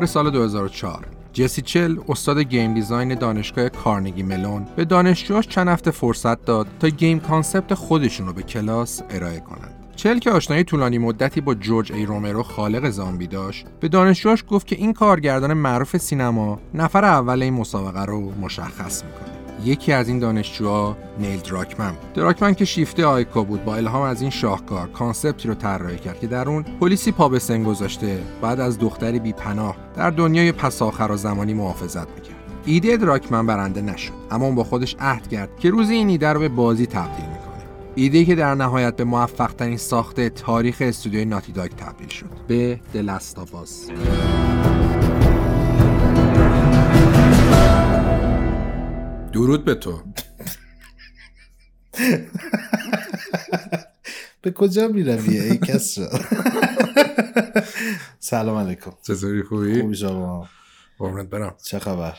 بهار سال 2004 جسی شل استاد game design دانشگاه کارنگی ملون به دانشجوهاش چند هفته فرصت داد تا game concept خودشون رو به کلاس ارائه کنند. شل که آشنایی طولانی مدتی با جورج ای رومرو خالق زامبی داشت به دانشجوهاش گفت که این کارگردان معروف سینما نفر اول این مسابقه رو مشخص می‌کنه یکی از این دانشجوها نیل دراکمن بود. دراکمن که شیفته آیکو بود با الهام از این شاهکار concept ی رو طراحی کرد که در اون پلیسی پا به سن گذاشته باید از دختری بی پناه در دنیای پس آخر و زمانی محافظت می‌کرد. ایده دراکمن برنده نشد اما اون با خودش عهد کرد که روزی این ایده رو به بازی تبدیل می‌کنه. ایده که در نهایت به موفق ترین ساخته تاریخ استودیوی ناتی داگ تبدیل شد به دلستاواس درود به تو. به کجا می‌روی ای کس را سلام علیکم. چطوری خوبی؟ خوبی شما؟ قربونت برم. چه خبر؟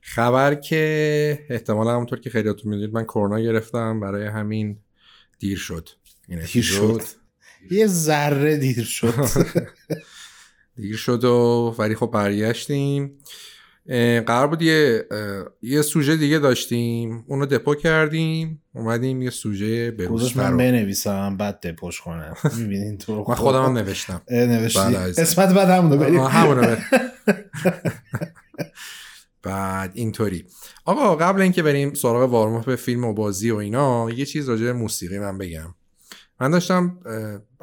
خبر که احتمالا همونطور که خیلیاتون می‌دونید من کرونا گرفتم برای همین دیر شد. این دیر شد. یه ذره دیر شد. دیر شد و ولی خب برگشتیم قرار بود یه یه سوژه دیگه داشتیم. اونو دپو کردیم. اومدیم یه سوژه به گذاشت من بنویسم بعد دپوش کنم. می‌بینین تو من خودم هم نوشتم. نوشتی. بله عزیزم. قسمت بعد همونو بریم. همونو. بعد اینطوری. آقا قبل اینکه بریم سراغ وارم به فیلم و بازی و اینا یه چیز راجع به موسیقی من بگم. من داشتم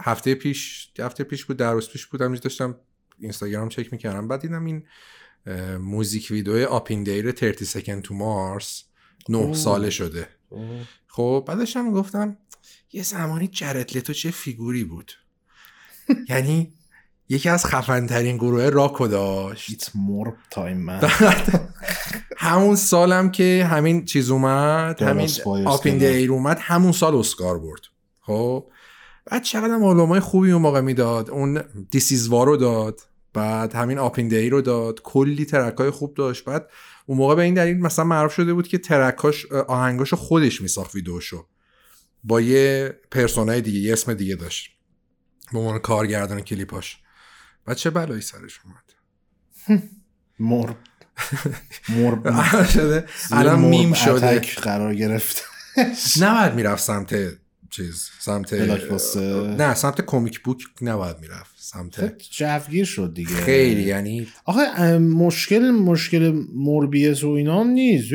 هفته پیش هفته پیش بود در روز پیش بودم داشتم اینستاگرام چک می‌کردم. بعد دیدم این موزیک ویدیو آپین دیر 30 سکند تو مارس نه اوه. ساله شده. خب بعد داشتم گفتم یه زمانی جرد لتو چه فیگوری بود؟ یعنی یکی از خفنترین گروه راکو داشت. It's more time man. همون سالم که همین چیز اومد همین آپین دیر اومد همون سال اسکار برد. خب بعد چقدر معلومای خوبی اون موقع می‌داد اون دیسیزوارو داد. بعد همین آپین دیر رو داد. کلی ترک های خوب داشت. بعد اون موقع به این دلیل مثلا معروف شده بود که ترکاش آهنگاشو خودش میساخت ویدیوشو با یه پرسونای دیگه یه اسم دیگه داشت. به عنوان کارگردان کلیپاش. بعد چه بلایی سرش اومد؟ مور مور شده. الان میم شده. قرار گرفت. نباید می‌رفت سمت چیز سمت. نه سمت کمیک بوک نباید می‌رفت سمت جوگیر شد دیگه. خیلی یعنی آخه مشکل مشکل موربیس و اینا هم نیست.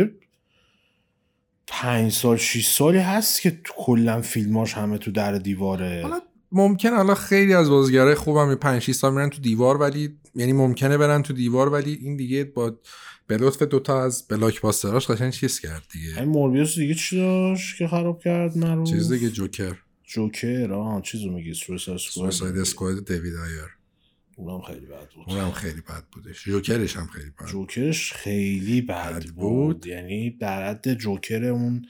پنج سال شیش سالی هست که کلا فیلماش همه تو در دیواره. حالا ممکن الان خیلی از بازیگرای خوبم 5 6 سال میرن تو دیوار ولی یعنی ممکنه برن تو دیوار ولی این دیگه با به لطف دوتا از بلاک باستراش قشنگ چیز کرد دیگه. این موربیس دیگه چی داشت که خراب کرد من رو چیز دیگه جوکر. جوکر آه چیزو میگی سویساید اسکواد دیوید آیر. اونم خیلی بد بود. اونم خیلی بد بودش. جوکرش هم خیلی بد بود. جوکرش خیلی بد بد بود. بود. یعنی در حد جوکر اون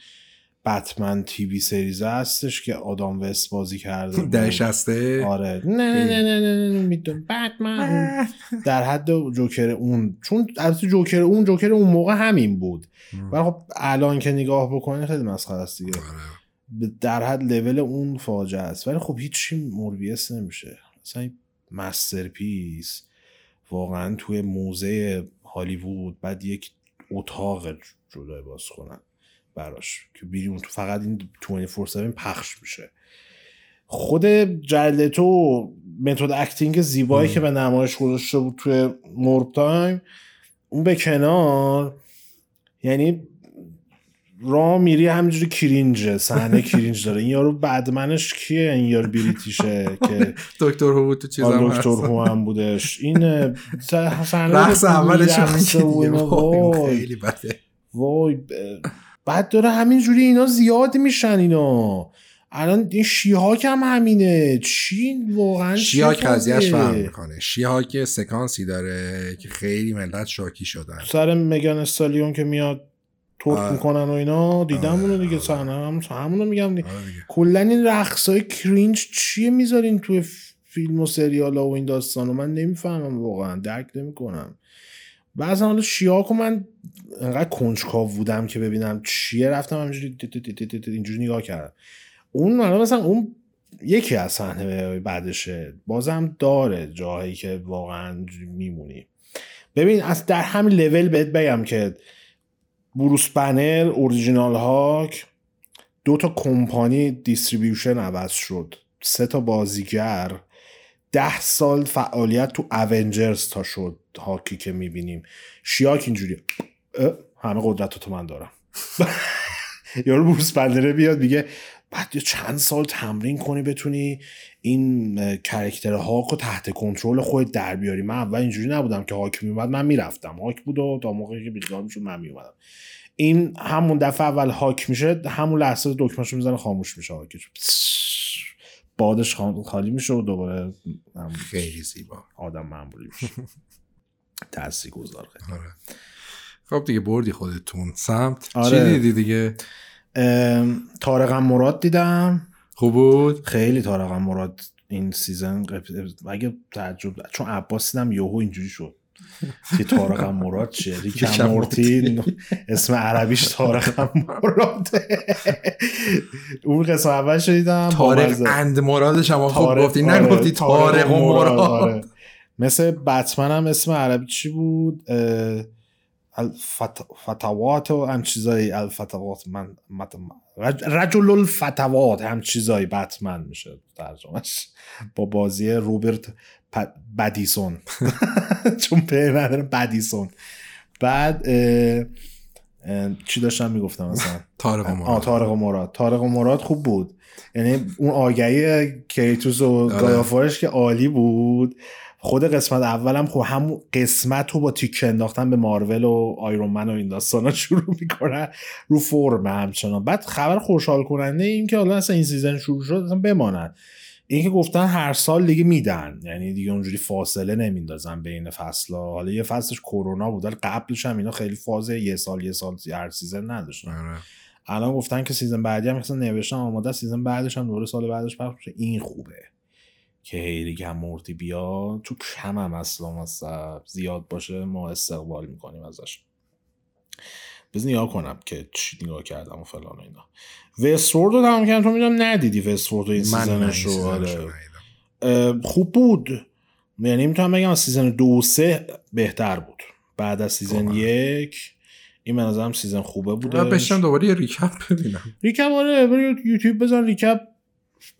بتمن تیوی سریزه هستش که آدام وست بازی کرده. ده شسته؟ آره. نه نه نه نه نه نه میدون بتمن. در حد جوکر اون. چون البته جوکر اون جوکر اون موقع همین بود. ولی خب الان که نگاه بکنه خیلی مسخره است دیگه. آره. در حد لول اون فاجعه است. ولی خب هیچی موربیس نمیشه. مثلا masterpiece واقعا توی موزه هالیوود بعد یک اتاق جدای باز کنن. براش که بیری اون تو فقط این 24/7 پخش میشه خود جلتو method acting زیبایی. که به نمایش گذاشته بود توی Morbin time اون به کنار یعنی راه میری همینجوری cringe ه صحنه cringe داره این یارو bad man ش کیه این یارو British ه که دکتر هو تو چیزم آن هست. دکتر هو هم بودش این صحنه رقص اولش. خیلی بده وای بعد داره همینجوری اینا زیاد میشن اینا الان این شیهاک هم همینه چی واقعا چه شیاک قضیهش؟ فهم می‌کنه شیاک سکانسی داره که خیلی ملت شاکی شدن سر مگان استالیون که میاد آره. می‌کنن و اینا دیدم اونو دیگه. صحنه هم همونو میگم. آره. کلا این رقص های کرینج چیه می‌ذارین توی فیلم و سریال ها و این داستان رو من نمی‌فهمم واقعا درک نمی‌کنم بعضا حالا شیاکو من انقدر کنجکاو بودم که ببینم چیه رفتم همینجوری اینجوری نگاه کردم. اون مثلا اون یکی از صحنه بعدشه. بازم داره جاهایی که واقعا میمونی. ببین از در همین لول بهت بگم که بروس بنر original Hulk دو تا کمپانی distribution عوض شد. سه تا بازیگر. ده سال فعالیت تو Avengers تا شد Hulk ی که می‌بینیم. She-Hulk اینجوری همه قدرت تو من دارم. یارو بروس بنره بیاد میگه بعد چند سال تمرین کنی بتونی این character Hulk رو تحت کنترل خود در بیاری. من اول اینجوری نبودم که Hulk میومد من می‌رفتم. Hulk بود و تا موقعی که بیخیال می‌شد من میومدم. این همون دفعه اول هاک میشه همون لحظه دکمهشو می‌زنه خاموش میشه هاکش بادش خالی میشه و دوباره خیلی زیبا. آدم معمولی میشه. تاثیر گذار آره. خب دیگه بردی خودتون. سمت. آره. چی دیدی دیگه؟ تارقم مراد دیدم. خوب بود؟ خیلی تارقم مراد این سیزن اگه تعجب چون عباس دیدم یوهو اینجوری شد. که تارق مراد چیه؟ ریکم مورتی اسم عربیش تارق مراد. اون قسم اول شدیدم تارق اند مرادش هم خوب گفتی. نگفتی تارق مراد. آره. مثل بتمن هم اسم عربی چی بود؟ الفتوات و هم چیزایی الفتوات من رجل الفتوات هم چیزایی بتمن میشه ترجمهش. با بازی روبرت بدیسون. چون به نداره بدیسون. بعد چی داشتم می‌گفتم مثلا؟ تارق مراد. تارق مراد. تارق مراد خوب بود. یعنی اون آگهی کریتوس و آره. گایافارش که عالی بود. خود قسمت اولم خب همون قسمت رو با تیک انداختن به مارول و آیرون من و این داستانا شروع می‌کنن. رو فرم همچنان. بعد خبر خوشحال کننده این که حالا اصلا این سیزن شروع شد اصلا بمانن. این که گفتن هر سال دیگه میدن. یعنی دیگه اونجوری فاصله نمیندازن بین فصل حالا یه فصلش کرونا بود ولی قبلش هم اینا خیلی فاز یه سال یه سال هر season نداشتن. آره. الان گفتن که season بعدی هم مثلا نوشتن آماده season بعدش هم دوره سال بعدش پخش این خوبه. که خیلی هم مورتی بیاد تو کم هم اصلا زیاد باشه ما استقبال می‌کنیم ازش. بز نگاه کنم که چی نگاه کردم و فلان و اینا. Westworld رو تمام کردم. تو می‌دونم ندیدی Westworld رو این season ش رو آره. خوب بود. یعنی می‌تونم بگم season دو سه بهتر بود. بعد از season خب. یک این من نظرم season خوبه بوده بشم دوباره یه recap ببینم. ریکپ آره یوتیوب بزن recap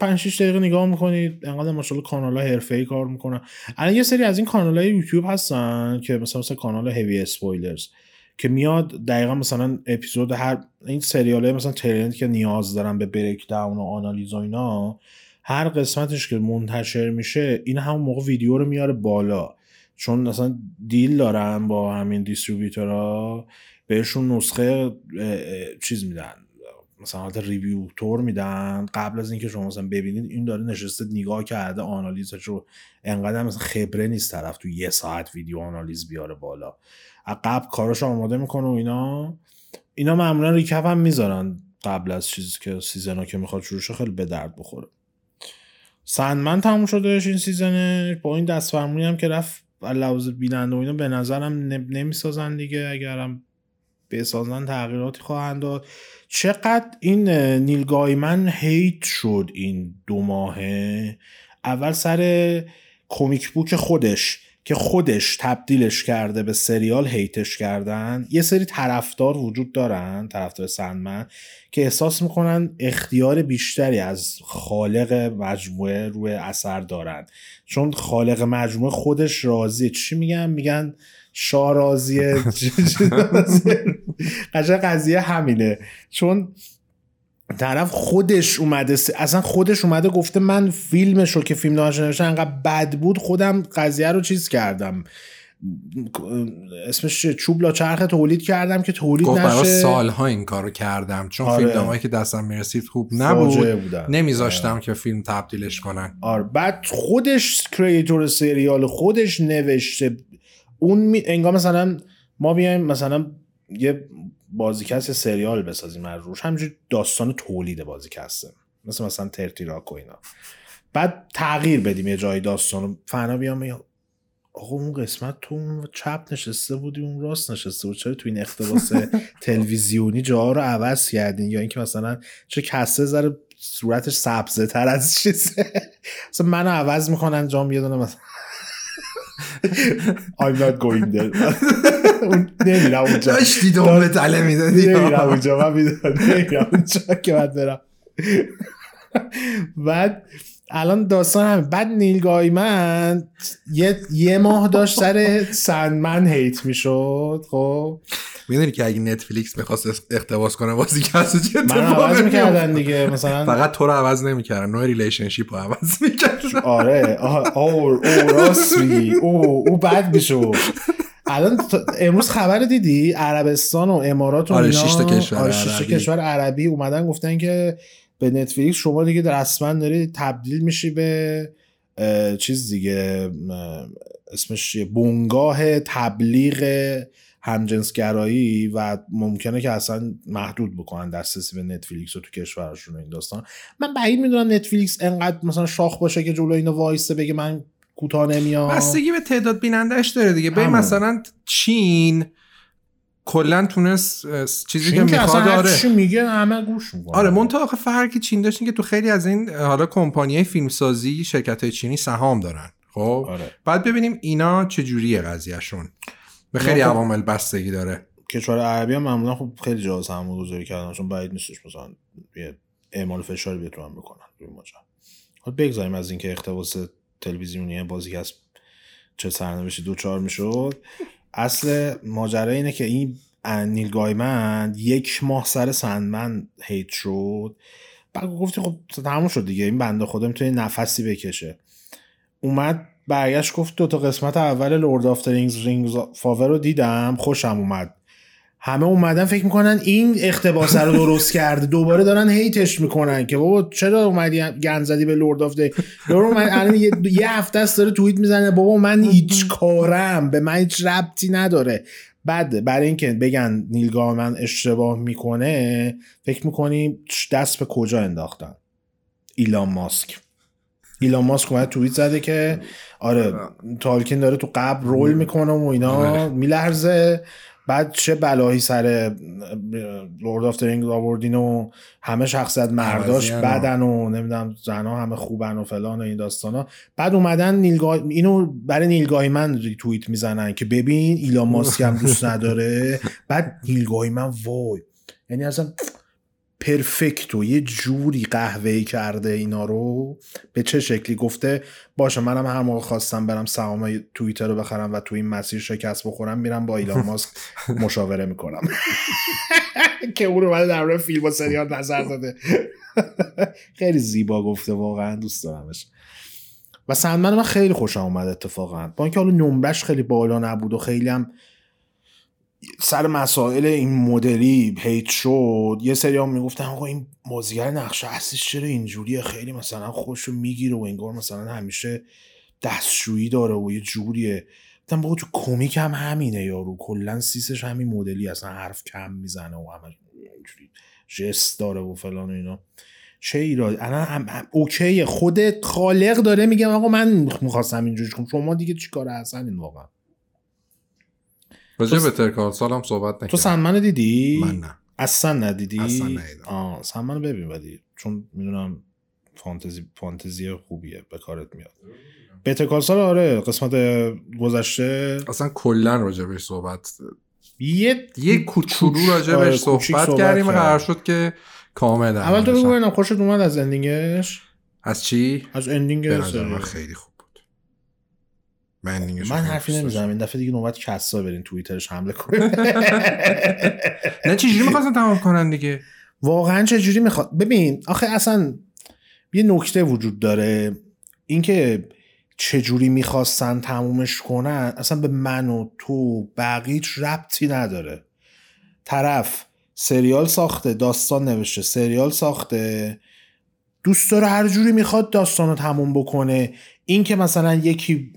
5 6 دقیقه نگاه می‌کنید انقدر ماشاءالله کانال ها حرفه‌ای کار می‌کنن. الان یه سری از این کانال های یوتیوب هستن که مثلا مثلا کانال Heavy Spoilers که میاد دقیقا مثلا اپیزود هر این سریال های مثلا trend که نیاز دارن به breakdown و آنالیز و اینا هر قسمتش که منتشر میشه این همون موقع ویدیو رو میاره بالا. چون مثلا deal دارن با همین distributor ها بهشون نسخه چیز میدن. مثلا حالت reviewer میدن. قبل از اینکه شما مثلا ببینید این داره نشسته نگاه کرده آنالیزش رو انقدر مثلا خبره نیست طرف تو یه ساعت ویدیو آنالیز بیاره بالا. قبل کارش آماده می‌کنه و اینا. اینا معمولا recap هم می‌ذارن قبل از چیزی که season ها که می‌خواد شروع خیلی به درد بخوره. Sandman تموم شدهش این season ه با این دست هم که رفت لحاظ بیننده و اینا به نظرم نمی‌سازن دیگه. اگرم بسازن تغییراتی خواهند داد. چقدر این نیل گایمن hate شد این دو ماهه؟ اول سر کمیک بوک خودش که خودش تبدیلش کرده به سریال هیتش کردن. یه سری طرفدار وجود دارن طرفدار سندمن که احساس می‌کنن اختیار بیشتری از خالق مجموعه روی اثر دارن. چون خالق مجموعه خودش راضیه. چی میگن؟ میگن شاه راضیه قشنگ قضیه همینه. چون طرف خودش اومده اصلا خودش اومده گفته من فیلمش رو که فیلم ناشر نوشته انقدر بد بود خودم قضیه رو چیز کردم. اسمش چوب چرخ تولید کردم که تولید نشه. سالها این کارو کردم. چون آره. فیلم که دستم می‌رسید خوب نبود. نمیذاشتم آره. که فیلم تبدیلش کنن. آره. بعد خودش کریتور سریال خودش نوشته اون می... انگار مثلا ما بیایم مثلا یه بازیکست سریال بسازیم از روش همینجور داستان تولید بازیکسته مثل مثلا ترتیراک و اینا. بعد تغییر بدیم یه جای داستان فنا بیام آقا اون قسمت تو اون چپ نشسته بودی اون راست نشسته بود. چرا تو این اختباس تلویزیونی جاها رو عوض کردین؟ یا اینکه مثلا چه کسه زره صورتش سبزه تر از چیزه. مثلا منو عوض می‌کنن جام یه دونه مثلا I'm not going there. نمیرم اونجا. داشتی دوم تله می‌دادی نمیرم اونجا. من نمیرم اونجا که باید برم. بعد الان داستان هم بعد نیل گایمن یه, یه ماه داشت سر Sandman hate می‌شد خب؟ می‌دونی که اگه Netflix می‌خواست اقتباس کنه بازی کسو چه عوض می‌کردن دیگه مثلا فقط تو رو عوض نمی‌کردن نوع relationship رو عوض می‌کردن. آره او او راست میگی او او بد می‌شد. الان امروز خبر دیدی؟ عربستان و امارات و آره تا کشور آره عربی. کشور عربی اومدن گفتن که به نتفلیکس شما دیگه رسما داری تبدیل میشی به چیز دیگه اسمش چیه؟ بنگاه تبلیغ همجنسگرایی و ممکنه که اصلا محدود بکنن دسترسی به نتفلیکس و تو کشورشون و این داستان. من بعید می‌دونم نتفلیکس انقدر مثلا شاخ باشه که جلو اینو وایسته بگه من کوتاه نمیام. بستگی به تعداد بینندش داره دیگه. به. مثلا چین کلا تونست چیزی که می‌خواد آره. چی میگه همه گوش می‌کنن. آره منتها آخه فرقی چین داشت این که تو خیلی از این حالا کمپانی فیلمسازی شرکت های چینی سهام دارن خب؟ آره. بعد ببینیم اینا چه جوریه قضیهشون. به خیلی خب- عوامل بستگی داره. کشور عربی هم معمولا خب خیلی جا سرمایه گذاری کردن چون بعید نیستش مثلا یه اعمال فشاری بتونن بکنن. روی ماجرا. حالا بگذاریم از اینکه اقتباس تلویزیونی بازی از چه سرنوشتی دوچار می‌شد. اصل ماجرا اینه که این نیل گایمن یک ماه سر Sandman hate شد. بعد گفتی خب تموم شد دیگه. این بنده خدا می‌تونه نفسی بکشه. اومد برگشت گفت دو تا قسمت اول Lord of Rings Rings of Power رو دیدم. خوشم اومد. همه اومدن فکر می‌کنن این اقتباس رو درست کرده. دوباره دارن hate ش می‌کنن که بابا چرا اومدی گند زدی به Lord of the الان یه, یه هفته است داره توییت می‌زنه. بابا من هیچ کارم. به من هیچ ربطی نداره. بعد برای اینکه بگن نیل گایمن اشتباه می‌کنه فکر می‌کنی دست به کجا انداختن؟ ایلان ماسک. ایلان ماسک اومد توییت زده که آره تالکین داره تو قبر roll می‌کنه و اینا آره. میلرزه. بعد چه بلاهی سر Lord of Rings آوردین و همه شخصیت مرداش بدن و نمی‌دونم زنها همه خوبن و فلان و این داستانا. بعد اومدن نیلگاه اینو برای نیلگاهی من ریتوییت می‌زنن که ببین ایلان ماسک هم دوست نداره. بعد نیلگاهی من وای. یعنی اصلا پرفکتو یه جوری قهوه‌ای کرده اینا رو به چه شکلی؟ گفته باشه منم هر موقع خواستم برم سهام توییتر رو بخرم و تو این مسیر شکست بخورم میرم با ایلان ماسک مشاوره می‌کنم. که اون رو در مورد فیلم و سریال نظر داده. خیلی زیبا گفته واقعا دوست دارمش. و سندمن من خیلی خوشم اومد اتفاقا. با اینکه حالا نمرش خیلی بالا نبود و خیلی هم سر مسائل این مدلی هیت شد یه سری هم می‌گفتن آقا این بازیگر نقش اصلیش چرا اینجوریه؟ خیلی مثلا خوش رو می‌گیره و انگار مثلا همیشه دستشویی داره و یه جوریه. گفتم بابا تو کمیک هم همینه یارو کلا سیسش همین مدلی اصلا حرف کم می‌زنه و همه اینجوری جست داره و فلان و اینا. چه ایراد الان هم, هم اوکیه خود خالق داره میگم آقا من می‌خواستم اینجوری کنم. شما دیگه چیکار هستن این واقعا؟ راجع به ترکال سالم صحبت نکرد تو سندمن دیدی؟ من نه. اصلا ندیدی؟ اصلا ندیدم. آه ببین بدی چون می‌دونم فانتزی فانتزی خوبیه به کارت میاد. Better Call Saul آره قسمت گذشته. اصلا کلا راجع بهش صحبت یه یه کوچولو راجع آره، صحبت صحبت کردیم. قرار شد که کامل اول تو بگو هم. خوشت اومد از ending ش از چی؟ از ending به خیلی خوب. من من حرفی نمی‌زنم. این دفعه دیگه نوبت کسا برین توییترش حمله کنه نه چجوری می‌خواستن تمام کنن دیگه؟ واقعا چجوری می‌خواد ببین آخه اصلا یه نکته وجود داره. اینکه چجوری می‌خواستن تمومش کنن اصلا به من و تو بقیه ربطی نداره. طرف سریال ساخته داستان نوشته سریال ساخته. دوست داره هر جوری می‌خواد داستان رو تموم بکنه. این که مثلا یکی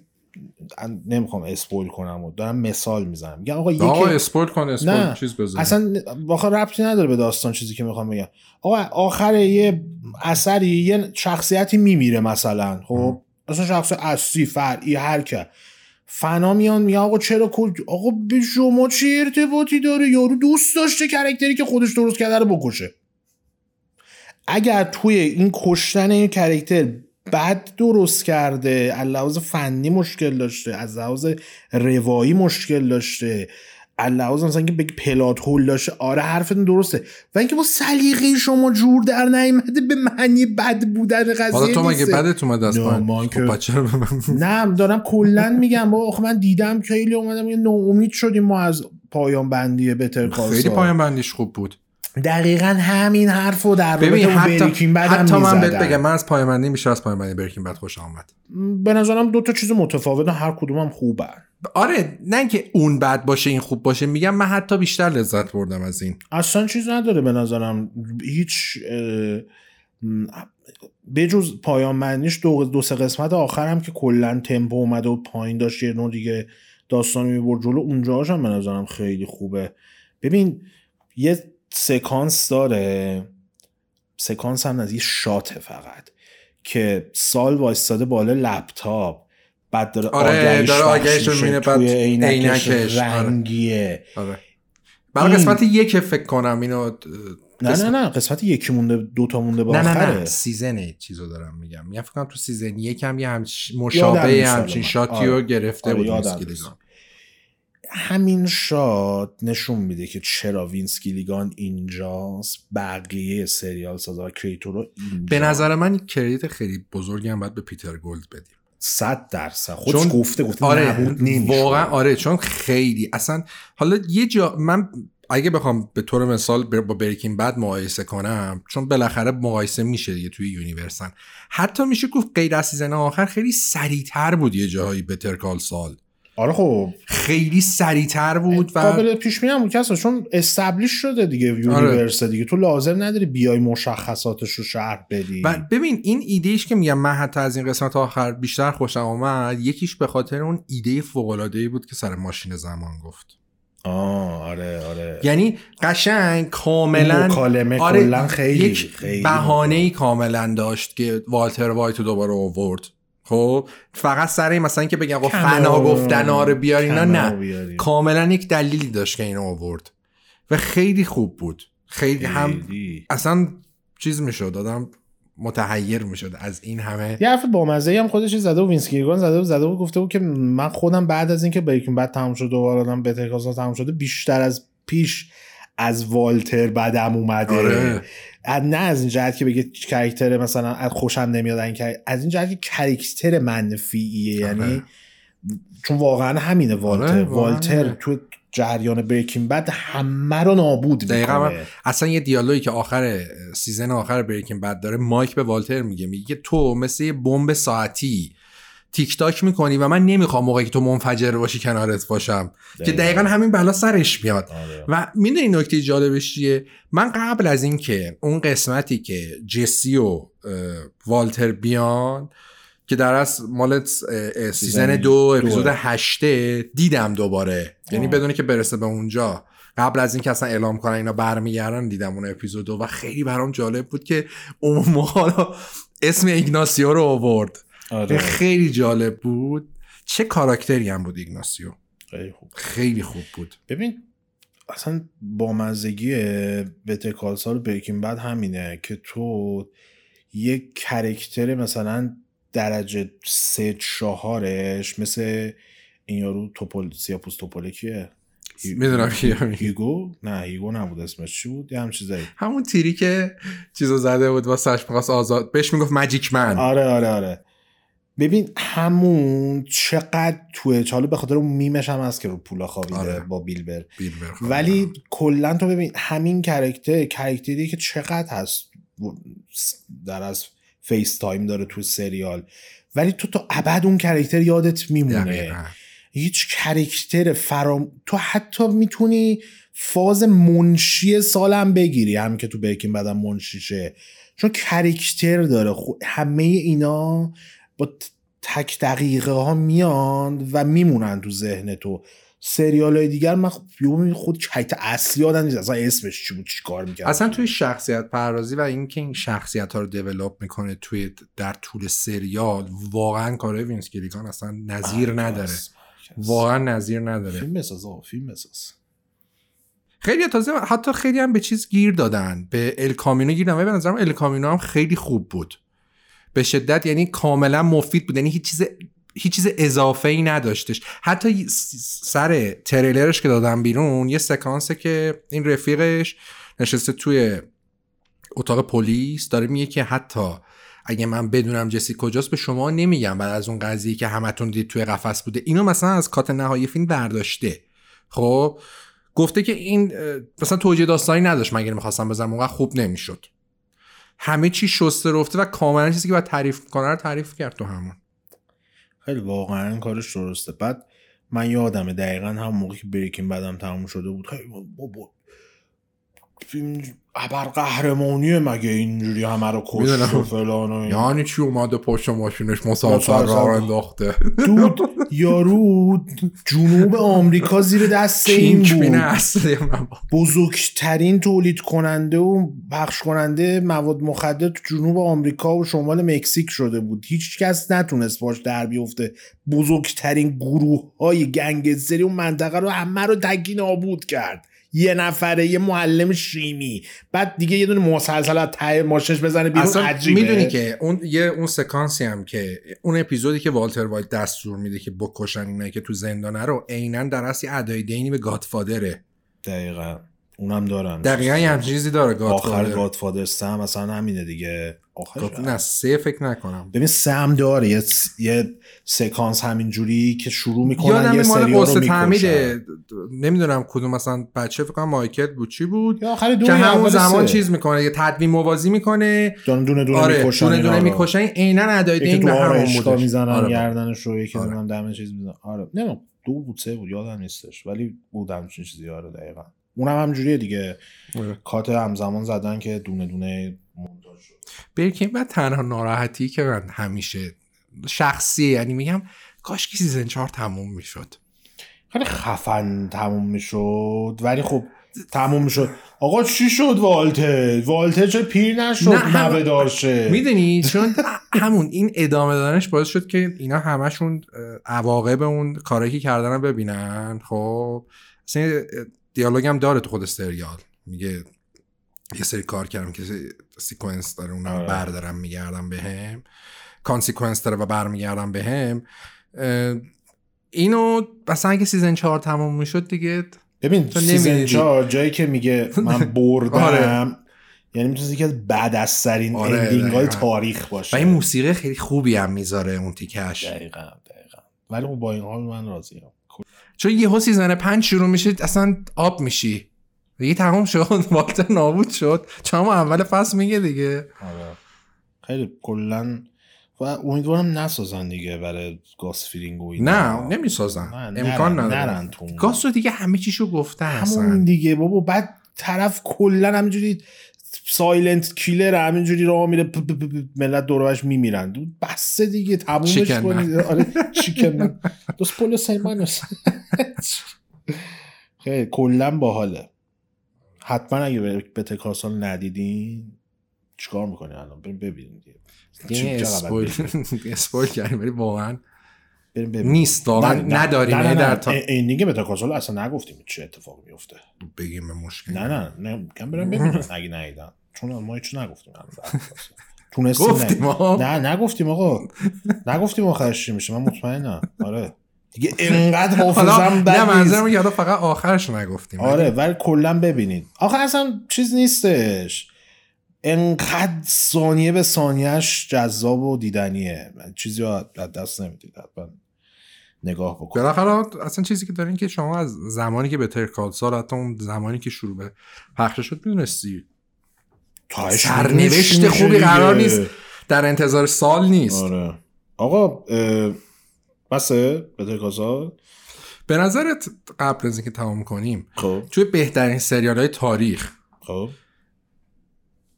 نمی‌خوام اسپویل کنم و دارم مثال می‌زنم. میگم آقا یکی آقا اسپورت کن اسپورت نه، چیز بزن اصلا واقعا ربطی نداره به داستان چیزی که می‌خوام بگم. آقا آخر یه اثری یه شخصیتی میمیره مثلا خب؟ اصلا شخص اصلی فرعی هر که فنا میان میگن آقا چرا کل آقا به شما چه ارتباطی داره؟ یارو دوست داشته کرکتری که خودش درست کرده رو بکشه. اگر توی این کشتن این کرکتر بد درست کرده. از لحاظ فنی مشکل داشته. از لحاظ روایی مشکل داشته. لحاظ مثلا که بگی پلات هول داشته. آره حرفتون درسته. و اینکه با سلیقه شما جور در نیامده به معنی بد بودن قضیه حالا تو مگه. بدت اومد از؟ ما خب من- نه دارم کلا میگم با آخه من دیدم که خیلی اومدم یه ناامید شدیم ما از پایان بندی بتر کال خیلی. پایان بندیش خوب بود. دقیقا همین حرف رو در ببین حتی, هم حتی من بهت. بگم من از پایان بندی بیشتر از پایان بندی برکین بد خوشم آمد. به نظرم دو تا چیز متفاوت هر کدوم هم خوبن آره نه که اون بد باشه این خوب باشه میگم من حتی بیشتر لذت بردم از این. اصلا چیز نداره به نظرم. هیچ اه، م، بجز پایان بندیش دو, دو سه قسمت آخرم که کلا تمپو اومده و پایین داشت یه نوع دیگه داستان می‌برد جلو اونجاش هم به نظرم خیلی خوبه. ببین یه سکانس داره. سکانس هم از یه shot ه فقط که Saul وایستاده بالا لپتاپ بعد داره آره، داره پخش آگهیش رو توی بعد عینکش آره. رنگیه. آره. برای این- قسمت یک فکر کنم اینو نه نه نه قسمت یکی مونده دو تا مونده به نه نه آخره نه season چیزو دارم میگم. میگم فکر کنم تو season یکم یه همچ... مشابه همچین. shot ی آره. رو گرفته آره، بود یادم وینس نیست. گیلیگان. همین shot نشون میده که چرا وینس گیلیگان اینجاست بقیه سریال سازا و creator ا اینجا. به نظر من این credit خیلی بزرگی هم باید به پیتر گولد بدیم. صد درصد. خودش چون- گفته گفته آره. واقعا آره چون خیلی اصلا حالا یه جا من اگه بخوام به طور مثال با Breaking Bad مقایسه کنم چون بالاخره مقایسه میشه دیگه توی یونیورسن حتی میشه گفت غیر از season آخر خیلی سریعتر بود یه جاهایی Better Call Saul آره خب. خیلی سریعتر بود و قابل پیش بینی هم بود. کسا چون establish شده دیگه آره. universe دیگه. تو لازم نداری بیای مشخصاتش رو شرح بدی. و ببین این ایدهش که میگم من حتی از این قسمت آخر بیشتر خوشم آمد یکیش به خاطر اون ایده فوق بود که سر ماشین زمان گفت. آه آره آره. یعنی قشنگ کاملا مکالمه آره کلا خیلی یک خیلی بهانه ای کاملا داشت که والتر وایت دوباره آورد. خب فقط سر این مثلا که بگم فنا گفتن آره بیار اینا نه بیاری. کاملا یک دلیلی داشت که اینو آورد و خیلی خوب بود خیلی هم. اصلا چیز می‌شد آدم متحیر می‌شد از این همه یه حرف بامزه هم خودش زده و وینس گیلیگان زده و زده و گفته بود که من خودم بعد از اینکه Breaking Bad تموم شد دوباره آدم Better Call Saul تموم شده بیشتر از پیش از والتر بدم اومده آره. از- نه از این جهت که بگه character مثلا از خوشم نمیاد این از این جهت که character منفیه آره. یعنی چون واقعا همینه والتر آره، واقعا والتر همینه. تو جریان Breaking Bad همه رو نابود دقیقا می‌کنه اصلا یه دیالوگی که آخر season آخر Breaking Bad داره مایک به والتر میگه میگه تو مثل یه بمب ساعتی تیک تاک می‌کنی و من نمی‌خوام موقعی که تو منفجر باشی کنارت باشم که دقیقاً. دقیقا همین بلا سرش میاد آره. و می‌دونی نکته جالبش چیه من قبل از این که اون قسمتی که جسی و والتر بیان که در از مال season دو اپیزود. هشته دیدم دوباره یعنی آه. بدون که برسه به اونجا قبل از اینکه اصلا اعلام کنن اینا برمیگردن دیدم اون اپیزود دو و خیلی برام جالب بود که اون موقع حالا اسم ایگناسیو رو آورد آره. خیلی جالب بود. چه کاراکتری هم بود ایگناسیو. خیلی خوب. خیلی خوب بود. ببین اصلا بامزگی بتر کال سال بریکینگ بد همینه که تو یک کرکتر مثلا درجه سه چهارش مثل این یارو توپل سیاپوس توپله کیه؟ می‌دونم کیه میگی. هیگو؟ نه هیگو نبود اسمش. چی بود؟ یه هم چیزایی. همون تیری که چیزو زده بود واسه می‌خواست آزاد بهش می‌گفت ماجیک من. آره آره آره. ببین همون چقدر توی حالا به خاطر اون میمش هم هست که رو پولا خوابیده آره. با بیلبر بیلبر. ولی کلا تو ببین همین کرکتر کرکتری که چقدر هست در از فیس تایم داره تو سریال ولی تو تا ابد اون کرکتر یادت میمونه. هیچ کرکتر فرام تو حتی می‌تونی فاز منشی سالم بگیری هم که تو بیکین بعدم منشیشه چون کرکتر داره خو... همه اینا با تک دقیقه ها میان و میمونن تو ذهن تو. سریال های دیگر من خب خود کرکتر اصلی آدم نیست. اصلا اسمش چی بود؟ چی کار می‌کرد؟ اصلا توی شخصیت پردازی و اینکه این شخصیت ها رو develop می‌کنه توی در طول سریال واقعا کارهای وینس گیلیگان اصلا نظیر نداره. واقعا نظیر نداره. فیلم بساز فیلم بساز. خیلی تازه حتی خیلی هم به چیز گیر دادن. به El Camino گیر دادن. ولی به نظرم El Camino هم خیلی خوب بود. به شدت یعنی کاملا مفید بود. یعنی هیچ چیز هیچ چیز اضافه ای نداشتش. حتی سر تریلرش که دادم بیرون یه سکانسه که این رفیقش نشسته توی اتاق پلیس داره میگه که حتی اگه من بدونم جسی کجاست به شما نمیگم. بعد از اون قضیه که همتون دید توی قفس بوده. اینو مثلا از کات نهایی فیلم برداشته. خب گفته که این مثلا توجیه داستانی نداشت. مگر می‌خواستم بزنم اونقدر خوب نمی‌شد. همه چی شسته رفته و کاملا چیزی که باید تعریف کنه رو تعریف کرد تو همون. خیلی واقعا کارش درسته. بعد من یادمه دقیقا هم موقعی که بریکین بدم تموم شده بود. خیلی بابا ابر قهرمانیه مگه اینجوری همه رو کشت و فلان و یعنی چی اومده پشت ماشینش مسافر را انداخته؟ دود یارو جنوب آمریکا زیر دست این بود. بزرگترین تولید کننده و پخش کننده مواد مخدر تو جنوب آمریکا و شمال مکزیک شده بود. هیچ کس نتونست باش در بیفته. بزرگترین گروه های گنگستری اون منطقه رو همه رو تگین آبود کرد. یه نفره یه معلم شیمی. بعد دیگه یه دونه مسلسل از ته ماشش بزنه بیرون عجیبه. می‌دونی که اون یه اون سکانسی هم که اون اپیزودی که والتر وایت دستور میده که بکشن اینایی که تو زندانه رو عینا در اصل ادای دینی به گادفادره. دقیقا. اونم دارن. دقیقا یه چیزی داره گادفادر آخر گادفادر سم مثلا همینه دیگه. آخر نه سه فکر نکنم. ببین سم داره. یه, یه سکانس همینجوری که شروع می‌کنن یه سریال رو می‌کشن. نمی‌دونم کدوم مثلا بچه فکر کنم مایکل بود. چی بود؟ یا آخر که همون زمان چیز می‌کنه یه تدوین موازی می‌کنه. دونه دونه دونه آره می‌کشن دونه دونه می‌کشن. عینا ادای دین به همون می‌زنن آره. گردنش رو یکی آره. دم چیز می‌زنن. آره. نمی‌دونم دو بود سه بود. یادم نیستش. ولی بودم چون چیزی. آره دقیقاً. اونم همجوریه دیگه. آره. کات همزمان زدن که دونه دونه مونتاژ شد. برکین بعد تنها ناراحتی که من همیشه شخصی یعنی میگم کاش که season چهار تموم می‌شد. خیلی خفن تموم می‌شد ولی خب تموم می‌شد. آقا چی شد والتر والتر چه پیر نشد نه داشته می‌دونی؟ چون همون این ادامه دادنش باعث شد که اینا همشون عواقب اون کاری که کردن ببینن خب. دیالوگ هم داره تو خود سریال. میگه یه سری کار کردم که consequence داره اونم آره. بردارم میگردم به هم consequence داره و برمیگردم به هم اینو مثلا اگه season چهار تموم می‌شد دیگه ببین سیزن چهار جایی که میگه من بردم آره. یعنی می‌تونست یکی از badass ترین آره ending های تاریخ باشه. و این موسیقی خیلی خوبی هم می‌ذاره اون تیکش. دقیقا دقیقا. ولی خب با این حال من راضیم. چون یهو season پنج شروع میشه اصلا آب میشی. دیگه تمام شد والتر نابود شد. چون اول فصل میگه دیگه. آره. خیلی کلا و امیدوارم نسازن دیگه برای گاس فرینگ و نه نمی‌سازن. امکان نداره. گاس رو دیگه همه چیشو گفتن همون دیگه بابا بعد طرف کلا همینجوری silent killer همینجوری راه میره ملت دورش میمیرن. بسه دیگه تمومش کنید آره chicken Los Pollos Hermanos خیلی کلا باحاله. حتما اگه به تکاسال ندیدین چیکار می‌کنی الان؟ بریم ببینید اسپویل کردیم ولی واقعا نیست واقعا نداریم نه نه در تا این دیگه متاکاسال اصلا نگفتیم چه اتفاق میفته بگیم به مشکل. نه نه نه کم برم ببینم اگه نیدن چون ما هیچ نگفتیم. تونستیم گفتیم نه نگفتیم آقا. نگفتیم آخرش چی میشه. من مطمئنم. آره. دیگه انقدر حافظم نه منظرم یادا فقط آخرش نگفتیم. آره ولی کلا ببینید. آخه اصلا چیز نیستش. انقدر ثانیه به ثانیهش جذاب و دیدنیه. چیزی رو دست نمی‌دید. حتما نگاه بکن. بالاخره اصلا چیزی که دارین که شما از زمانی که به ترکال سال حتی اون زمانی که شروع به پخش شد می‌دونستی. سرنوشت خوبی قرار نیست. در انتظار سال نیست. آره. آقا بسه به ترکال به نظرت قبل از اینکه تمام کنیم خب. توی بهترین سریال های تاریخ خب.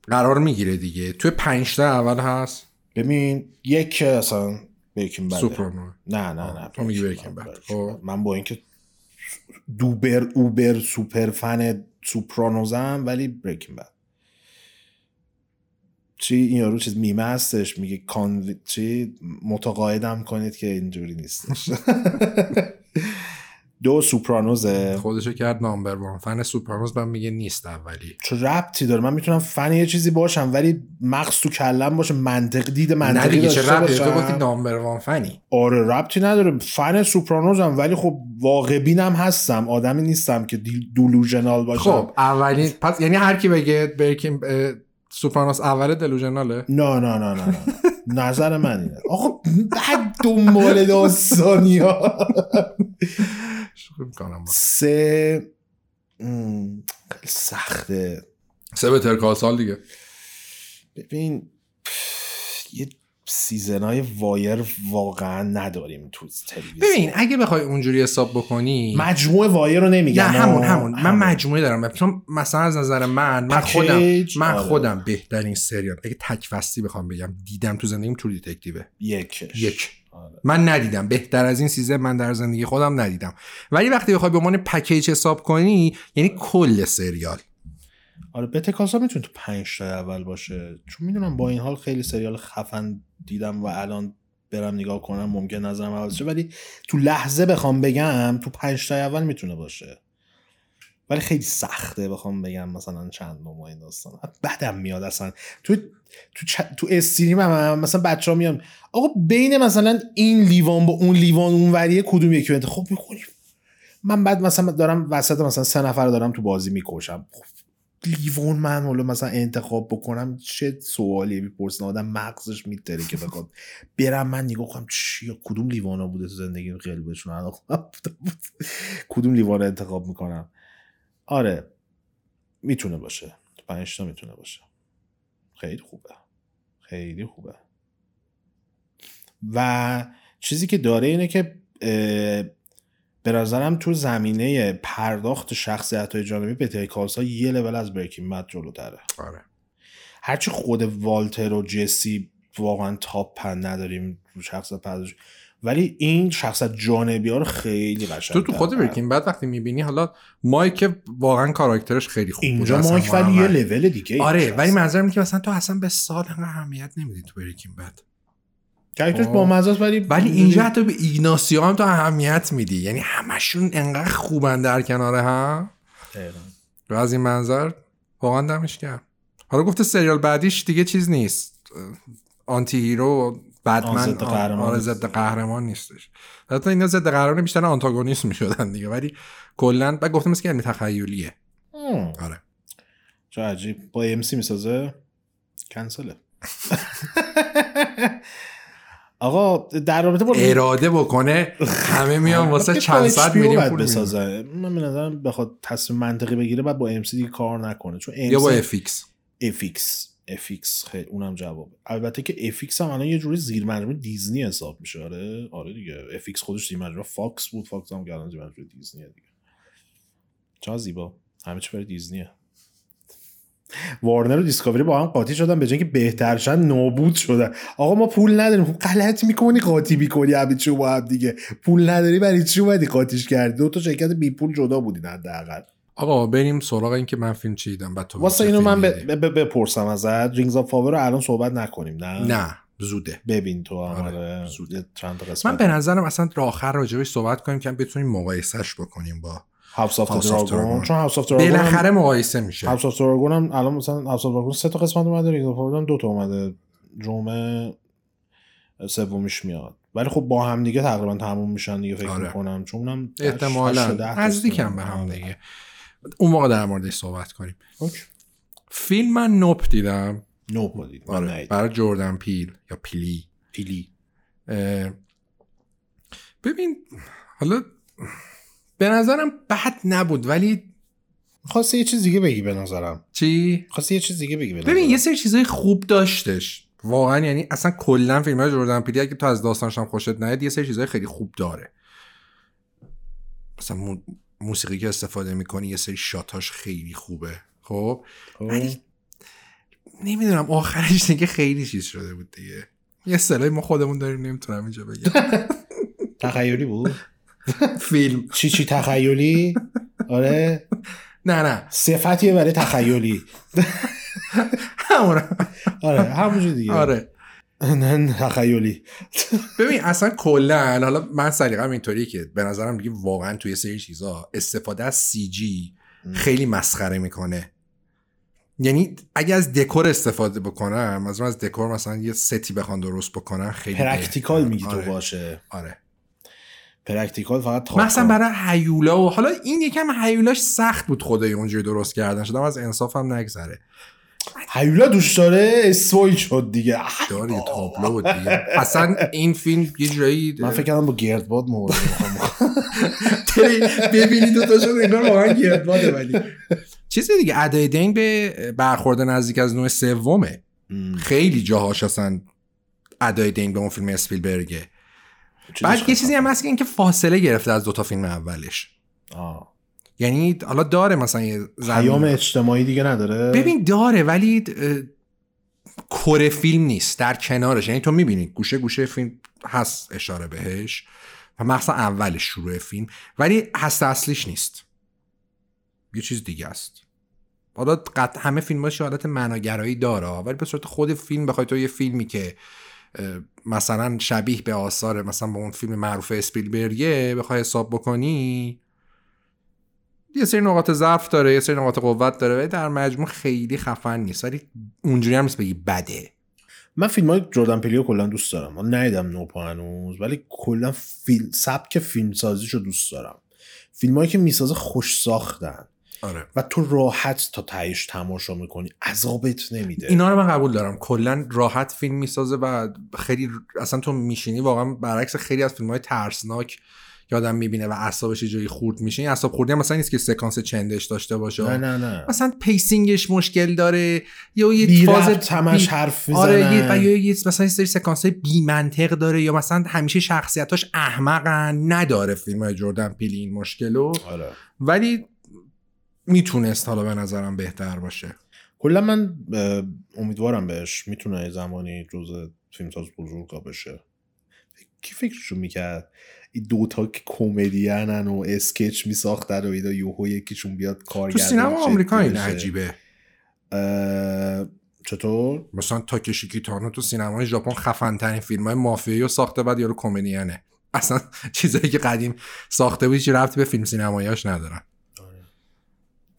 قرار می‌گیره دیگه. توی پنج اول هست. ببین یک اصلا بیکین بده سوپرانو نه نه نه تو میگی بیکین بد. من با اینکه دوبر اوبر سوپر فن سوپرانوزم ولی بریکین بد چی؟ این یارو چیز میمه هستش میگه کان چی؟ متقاعدم کنید که اینجوری نیستش. دو سوپرانوزه. خودشو کرد نامبر وان. فن سوپرانوز من میگه نیست اولی. چه ربطی داره؟ من می‌تونم فن یه چیزی باشم ولی مغز تو کلم باشه منطق دید منطقی دیگه چه داشته ربطی تو گفتی نامبر وان فنی. آره ربطی نداره. فن سوپرانوزم ولی خب واقع بینم هستم. آدمی نیستم که دولوژنال باشم. خب اولین پس یعنی هر کی بگه برکین سوپرانوس اول دلوژناله؟ نه نه نه نه نه. نظر من اینه. آقا بعد دنبال داستانی ها شوخی می‌کنم. سه م، خیلی سخته. سه بهتر کال سال دیگه. ببین یه سیزن های وایر واقعا نداریم تو تلویزیون. ببین اگه بخوای اونجوری حساب بکنی مجموعه وایر رو نمیگم. نه همون همون. من مجموعه دارم. چون مثلا از نظر من من خودم من آره. خودم بهترین سریال. اگه تک بخوام بگم دیدم تو زندگیم True Detective ه. یکش. یک. آره. من ندیدم. بهتر از این season من در زندگی خودم ندیدم. ولی وقتی بخوای به عنوان پکیج حساب کنی یعنی کل سریال. آره Better Call Saul می‌تونه تو پنج تا اول باشه. چون می‌دونم با این حال خیلی سریال خفن دیدم و الان برم نگاه کنم ممکن نظرم عوض شه. ولی تو لحظه بخوام بگم تو پنج تا اول می‌تونه باشه. ولی خیلی سخته بخوام بگم مثلا چند نوع این داستان. بعدم میاد اصلا. تو تو چ... تو استریم هم, مثلا بچه ها میان آقا بین مثلا این لیوان با اون لیوان اون وریه کدوم یکی رو انتخاب می‌کنیم من بعد مثلا دارم وسط مثلا سه نفر دارم تو بازی می‌کشم. خب لیوان من حالا مثلا انتخاب بکنم چه سوالی می‌پرسن؟ آدم مغزش میتره که بخواد برم من نگاه کنم چی کدوم لیوانا بوده تو زندگی قلبشون. کدوم لیوان انتخاب می‌کنم؟ آره. می‌تونه باشه. پنج تا می‌تونه باشه. خیلی خوبه. خیلی خوبه. و چیزی که داره اینه که به نظرم تو زمینه پرداخت شخصیت های جانبی بتر کالس ها یه لول از بریکینگ بد جلوتره. آره. هرچی خود والتر و جسی واقعا تاپ پن نداریم رو شخصیت پرداخت. ولی این شخصیت جانبی ها رو خیلی قشنگ تو تو خود. برکین بعد وقتی می‌بینی حالا مایک واقعا کاراکترش خیلی خوب بود اینجا اصلا مایک ولی یه. لول دیگه آره ولی منظرم اینه که مثلا تو اصلا به سال اهمیت نمیدی تو بریکین بد کرکترش آه. با مزاست ولی ولی اینجا حتی به ایگناسیو هم تو اهمیت میدی یعنی همشون انقدر خوبن در کنار هم. و از این منظر واقعا دمش حالا گفته سریال بعدیش دیگه چیز نیست anti-hero قهرمان آره. ضد قهرمان نیستش. حتی اینا ضد قهرمان بیشتر آنتاگونیست می‌شدن دیگه ولی کلا بعد گفتم مثل که علمی تخیلیه. آره. چه عجیب. با AMC می‌سازه؟ کنسله. آقا در رابطه با اراده بکنه همه میان واسه چند صد میلیون پول. بسازه. من به نظرم بخواد تصمیم منطقی بگیره بعد با AMC دیگه کار نکنه. چون یا با FX FX FX خیلی اونم جوابه البته که FX هم الان یه جوری زیر مجموعه دیزنی حساب میشه. آره آره دیگه. FX خودش زیر مجموعه. فاکس بود. فاکس هم الان زیر مجموعه دیزنیه دیگه. چه زیبا. همه چی برای دیزنیه. وارنر و دیسکاوری با هم قاطی شدن به جای که بهترشن نابود شدن. آقا ما پول نداریم. خب غلط می‌کنی قاطی می‌کنی. همه چی با هم دیگه. پول نداری برای چی اومدی قاطیش کردی؟ دو تا شرکت بی پول جدا بودین حداقل. آقا بریم سراغ این که من فیلم چی دیدم بعد تو واسه اینو من بپرسم ازت. Rings of Power رو الان صحبت نکنیم نه؟ نه زوده. ببین تو آره، آره زود. یه چند تا من قسمت به نظرم اصلا تا آخر راجبش صحبت کنیم که بتونیم مقایسهش بکنیم با House of the Dragon. چون House of Dragon بالاخره مقایسه میشه. هاوس آف دراگون هم الان مثلا House of Dragon سه تا قسمت اومده Rings of Power دو تا اومده. جمعه سومیش میاد. ولی خب با هم دیگه تقریبا تموم میشن دیگه فکر آره. می‌کنم. چون اونم احتمالا. نزدیکم به هم دیگه. اون موقع در موردش صحبت کنیم. فیلم من نوپ دیدم. نو بودید آره. برای جردن پیل یا پیلی. پیلی. ببین حالا به نظرم بد نبود ولی خواستی یه چیز دیگه بگی به نظرم. چی؟ خواستی یه چیز دیگه بگی به ببین یه نظرم. سری چیزای خوب داشتش. واقعا یعنی اصلا کلا فیلم های جردن پیلی اگه تو از داستانش هم خوشت نیاد یه سری چیزای خیلی خوب داره. مثلا موسیقی که استفاده می‌کنی یه سری شاتاش خیلی خوبه. خب؟ خب. ولی نمی‌دونم آخرش دیگه خیلی چیز شده بود دیگه. یه اصطلاحی ما خودمون داریم نمی‌تونم اینجا بگم. تخیلی بود؟ فیلم. چی چی تخیلی؟ آره. نه نه. صفتیه برای تخیلی. همون. آره همونجور دیگه. آره. نه تخیلی. ببین اصلا کلا حالا من سلیقه‌م اینطوریه که به نظرم دیگه واقعا توی سری چیزا استفاده از CG خیلی مسخره می‌کنه. یعنی اگه از دکور استفاده بکنم از از دکور مثلا یه ستی بخوان درست بکنن خیلی practical. میگی تو آره. باشه. آره. practical فقط مثلا برای هیولا و حالا این یکم هیولاش سخت بود خدای اونجوری درست کردن. شدم از انصافم نگذره. هیولا دوست داره spoil شد دیگه. داره یه تابلو بود دیگه. اصلا این فیلم یه جایی من فکر کردم با گردباد مورد ببینی دو تا شد انگار واقعا گردباده ولی. چیز دیگه ادای دنگ به برخورد نزدیک از نوع سومه. خیلی جاهاش اصلا ادای دنگ به اون فیلم اسپیلبرگه. بعد یه چیزی هم هست که اینکه فاصله گرفته از دوتا فیلم اولش. یعنی حالا داره مثلا یه پیام اجتماعی دیگه نداره؟ ببین داره ولی کره فیلم نیست در کنارش. یعنی تو می‌بینی گوشه گوشه فیلم هست اشاره بهش و مثلا اولش شروع فیلم ولی هست اصلیش نیست. یه چیز دیگه است. حالا قطع همه فیلماش حالت معناگرایی داره ولی به صورت خود فیلم بخوای تو یه فیلمی که مثلا شبیه به آثار مثلا با اون فیلم معروف اسپیلبرگه بخوای حساب بکنی یه سری نقاط ضعف داره یه سری نقاط قوت داره ولی در مجموع خیلی خفن نیست. ولی اونجوری هم نیست بگی بده. من فیلم های جردن پیلیو کلا دوست دارم. من ندیدم نوپا هنوز ولی کلا فیلم سبک فیلم سازیشو دوست دارم. فیلم هایی که می‌سازه خوش ساختن. آره. و تو راحت تا تهش تماشا می‌کنی عذابت نمیده. اینا رو من قبول دارم. کلا راحت فیلم می‌سازه و خیلی اصلا تو میشینی واقعا برعکس خیلی از فیلم های ترسناک یادم می‌بینه و اعصابش یه جایی خورد میشه. این اعصاب خوردی هم مثلا نیست که سکانس چندش داشته باشه. نه نه نه. مثلا pacing ش مشکل داره یا یه بی فاز ربط همش حرف می‌زنن. آره یه و یا یه مثلا سری سکانس بی منطق داره یا مثلا همیشه شخصیتاش احمقن. نداره فیلم های جردن پیلی این مشکلو. آره. ولی می‌تونست حالا به نظرم بهتر باشه. کلا من امیدوارم بهش می‌تونه یه زمانی جز فیلمساز بزرگا بشه. کی فکرشو می‌کرد؟ دوتا که کمدینن و sketch میساختن و اینا یهو یکیشون بیاد تو کارگردان سینما آمریکا این. عجیبه. اه، چطور؟ مثلا تاکشی کیتانو تو سینمای ژاپن خفن ترین فیلم های مافیایی رو ساخته بعد یارو کمدینه. اصلا چیزایی که قدیم ساخته بود هیچ ربطی به فیلم سینماییاش ندارن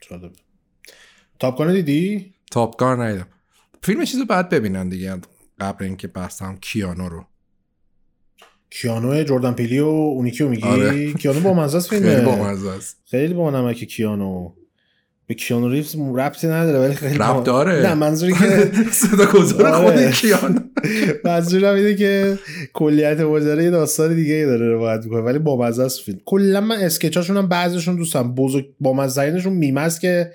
جالب. Top Gun دیدی؟ Top Gun ندیدم. فیلم چیزو بعد ببینن دیگه قبل اینکه بحثم کیانو رو. کیانو جردن پیلی و اونی کیو میگی آره. کیانو با مزه است خیلی فیلمه بامزه است خیلی با نمک کیانو به کیانو ریفز ربطی نداره ولی خیلی ربط با- داره. نه منظوری که صدا گذار خود آره. کیانو منظورم اینه که کلیت ماجرا یه داستان دیگه ای داره روایت می‌کنه ولی با مزه است فیلم کلا من اسکچاشون هم بعضیشون دوستم بزرگ با مزه میم است که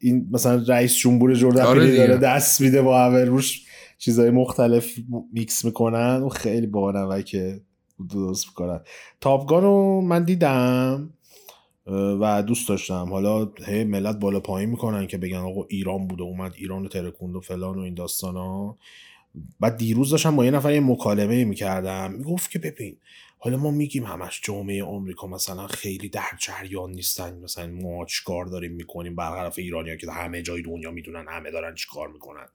این مثلا رئیس جمهور جردن آره پیلی. داره دست میده با همه روش چیزای مختلف میکس می‌کنن و خیلی با که درست می‌کنن. تاپگان رو من دیدم و دوست داشتم. حالا هی ملت بالا پایین می‌کنن که بگن آقا ایران بوده اومد ایران رو ترکوند و فلان و این داستان ها بعد دیروز داشتم با یه نفر یه مکالمه می‌کردم. می‌گفت که ببین حالا ما میگیم همش جامعه آمریکا مثلا خیلی در جریان نیستن. مثلا ما چیکار داریم می‌کنیم؟ برخلاف ایرانیا که همه جای دنیا می‌دونن همه دارن چیکار می‌کنن.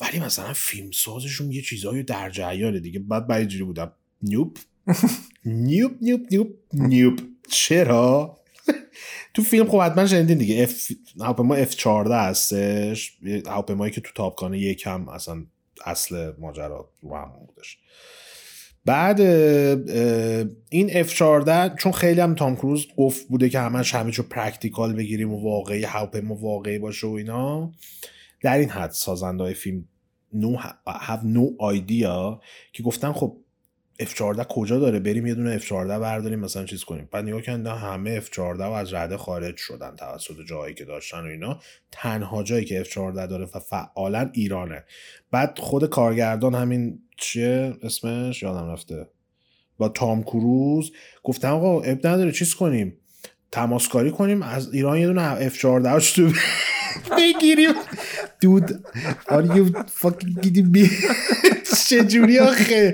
ولی مثلا فیلمسازشون یه چیزایی در جریانه دیگه. بعد بعد جوری بودم. نیوپ نیوپ نیوپ نیوپ نیوپ چرا؟ تو فیلم خب حتما شنیدین دیگه. اف هواپیما F14 هستش. یه هواپیمایی که تو تاپکانه یکم اصلا اصل ماجرا رو هم بودش بعد این F14 چون خیلی هم تام کروز گفت بوده که همش همه چو پرکتیکال بگیریم و واقعی هواپیما واقعی باشه و اینا. در این حد سازنده های فیلم no have no idea که گفتن خب F14 کجا داره؟ بریم یه دونه F14 برداریم مثلا چیز کنیم. بعد نگاه کردن همه F14 و از رده خارج شدن توسط جایی که داشتن و اینا. تنها جایی که F14 داره و فعالا ایرانه. بعد خود کارگردان همین چیه اسمش؟ یادم رفته. با تام کروز. گفتن آقا اب نداره چیز کنیم. تماسکاری کنیم از ایران یه دونه F14 هاش تو بگیریم. دود are you fucking kidding me? چجوری آخه؟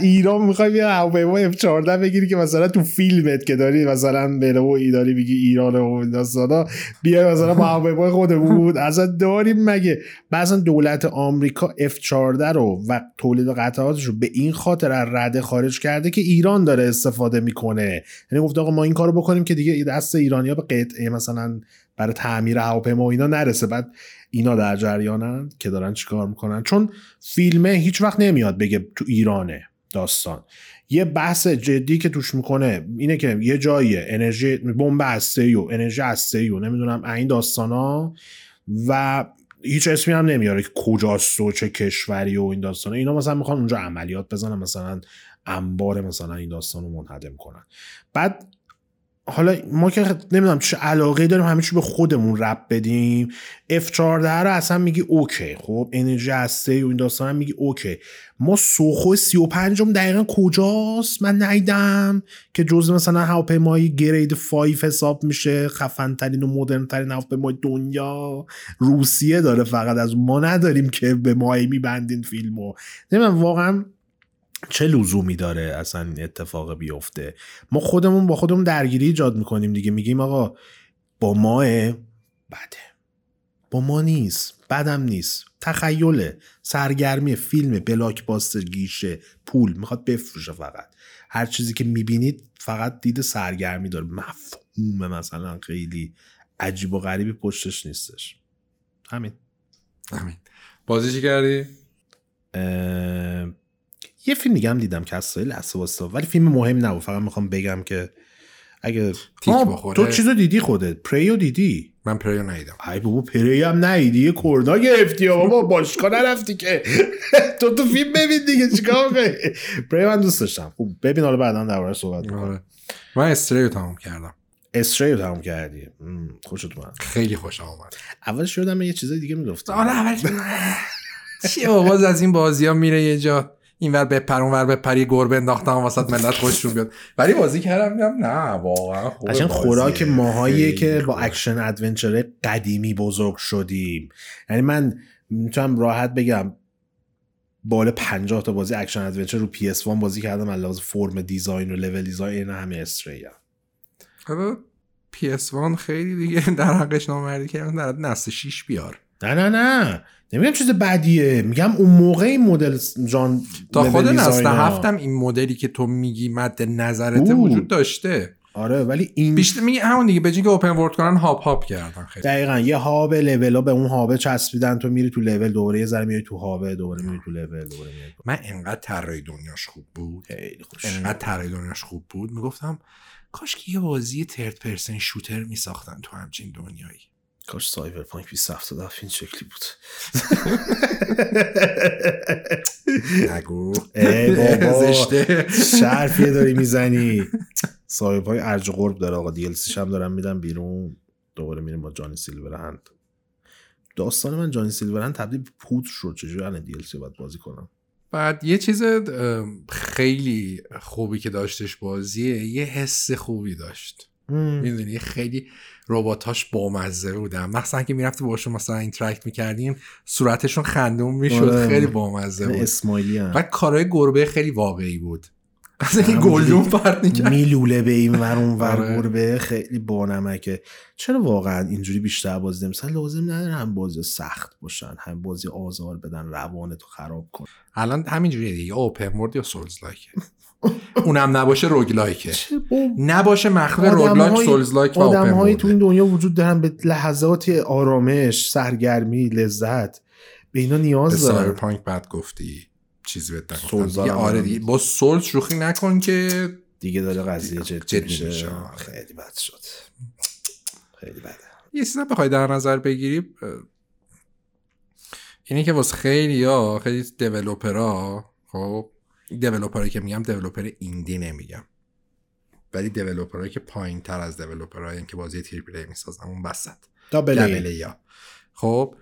ایران می‌خوای بیا هواپیما اف 14 بگیری که مثلا تو فیلمت که داری مثلا بره و ایداری میگی ایران و داستانا بیا مثلا با هواپیمای خودمون. بود اصلا داریم مگه؟ بعضا دولت آمریکا اف 14 رو و تولید قطعاتش رو به این خاطر از رده خارج کرده که ایران داره استفاده می‌کنه. یعنی گفت آقا ما این کارو بکنیم که دیگه دست ایرانیا به قطعه مثلا برای تعمیر هواپیما و اینا نرسه. بعد اینا در جریانن که دارن چیکار می‌کنن؟ چون فیلمه هیچ وقت نمیاد بگه تو ایرانه داستان. یه بحث جدی که توش می‌کنه اینه که یه جاییه انرژی بمب هسته و انرژی هسته و نمی‌دونم این داستانا و هیچ اسمی هم نمیاره که کجاست و چه کشوری و این داستانا. اینا مثلا می‌خوان اونجا عملیات بزنن مثلا انبار مثلا این داستان رو منهدم کنن. بعد حالا ما که نمی‌دونم چه علاقه داریم همه چی به خودمون رب بدیم. F14 رو اصلا میگی اوکی خب انرژی هسته و این داستان هم میگی اوکی ما سوخو 35 هم دقیقا کجاست؟ من نیدم که جز مثلا هواپیمای گرید 5 حساب میشه. خفن ترین و مدرن ترین هواپیمای دنیا. روسیه داره فقط از ما نداریم که به مایی میبندین فیلمو. نمی‌دونم واقعا چه لزومی داره اصلا این اتفاق بیفته؟ ما خودمون با خودمون درگیری ایجاد می‌کنیم دیگه. میگیم آقا با ما بده. با ما نیست. بدم نیست. تخیله. سرگرمی فیلم بلاک باستر گیشه. پول. می‌خواد بفروشه فقط. هر چیزی که می‌بینید فقط دید سرگرمی داره. مفهوم مثلا خیلی عجیب و غریبی پشتش نیستش. همین. همین. بازی چی کردی؟ یه فیلم دیگه هم دیدم که از لحظه واسه ولی فیلم مهم نبود. فقط می‌خوام بگم که اگه تیک بخوره. تو چیزو دیدی خودت؟ پریو دیدی؟ من پریو ندیدم. ای بابا پری هم ندیدی؟ یه کردا گرفتی. بابا باشگاه نرفتی که. تو تو فیلم ببین دیگه چیکار پری من دوست داشتم. خوب ببین حالا بعدا درباره صحبت آره. من استریو تمام کردم. Stray و تمام کردی. خوشت اومد. خیلی خوش آمد اولش یادم یه چیزای دیگه می‌گفت حالا اولش چیه بابا از این بازی ها میره یه جا. اینور بپر اونور بپر یه گربه انداختم وسط ملت خوششون بیاد. ولی بازی کردم میگم نه واقعا قشنگ خوراک ماهاییه که با action adventure قدیمی بزرگ شدیم. یعنی من می‌تونم راحت بگم بالا 50 تا بازی action adventure رو PS1 بازی کردم علاوه form design و level design همه استریا خب PS1 خیلی دیگه در حقش نامردی کردن در نسل 6 بیار. نه نه نه. نمیگم چیز بعدیه میگم اون موقع این مدل جان تا خود نسل هفتم این مدلی که تو میگی مد نظرت وجود داشته. آره ولی این بیشتر میگه همون دیگه به که اوپن ورد کنن هاپ هاپ کردن خیلی. دقیقا یه هاب لول به اون هابه چسبیدن تو میری تو لول دوباره یه ذره میری تو هابه دوباره میری تو لول دوباره میری من انقدر طراحی دنیاش خوب بود. خیلی خوش انقدر طراحی دنیاش خوب بود. می‌گفتم کاش که یه بازی ترد پرسن شوتر میساختن تو همچین دنیایی. کاش سایبرپانک 2077 این شکلی بود. نگو. زشته. شرفیه داری می‌زنی. سایبرپانک ارج قرب داره آقا. دی هم دارم میدم بیرون. دوباره میریم با جانی سیلورهند. داستان من جانی سیلورهند تبدیل به پود شد. چجوری الان دی باید بازی کنم؟ بعد یه چیز خیلی خوبی که داشتش بازیه یه حس خوبی داشت. می‌دونی؟ خیلی رباتاش بامزه بودن. مثلا که می‌رفتی باشون مثلا اینتراکت می‌کردیم صورتشون خندون می‌شد. آره. خیلی بامزه بود. اسماعیلی. بعد کارهای گربه خیلی واقعی بود. از این گلدون فرد می‌کرد. میلوله به این ور اون ور آره. گربه خیلی بانمکه. چرا واقعا اینجوری بیشتر بازی مثلا لازم نداره هم بازی سخت باشن هم بازی آزار بدن روانتو خراب کن. الان همینجوریه دیگه. اوپن ورد یا سولز لایک اونم نباشه روگ لایکه نباشه مخلوق روگلاک سولز لایک و هایی ورد. تو این دنیا وجود دارن به لحظات آرامش سرگرمی لذت. به اینا نیاز دارن. سایبرپانک بعد گفتی. چیزی بهت آره. دیگه. با سولز شوخی نکن که دیگه داره قضیه جدی جدی میشه. خیلی بد شد. خیلی بده یه چیزا بخوای در نظر بگیری اینه که واسه خیلی ها خیلی developer ا خب developer ایی که میگم developer indie نمیگم. ولی developer ایی که پایین تر از developer ایی که بازی triple A می‌سازن اون وسط. double A. خب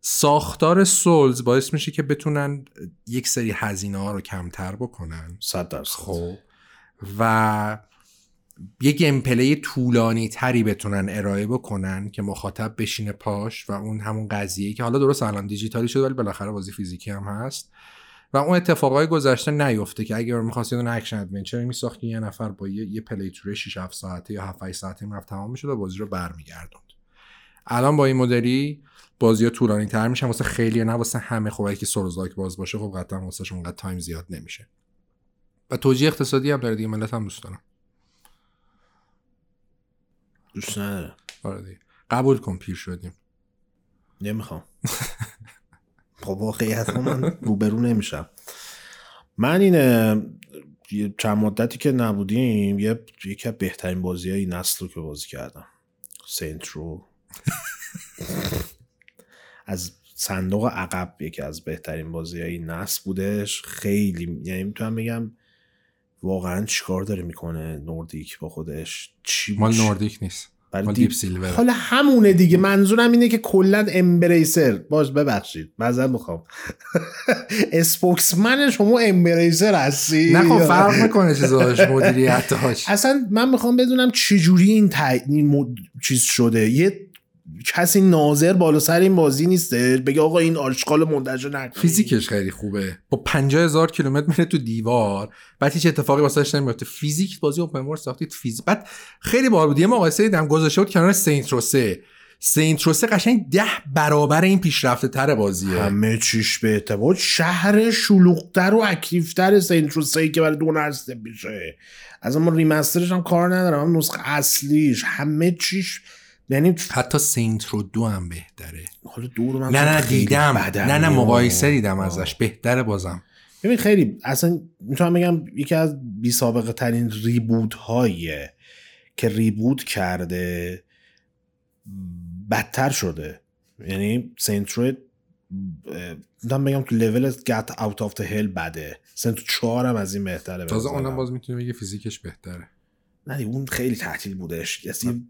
ساختار Souls باعث میشه که بتونن یک سری هزینه ها رو کمتر بکنن. صد درصد. خب و یه game طولانی تری بتونن ارائه بکنن که مخاطب بشینه پاش و اون همون قضیه که حالا درست الان دیجیتالی شده ولی بالاخره بازی فیزیکی هم هست. و اون اتفاقای گذشته نیفته که اگر می‌خواست یه action adventure میساخت یه نفر با یه, یه playthrough 6 7 ساعته یا 7 8 ساعته می‌رفت تمام می‌شد و بازی رو برمیگردوند. الان با این مدلی بازی ها طولانی تر میشن واسه خیلی نه واسه همه. خب که souls-like باز باشه خب قطعا واسه شما time زیاد نمیشه. و توجیه اقتصادی هم داره دیگه ملت هم دوست دارن دوست نداره. آره دیگه. قبول کن پیر شدیم. نمی‌خوام. خب واقعیت من روبرو نمیشم. من اینه چند مدتی که نبودیم یه یکی از بهترین بازی های نسل رو که بازی کردم. Saints Row از صندوق عقب یکی از بهترین بازی های نسل بودش. خیلی یعنی می‌تونم بگم واقعا چیکار داره می‌کنه Nordic با خودش؟ چی مال Nordic نیست. مال Deep Silver. حالا همونه دیگه. منظورم اینه که کلا Embracer باش ببخشید. معذرت می‌خوام. spokesman شما Embracer هستی؟ نه خب فرق می‌کنه چیزاش مدیریتاش. اصلا من می‌خوام بدونم چجوری این, این چیز شده. یه کسی ناظر بالا سر این بازی نیسته؟ بگه آقا این آشغال منتشر نکنید فیزیکش خیلی خوبه. با 50 هزار کیلومتر میره تو دیوار. بعد هیچ اتفاقی واسش نمیفته فیزیک بازی open world ساختید فیزیک. بعد خیلی باحال بود. یه مقایسه دیدم گذاشته بود کنار Saints Row سه. Saints Row سه قشنگ ده برابر این پیشرفته تر بازیه. همه چیش به اعتبار شهر شلوغتر و active تر Saints Row سه که برای دو نسل پیشه. از اما remaster ش هم کار ندارم. هم نسخه اصلیش. همه چیش یعنی حتی Saints Row دو هم بهتره. حالا دو رو من نه نه دیدم. نه نه مقایسه دیدم ازش. بهتره بازم. ببین خیلی اصلا می‌تونم بگم یکی از بی سابقه ترین reboot هاییه که reboot کرده بدتر شده. یعنی Saints Row می‌تونم بگم تو level Gat out of Hell بده. Saints Row چهار هم از این بهتره تازه اونم باز می‌تونه بگه فیزیکش بهتره. نه اون خیلی تعطیل بودش. یعنی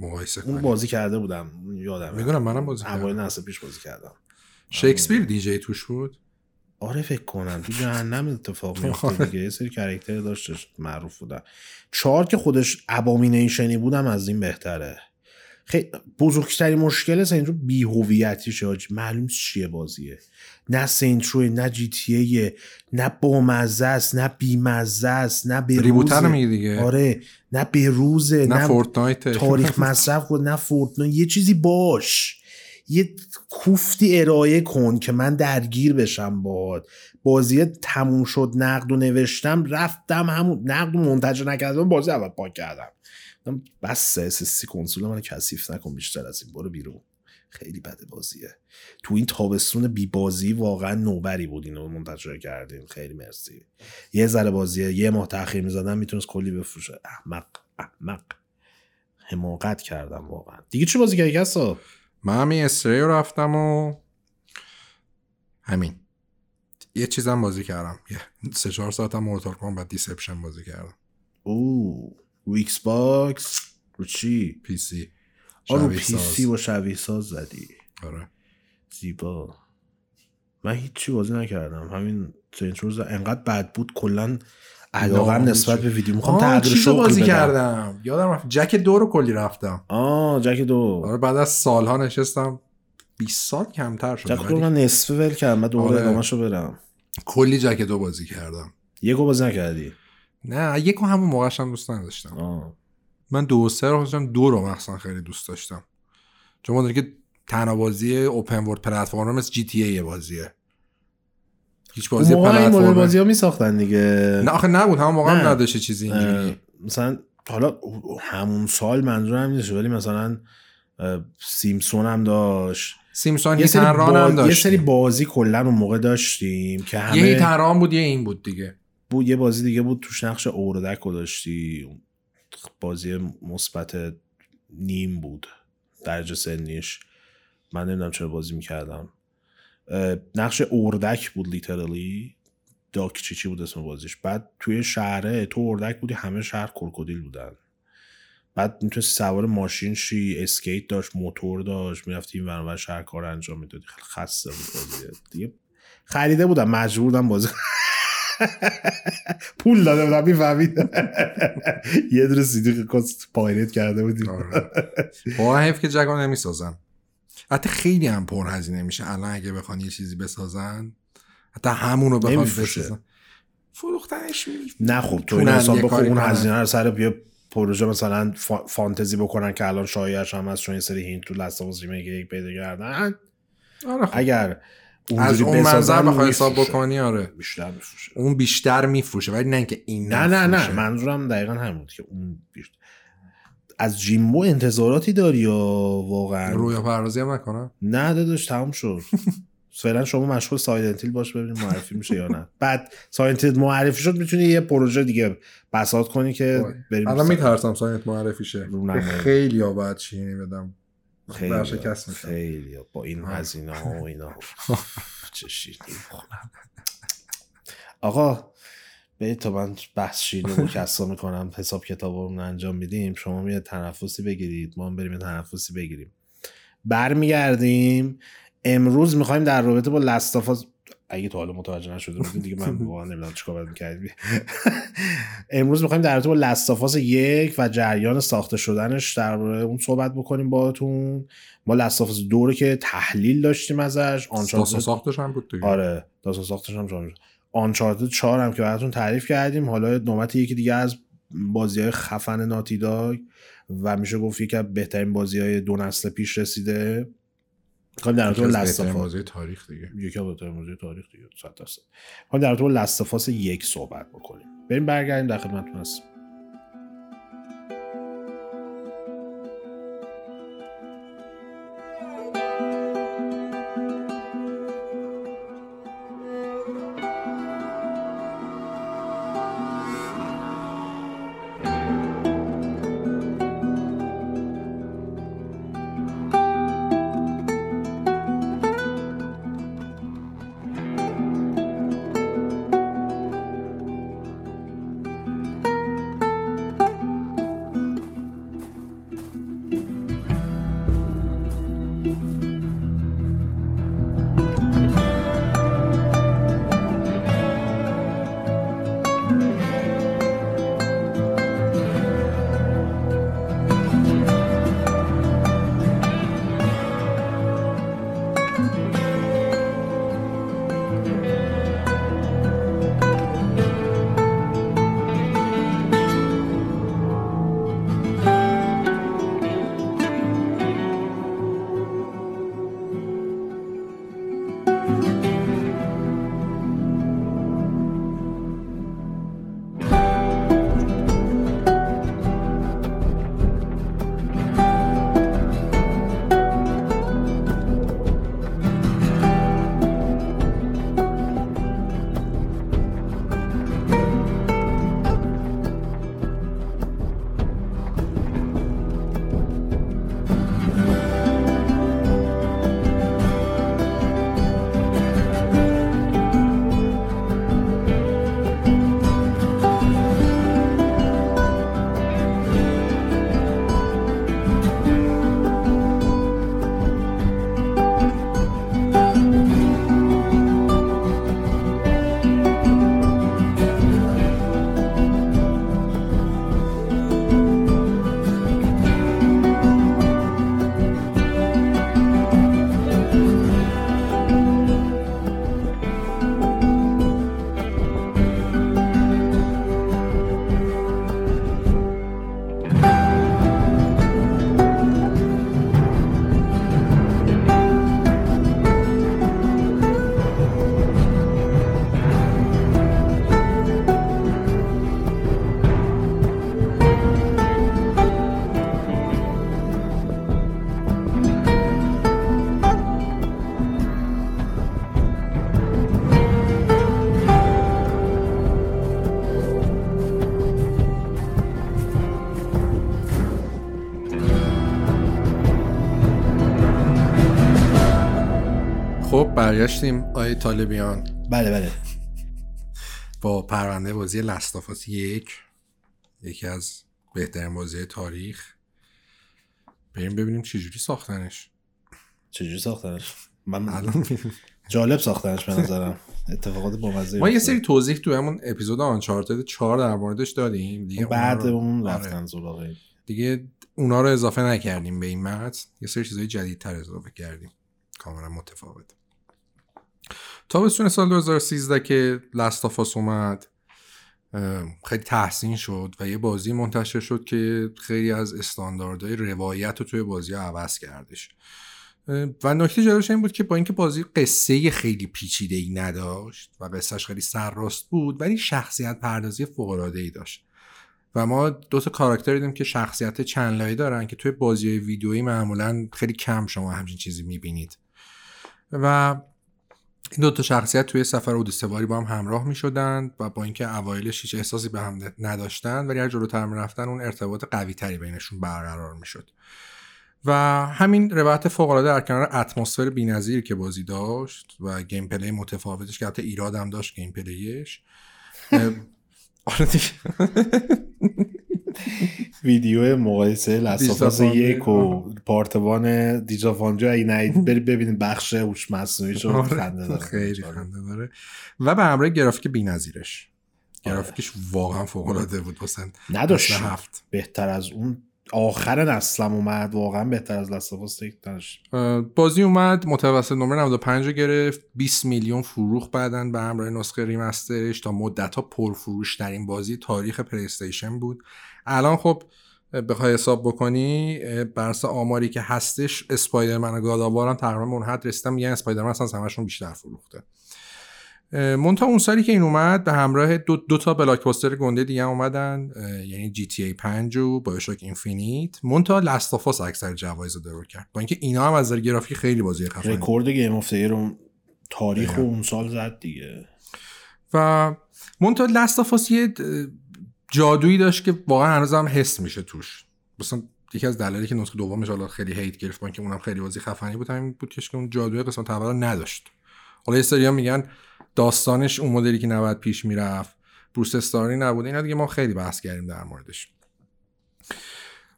مقایسه اون بازی کرده بودم. یادم می‌دونم منم بازی کردم. اوایل نسل پیش بازی کردم. Shakespeare DJ توش بود؟ آره فکر کنم. تو جهنم اتفاق میفته دیگه. یه سری character داشتش معروف بودن. چهار که خودش ابامینیشنی بودم از این بهتره. خیلی بزرگترین مشکل سینترو بی هویتیشه معلوم چیه بازیه. نه سینترو نه جی تی نه بامزه است نه بیمزه است نه بروزه دیگه؟ آره. نه بروزه نه, نه فورتنایت تاریخ مصرف کن نه فورتنایت. یه چیزی باش. یه کوفتی ارائه کن که من درگیر بشم باد بازی تموم شد نقد و نوشتم رفتم همون نقد و منتج نکردم بازی اول پاک کردم. بس اس کنسول من کثیف نکن بیشتر از این برو بیرون. خیلی بده بازیه. تو این تابستون بی بازی واقعا نوبری بود اینو منتشر کردیم خیلی مرسی. یه ذره بازیه. یه ماه تاخیر می‌زدم می‌تونست کلی بفروشه. احمق احمق. حماقت کردم واقعا. دیگه چه بازی کردی کسا؟ من همین Stray رفتم و همین. یه چیزم بازی کردم. یه سه چهار ساعت هم Mortal Kombat Deception بازی کردم. اوه. رو Xbox رو چی؟ PC رو PC با شبیه ساز زدی. آره. زیبا. من هیچی بازی نکردم. همین Saints Row انقدر بد بود کلا علاقه نسبت به ویدیو می‌خوام تغییر شغل بازی کردم. یادم رفت جک دو رو کلی رفتم. آه جک دو. آره بعد از سالها نشستم. 20 سال کمتر شد جک دو من نصفه ول کردم بعد دوباره آره. برم کلی جک دو بازی کردم. یکو بازی نکردی. نه یکو همون موقعش هم دوست نداشتم. آه. من دو سه رو دو رو مثلا خیلی دوست داشتم. چون ما که تنها بازی اوپن ورد پلتفرم مثل جی تی ای بازیه. هیچ بازی پلتفرم بازی ها می ساختن دیگه. نه آخه نبود همون موقع هم نداشته چیزی اینجوری. مثلا حالا همون سال منظورم نیست ولی مثلا سیمسون هم داشت. سیمسون یه سری هم داشت یه سری بازی کلا اون موقع داشتیم که همه یه ترام بود یه این بود دیگه. بود. یه بازی دیگه بود توش نقش اوردک رو داشتی. بازی مثبت نیم بود. درجه سنیش. من نمی‌دونم چرا بازی می‌کردم. نقش اردک بود literally. Duck چی چی بود اسم بازیش. بعد توی شهره تو اردک بودی همه شهر کرکودیل بودن. بعد می‌تونستی سوار ماشین شی اسکیت داشت موتور داشت می‌رفتی این ور شهر کار انجام می‌دادی. خیلی خسته بود بازی. دیگه خریده بودم مجبور بودم بازی پول داده بودم می‌فهمید یه دونه سیدی pirate کرده بودیم واقعا حیف که جگا نمی‌سازن. حتی خیلی هم پر هزینه میشه. الان اگه بخوان یه چیزی بسازن حتی همونو بخواد نمی‌فروشه. بسازن. فروختنش نه خب تو این حساب بکن اون. هزینه رو سر یه پروژه مثلا فا- فانتزی بکنن که الان شایعش هم هست چون یه سری hint تو Last of Us remake یک پیدا کردن. آره خب. اگر از اون منظر بخوای حساب. بکنی آره. بیشتر میفروشه. اون بیشتر میفروشه ولی نه اینکه این نه نه نه. منظورم دقیقا همین بود که اون بیشتر از جیمبو انتظاراتی داری یا واقعا؟ رویا پردازی هم نکنم. نه داداش تموم شد. فعلا شما مشغول سایلنتیل باش ببینیم معرفی میشه یا نه. بعد سایلنتیل معرفی شد می‌تونی یه پروژه دیگه بساط کنی که بریم الان میترسم سایت معرفی شه. خیلی ها باید چینی بدم. خیلی ورشکست میشم. خیلی با این. هزینه ها و اینا. چه شیرینی. آقا برید تا من بحث شیرینی رو کسا می‌کنم. حساب کتاب رو انجام میدیم. شما یه تنفسی بگیرید. ما هم بریم یه تنفسی بگیریم. برمیگردیم. امروز می‌خوایم در رابطه با لستافاز اگه تا حالا متوجه نشده بودید دیگه من واقعا نمی‌دونم چیکار باید می‌کردیم امروز می‌خوایم در رابطه با لستافاز یک و جریان ساخته شدنش درباره اون صحبت بکنیم باهاتون. ما لستافاز دو رو که تحلیل داشتیم ازش آنچارتد ساختش هم بود دیگه. آره داستان ساختش هم جالب شد. Uncharted 4 هم که براتون تعریف کردیم. حالا نوبت یکی دیگه از بازی های خفن Naughty Dog و میشه گفت یکی از بهترین بازی های دو نسل پیش رسیده. می‌خوایم در رابطه با یکی از Last بهترین of بازی تاریخ دیگه. یکی از بازی تاریخ دیگه 100 درصد. می‌خوایم در رابطه با Last of Us یک صحبت بکنیم. بریم برگردیم در خدمتتون هستیم. برگشتیم. آیه طالبیان. بله بله. با پرونده بازی لستافاس یک یکی از بهترین بازی تاریخ. بریم ببینیم چجوری ساختنش. چجوری ساختنش؟ من الان جالب ساختنش به نظرم. اتفاقات بامزه ما یه. سری توضیح تو همون اپیزود آنچارتد 4 در موردش دادیم. دیگه بعد رو- اون آره. رفتن سراغ. دیگه اونا رو اضافه نکردیم به این متن. یه سری چیزای جدیدتر اضافه کردیم. کاملا متفاوت. تابستون سال 2013 که لستافاس اومد خیلی تحسین شد و یه بازی منتشر شد که خیلی از استانداردهای روایت رو توی بازی عوض کردش. و نکته جالبش این بود که با اینکه بازی قصه خیلی پیچیده ای نداشت و قصهش خیلی سرراست بود ولی شخصیت پردازی فوق ای داشت. و ما دو تا کاراکتر دیدیم که شخصیت چند لایه دارن که توی بازی ویدیویی معمولا خیلی کم شما همچین چیزی می‌بینید. و این دو تا شخصیت توی سفر اودیسه با هم همراه می شدند و با اینکه اوایلش هیچ احساسی به هم نداشتن ولی هر جلوتر می رفتن اون ارتباط قوی تری بینشون برقرار می شد و همین روایت فوق العاده در کنار اتمسفر بی‌نظیر که بازی داشت و gameplay متفاوتش که حتی ایراد هم داشت gameplay ش ویدیو مقایسه Last of Us یک و پارتوان دیجافانجو اگه نهید بری ببینید بخش هوش مصنوعی شو. آره، خنده داره. خیلی خنده داره. و به همراه گرافیک بی‌نظیرش. گرافیکش واقعا فوق العاده بود. واسه نداشت. هفت. بهتر از اون. آخر نسلم اومد. واقعا بهتر از لستافاس بازی اومد. متوسط نمره 95 رو گرفت. 20 میلیون فروخ بعدن به همراه نسخه ریمسترش. تا مدت ها پرفروش ترین بازی تاریخ پلیستیشن بود. الان خب بخوای حساب بکنی بر اساس آماری که هستش Spider-Man و God of War هم تقریبا منحد رسیدن. میگن Spider-Man اصلا همشون بیشتر فروخته. منتها اون سالی که این اومد به همراه دو, دو تا blockbuster گنده دیگه هم اومدن. یعنی GTA 5 و BioShock Infinite. منتها Last of Us اکثر جوایز رو درو کرد. با اینکه اینا هم از نظر گرافیک خیلی بازی خفنی رکورد Game of the Year رو تاریخ اون سال زد دیگه. و مونتا لاستافاس یه جادویی داشت که واقعا هنوز هم حس میشه توش. مثلا یکی از دلایلی که نسخه دومش حالا خیلی هیت گرفت اینکه اونم خیلی بازی خفنی بود همین بود که اون جادوی قسمت اول نداشت. حالا یه سری میگن داستانش اون مدلی که نباید پیش می‌رفت بروس استاری نبود اینا دیگه ما خیلی بحث کردیم در موردش.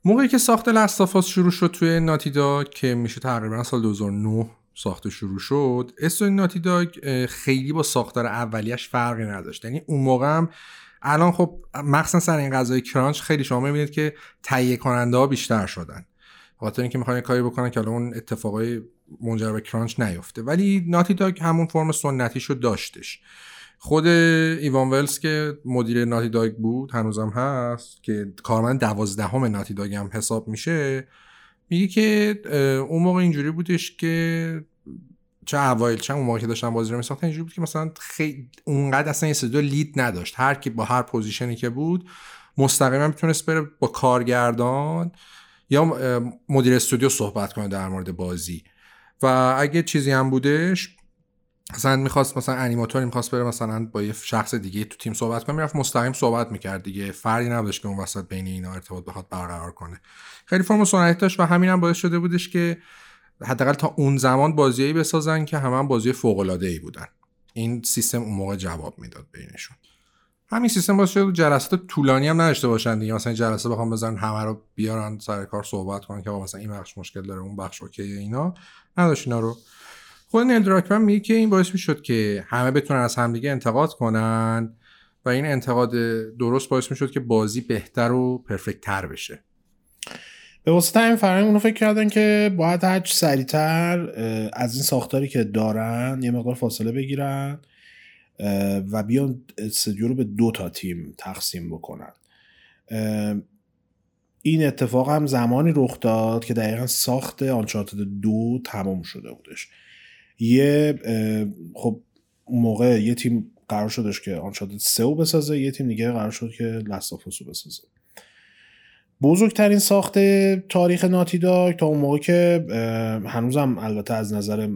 موقعی که ساخت لستافاس شروع شد توی ناتیدا که میشه تقریبا سال 2009 ساخته شروع شد استوری ناتی داگ خیلی با ساختار اولیش فرقی نداشت. یعنی اون موقع هم الان خب مخصوصا سر این غذای کرانچ خیلی شما می‌بینید که تهیه کننده ها بیشتر شدن. خاطر اینکه می‌خوان کاری بکنن که الان اون اتفاقای منجر به کرانچ نیفته. ولی ناتی داگ همون فرم سنتیش رو داشتش. خود ایوان ولز که مدیر ناتی داگ بود هنوزم هست که کارمند دوازدهم ناتی داگ هم حساب میشه میگه که اون موقع اینجوری بودش که چه اوایل چه اون موقع که داشتن بازی رو میساختن اینجوری بود که مثلا خیلی اونقدر اصلا این lead نداشت. هر کی با هر position ی که بود مستقیما می‌تونست بره با کارگردان یا مدیر استودیو صحبت کنه در مورد بازی. و اگه چیزی هم بودش مثلا می‌خواست مثلا انیماتوری می‌خواست بره مثلا با یه شخص دیگه تو تیم صحبت کنه می‌رفت مستقیم صحبت می‌کرد دیگه. فرقی نداشت که اون وسط بین اینا ارتباط بخواد برقرار کنه. خیلی فرم سنتی داشت و همین هم باعث شده بودش که حداقل تا اون زمان بازیایی بسازن که همه هم بازی فوق العاده ای بودن. این سیستم اون موقع جواب می‌داد بینشون. همین سیستم باعث شد جلسات طولانی هم نداشته باشن دیگه. مثلا جلسه بخوام بزنن همه رو بیارن سر کار صحبت کنن که مثلا این بخش مشکل داره اون بخش اوکی اینا. نداشت اینا رو. خود نیل دراکمن میگه که این باعث می‌شد که همه بتونن از همدیگه انتقاد کنن و این انتقاد درست باعث می‌شد که بازی بهتر و پرفکت تر بشه. به واسطه این فرهنگ اونو فکر کردن که باید هر سریعتر از این ساختاری که دارن یه مقدار فاصله بگیرن و بیان استودیو رو به دو تا تیم تقسیم بکنن. این اتفاق هم زمانی رخ داد که دقیقا ساخت آنچارتد دو تمام شده بودش. یه خب موقع یه تیم قرار شدش که آنچارتد سه رو بسازه یه تیم دیگه قرار شد که لستافوس رو بسازه. بزرگترین ساخت تاریخ ناتی داگ تا اون موقع که هنوزم البته از نظر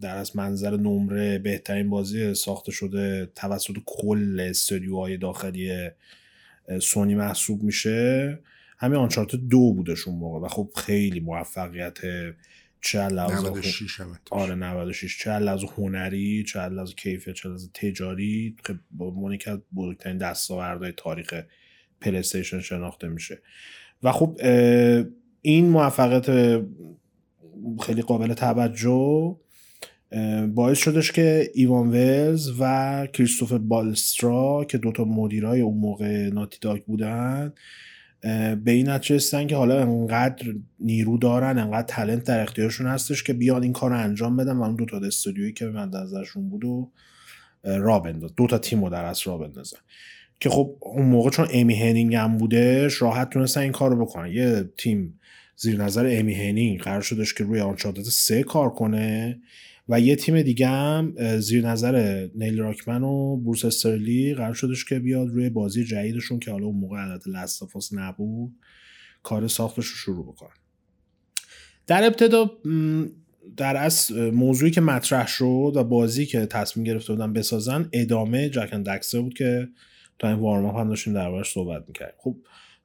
در از منظر نمره بهترین بازی ساخته شده توسط کل استودیوهای داخلی سونی محسوب میشه. همین آنچارت دو بودش اون موقع و خب خیلی موفقیت چه لحاظ آره 96 چه لحاظ هنری چه لحاظ کیفیت چه لحاظ تجاری خب مونیکا بزرگترین دستاوردهای تاریخ پلیستیشن شناخته میشه. و خب این موفقیت خیلی قابل توجه باعث شدش که ایوان ولز و کریستوفر بالسترا که دوتا مدیرای اون موقع ناتی داک بودن به این نتیجه که حالا انقدر نیرو دارن انقدر تلنت در اختیارشون هستش که بیاد این کار رو انجام بدن و اون دو تا استودیویی که به من نظرشون بود و را بنداز. دو تا تیم رو در اصل را بندازن. که خب اون موقع چون ایمی هنینگ هم بودش راحت تونستن این کار رو بکنن. یه تیم زیر نظر ایمی هنینگ قرار شدش که روی آنچارتد سه کار کنه و یه تیم دیگه هم زیر نظر نیل راکمن و بروس استرلی قرار شدش که بیاد روی بازی جدیدشون که حالا اون موقع عدد لستافاس نبود کار ساختش رو شروع بکنن. در ابتدا در از موضوعی که مطرح شد و بازی که تصمیم گرفته بودن بسازن ادامه جک اند دکستر بود که تا این وارم هم داشتیم دربارش صحبت می‌کردیم. خب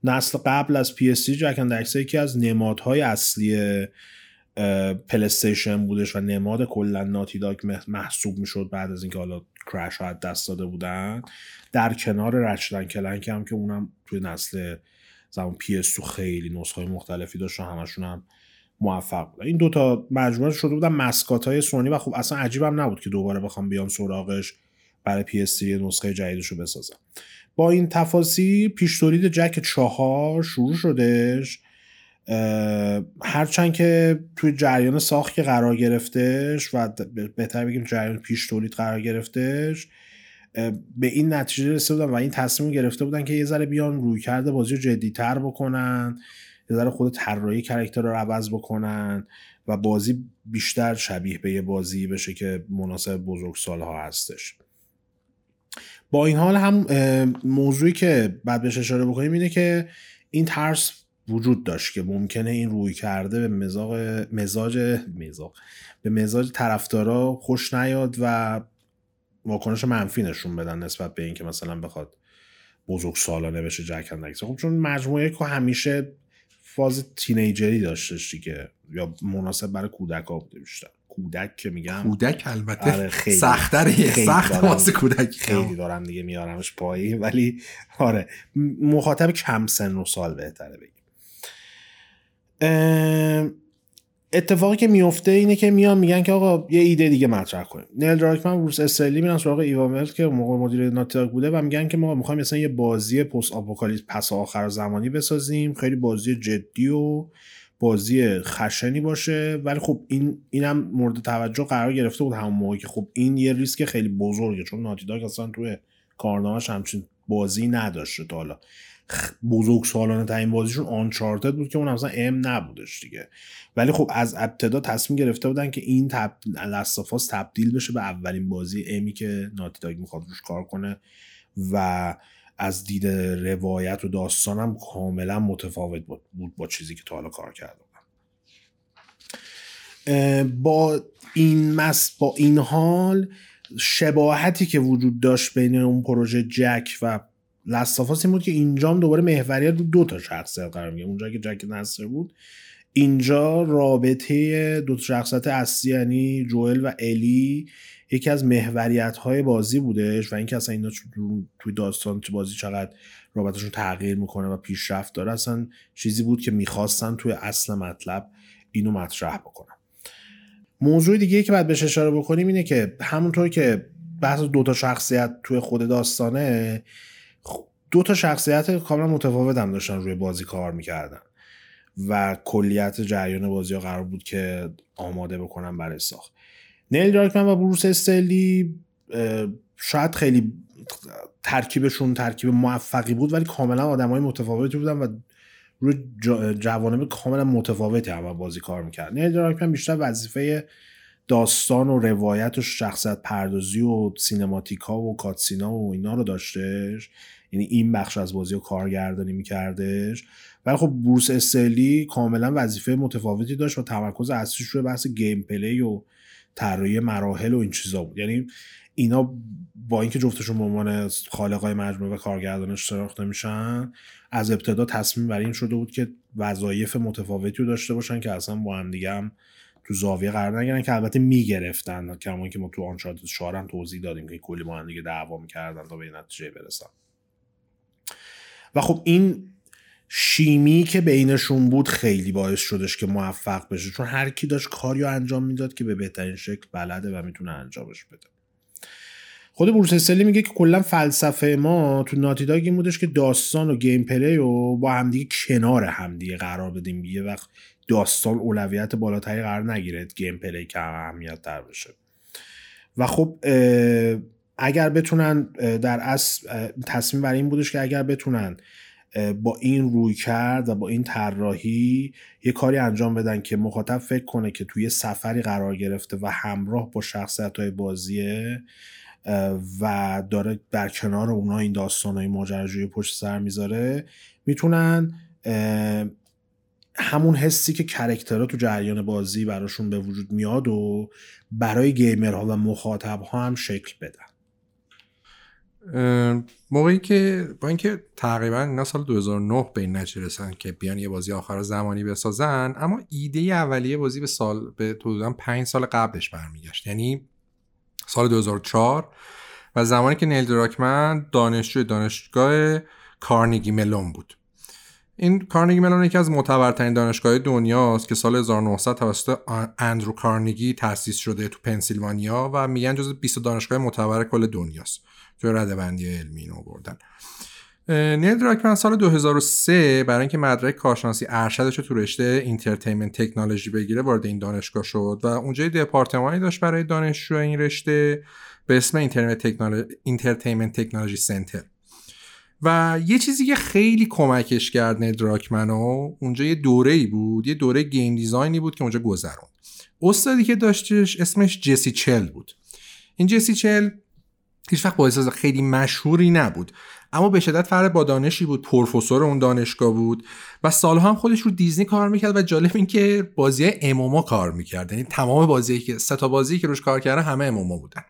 نسل قبل از پی اس جکن دکسه یکی از نمادهای اصلی پلی‌استیشن بودش و نماد کلا ناتی داک محسوب می‌شد بعد از اینکه حالا کرش رو از دست داده بودن. در کنار رچت اند کلنک هم که اونم توی نسل زمان پی اس خیلی نسخه مختلفی داشت و همشون هم موفق بود این دوتا مجموعه شده بودن mascot های سونی و خب اصلا عجیب هم نبود که دوباره بخوام بیان سراغش. برای پی اس نسخه جدیدش رو بسازن با این تفاصیل پیش تولید جک چهار شروع شدش هرچند که توی جریان ساخت که قرار گرفتش و بهتر بگیم جریان پیش تولید قرار گرفتش به این نتیجه رسیده بودن و این تصمیم گرفته بودن که یه ذره بیان روی کرده بازی رو جدیتر بکنن یه ذره خود طراحی کرکتر رو عوض بکنن و بازی بیشتر شبیه به یه بازی بشه که مناسب بزرگ سالها هستش. با این حال هم موضوعی که بعد بهش اشاره بکنیم اینه که این ترس وجود داشت که ممکنه این روی کرده به مزاج مزاج مزاج به مزاج طرفدارا خوش نیاد و واکنش منفی نشون بدن نسبت به اینکه مثلا بخواد بزرگ سالانه بشه جک خب چون مجموعه که همیشه فاز تینیجری داشتش دیگه یا مناسب برای کودک ها بوده بیشتر. کودک که میگم. کودک البته آره خیلی سختره سخت واسه کودک خیلی دارم دیگه میارمش پایی ولی آره مخاطب کم سن و سال بهتره بگیم. اتفاقی که میفته اینه که میان میگن که آقا یه ایده دیگه مطرح کنیم. نیل دراکمن روس اسرائیلی میرن سراغ ایواملت که موقع مدیر ناتیداگ بوده و میگن که ما می‌خوایم مثلا یه بازی پست آپوکالیپس پس آخر زمانی بسازیم. خیلی بازی جدی و بازی خشنی باشه. ولی خب این اینم مورد توجه قرار گرفته بود همون موقع که خب این یه ریسک خیلی بزرگه. چون ناتیداگ اصلا توی کارنامهش همچین بازی نداشته تا حالا. بزرگ سالانه ترین بازیشون آنچارتد بود که اون اصلا ام نبودش دیگه. ولی خب از ابتدا تصمیم گرفته بودن که این تب... لستافاس تبدیل بشه به اولین بازی امی که ناتی داگ می‌خواد روش کار کنه و از دید روایت و داستانم کاملا متفاوت بود با چیزی که تا حالا کار کرده با این مس با این حال شباهتی که وجود داشت بین اون پروژه جک و لستافاس این بود که اینجا دوباره محوریت رو دو تا شخصیت قرار میگه اونجا که جک نصر بود اینجا رابطه دو تا شخصیت اصلی یعنی جوئل و الی یکی از محوریت های بازی بودش و اینکه اصلا اینا توی داستان تو بازی چقدر رابطهشون تغییر می‌کنه و پیشرفت داره اصلا چیزی بود که می‌خواستن توی اصل مطلب اینو مطرح بکنن. موضوع دیگه که باید بهش اشاره بکنیم اینه که همونطور که بحث دو تا شخصیت توی خود داستانه دو تا شخصیت کاملا متفاوت هم داشتن روی بازی کار می‌کردن و کلیت جریان بازی ها قرار بود که آماده بکنن برای ساخت. نیل دارکمن و بروس استلی شاید خیلی ترکیبشون ترکیب موفقی بود ولی کاملا آدم های متفاوتی بودن و روی جوانب کاملا متفاوتی هم بازی کار می‌کرد. نیل دارکمن بیشتر وظیفه داستان و روایت و شخصیت پردازی و سینماتیکا و کاتسینا و اینا رو داشتش. یعنی این بخش از بازی رو کارگردانی میکردش. ولی خب بروس استلی کاملا وظیفه متفاوتی داشت و تمرکز اصلیش روی بحث گیم پلی و طراحی مراحل و این چیزا بود. یعنی اینا با اینکه جفتشون به عنوان خالقای مجموعه و کارگردانش شناخته میشن از ابتدا تصمیم بر این شده بود که وظایف متفاوتی رو داشته باشن که اصلا با هم دیگه هم تو زاویه قرار نگیرن که البته می‌گرفتن کما که ما تو آنچارتد 4 هم توضیح دادیم که کلی با هم دیگه دعوا می‌کردن تا به نتیجه برسن. و خب این شیمی که بینشون بود خیلی باعث شدش که موفق بشه. چون هر کی داشت کاری رو انجام می‌داد که به بهترین شکل بلده و می‌تونه انجامش بده. خود بروس استلی میگه که کلا فلسفه ما تو ناتیداگ این بودش که داستان و gameplay رو با همدیگه کنار همدیگه قرار بدیم. یه وقت داستان اولویت بالاتری قرار نگیره گیم پلی که اهمیت تر بشه. و خب اگر بتونن در اصل تصمیم بر این بودش که اگر بتونن با این روی کرد و با این طراحی یه کاری انجام بدن که مخاطب فکر کنه که توی سفری قرار گرفته و همراه با شخصیت های بازیه و داره در کنار اونا این داستان های ماجراجویی پشت سر می‌ذاره می‌تونن همون حسی که کرکترها تو جریان بازی براشون به وجود میاد و برای گیمرها و مخاطبها هم شکل بدن. موقعی که با اینکه تقریبا اینا سال 2009 به این نتیجه رسن که بیان یه بازی آخر زمانی بسازن اما ایده اولیه بازی به سال به حدودا 5 سال قبلش برمیگشت. یعنی سال 2004 و زمانی که نیل دراکمن دانشجوی دانشگاه کارنگی ملون بود. این کارنگی ملون یکی از معتبرترین دانشگاه دنیاست که سال 1900 توسط اندرو کارنگی تأسیس شده تو پنسیلوانیا و میگن جز 20 دانشگاه معتبر کل دنیاست. توی رده بندی علمی اینو بردن نیل دراکمن سال 2003 برای اینکه مدرک کارشناسی ارشدش تو رشته Entertainment Technology بگیره وارد این دانشگاه شد و اونجا دپارتمانی داشت برای دانشجو این رشته به اسم Entertainment Technology Center. و یه چیزی که خیلی کمکش کرد نیل دراکمنو اونجا یه دوره ای بود یه دوره game design ی بود که اونجا گذروند. استادی که داشتش اسمش جسی شل بود. این جسی شل هیچ وقت بازیساز خیلی مشهوری نبود. اما به شدت فرد با دانشی بود. پروفسور اون دانشگاه بود و سالها هم خودش رو دیزنی کار می‌کرد و جالب این که بازی MMO کار می‌کرد. یعنی تمام بازی که سه تا بازی که روش کار کرده همه MMO بودن.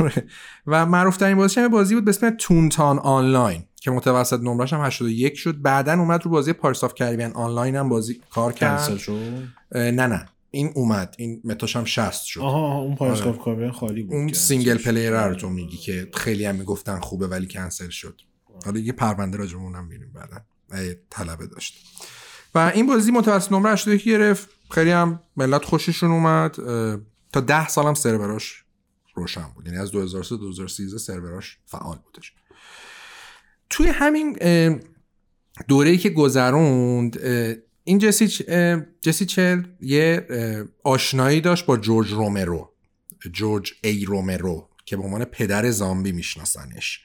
آره. و معروف ترین بازی هم بازی بود به اسم تونتان آنلاین که متوسط نمرش هم 81 شد. بعدا اومد رو بازی پارس آف کریبیان آنلاین هم بازی کار کرد. نه نه. این اومد این متاش هم 60 شد. آها اون پاراسکوپ آره. خالی بود اون سینگل پلیر رو تو میگی که خیلی هم می‌گفتن خوبه ولی کنسل شد. حالا یه پرونده راجمون هم میریم بعدا. طلبه داشت. و این بازی متوسط نمره 81 گرفت. خیلی هم ملت خوششون اومد. تا 10 سال هم سروراش روشن بود. یعنی از 2003 2013 سروراش فعال بودش. توی همین دوره‌ای که گذروند این جسی, جسی شل یه آشنایی داشت با جورج رومرو. جورج ای رومرو که به عنوان پدر زامبی میشناسنش.